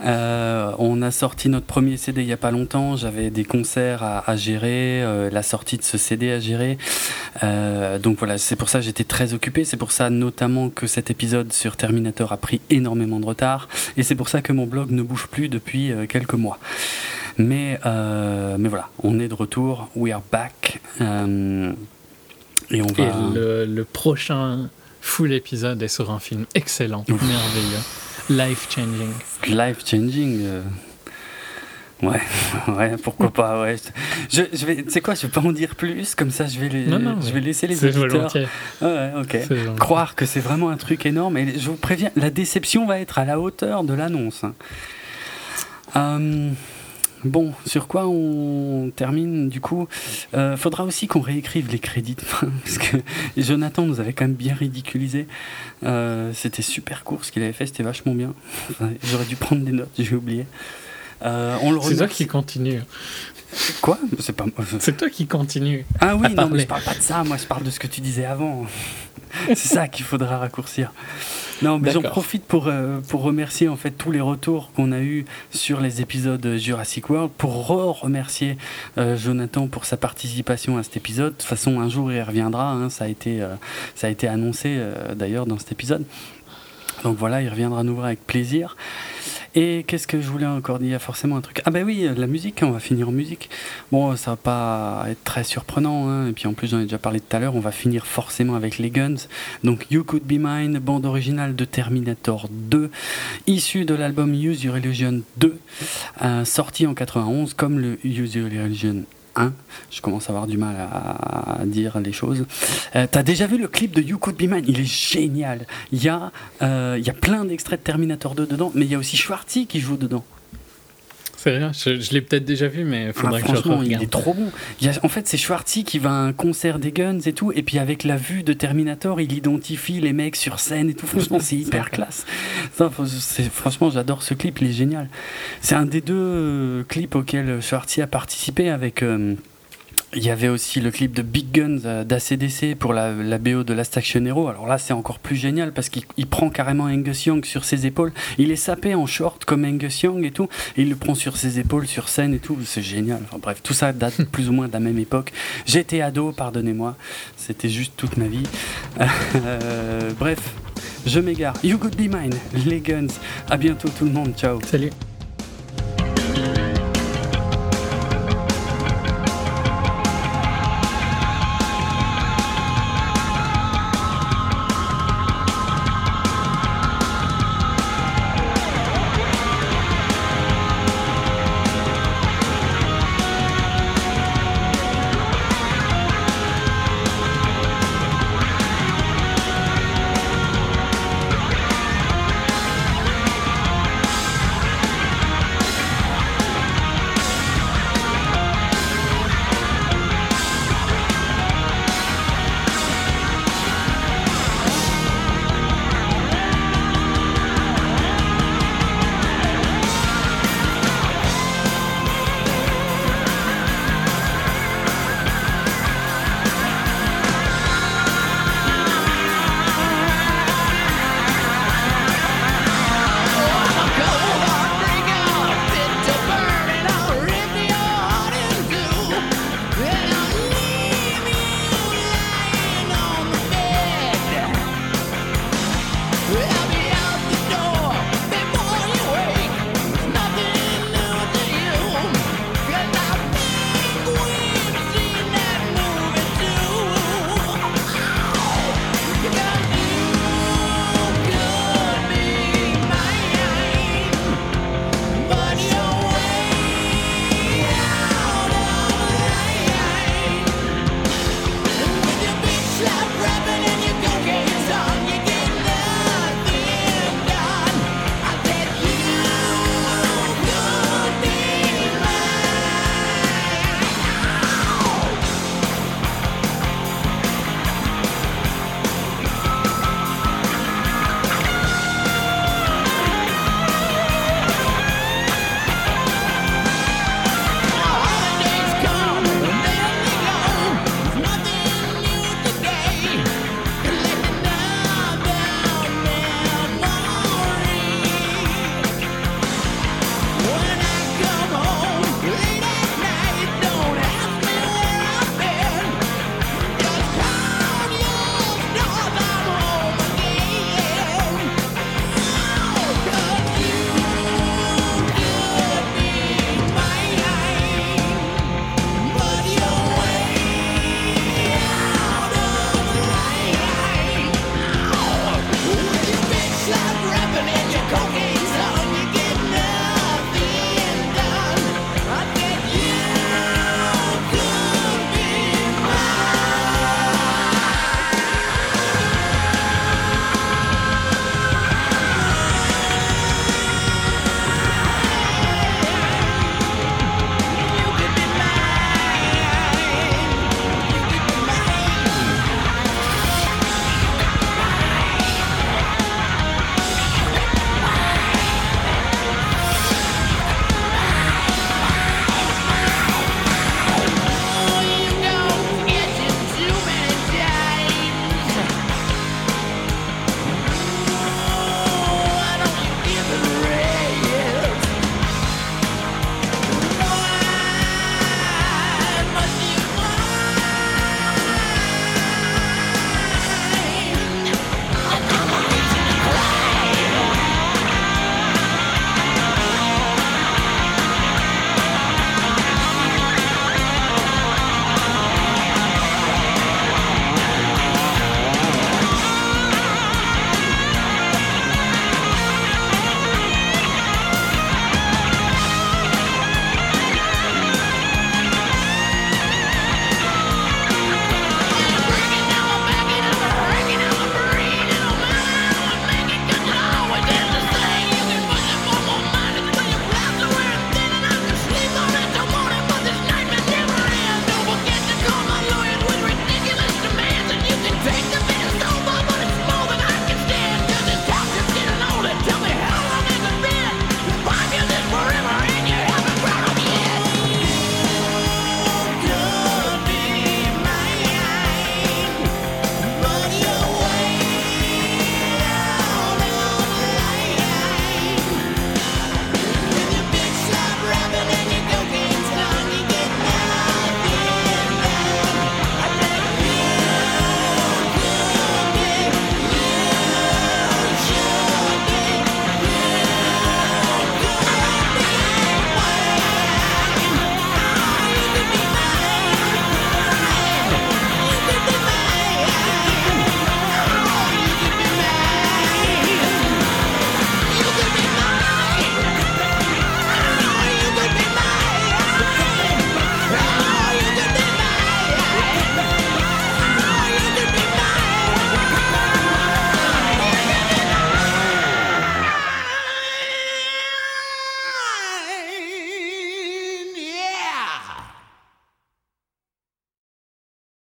Euh, on a sorti notre premier CD il n'y a pas longtemps, j'avais des concerts à, gérer, euh, la sortie de ce CD à gérer. donc voilà, c'est pour ça que j'étais très occupé, c'est pour ça notamment que cet épisode sur Terminator a pris énormément de retard, et c'est pour ça que mon blog ne bouge plus depuis quelques mois. Mais, mais voilà, on est de retour, we are back. Et, on va... le, prochain full épisode est sur un film excellent, merveilleux, life changing. Life changing. Euh, ouais, ouais, pourquoi pas, ouais. Je, je vais, tu sais quoi, je vais pas en dire plus, comme ça je vais, les, je vais laisser les auditeurs. Ouais, ok. Croire que c'est vraiment un truc énorme, et je vous préviens, la déception va être à la hauteur de l'annonce. Hein. Euh, Bon, sur quoi on termine du coup euh, Faudra aussi qu'on réécrive les crédits parce que Jonathan nous avait quand même bien ridiculisé. Euh, c'était super court ce qu'il avait fait, c'était vachement bien. J'aurais dû prendre des notes, j'ai oublié. Euh, c'est toi qui continue. Quoi? C'est pas C'est toi qui continue. Ah oui, non, mais je parle pas de ça. Moi, je parle de ce que tu disais avant. C'est ça qu'il faudra raccourcir. Non, mais j'en profite pour, euh, pour remercier en fait tous les retours qu'on a eu sur les épisodes Jurassic World, pour remercier euh, Jonathan pour sa participation à cet épisode. De toute façon, un jour il reviendra. Hein, ça a été euh, ça a été annoncé d'ailleurs dans cet épisode. Donc voilà, il reviendra nous voir avec plaisir. Et qu'est-ce que je voulais encore dire? Forcément un truc. Ah ben oui, la musique, on va finir en musique. Bon, ça va pas être très surprenant, hein. et puis en plus j'en ai déjà parlé tout à l'heure, on va finir forcément avec les Guns. Donc You Could Be Mine, bande originale de Terminator 2, issue de l'album Use Your Illusion 2, euh, sorti en 91 comme le Use Your Illusion je commence à avoir du mal à, dire les choses. Euh, T'as déjà vu le clip de You Could Be Mine? Il est génial. Il y, a, euh, plein d'extraits de Terminator 2 dedans, mais il y a aussi Schwartzy qui joue dedans. C'est rien, je, l'ai peut-être déjà vu, mais faudrait ah, que je regarde. il est trop bon. en fait, c'est Schwarzy qui va à un concert des Guns et tout, et puis avec la vue de Terminator, il identifie les mecs sur scène et tout. Franchement, c'est hyper classe. franchement, j'adore ce clip, il est génial. C'est un des deux euh, clips auxquels Schwarzy a participé avec. Euh, il y avait aussi le clip de Big Guns euh, d'ACDC pour la, la, BO de Last Action Hero. Alors là, c'est encore plus génial parce qu'il prend carrément Angus Young sur ses épaules. Il est sapé en short comme Angus Young et tout. Et il le prend sur ses épaules, sur scène et tout. C'est génial. Enfin bref, tout ça date plus ou moins de la même époque. J'étais ado, pardonnez-moi. C'était juste toute ma vie. Euh, bref, je m'égare. You could be mine, les Guns. À bientôt tout le monde. Ciao. Salut.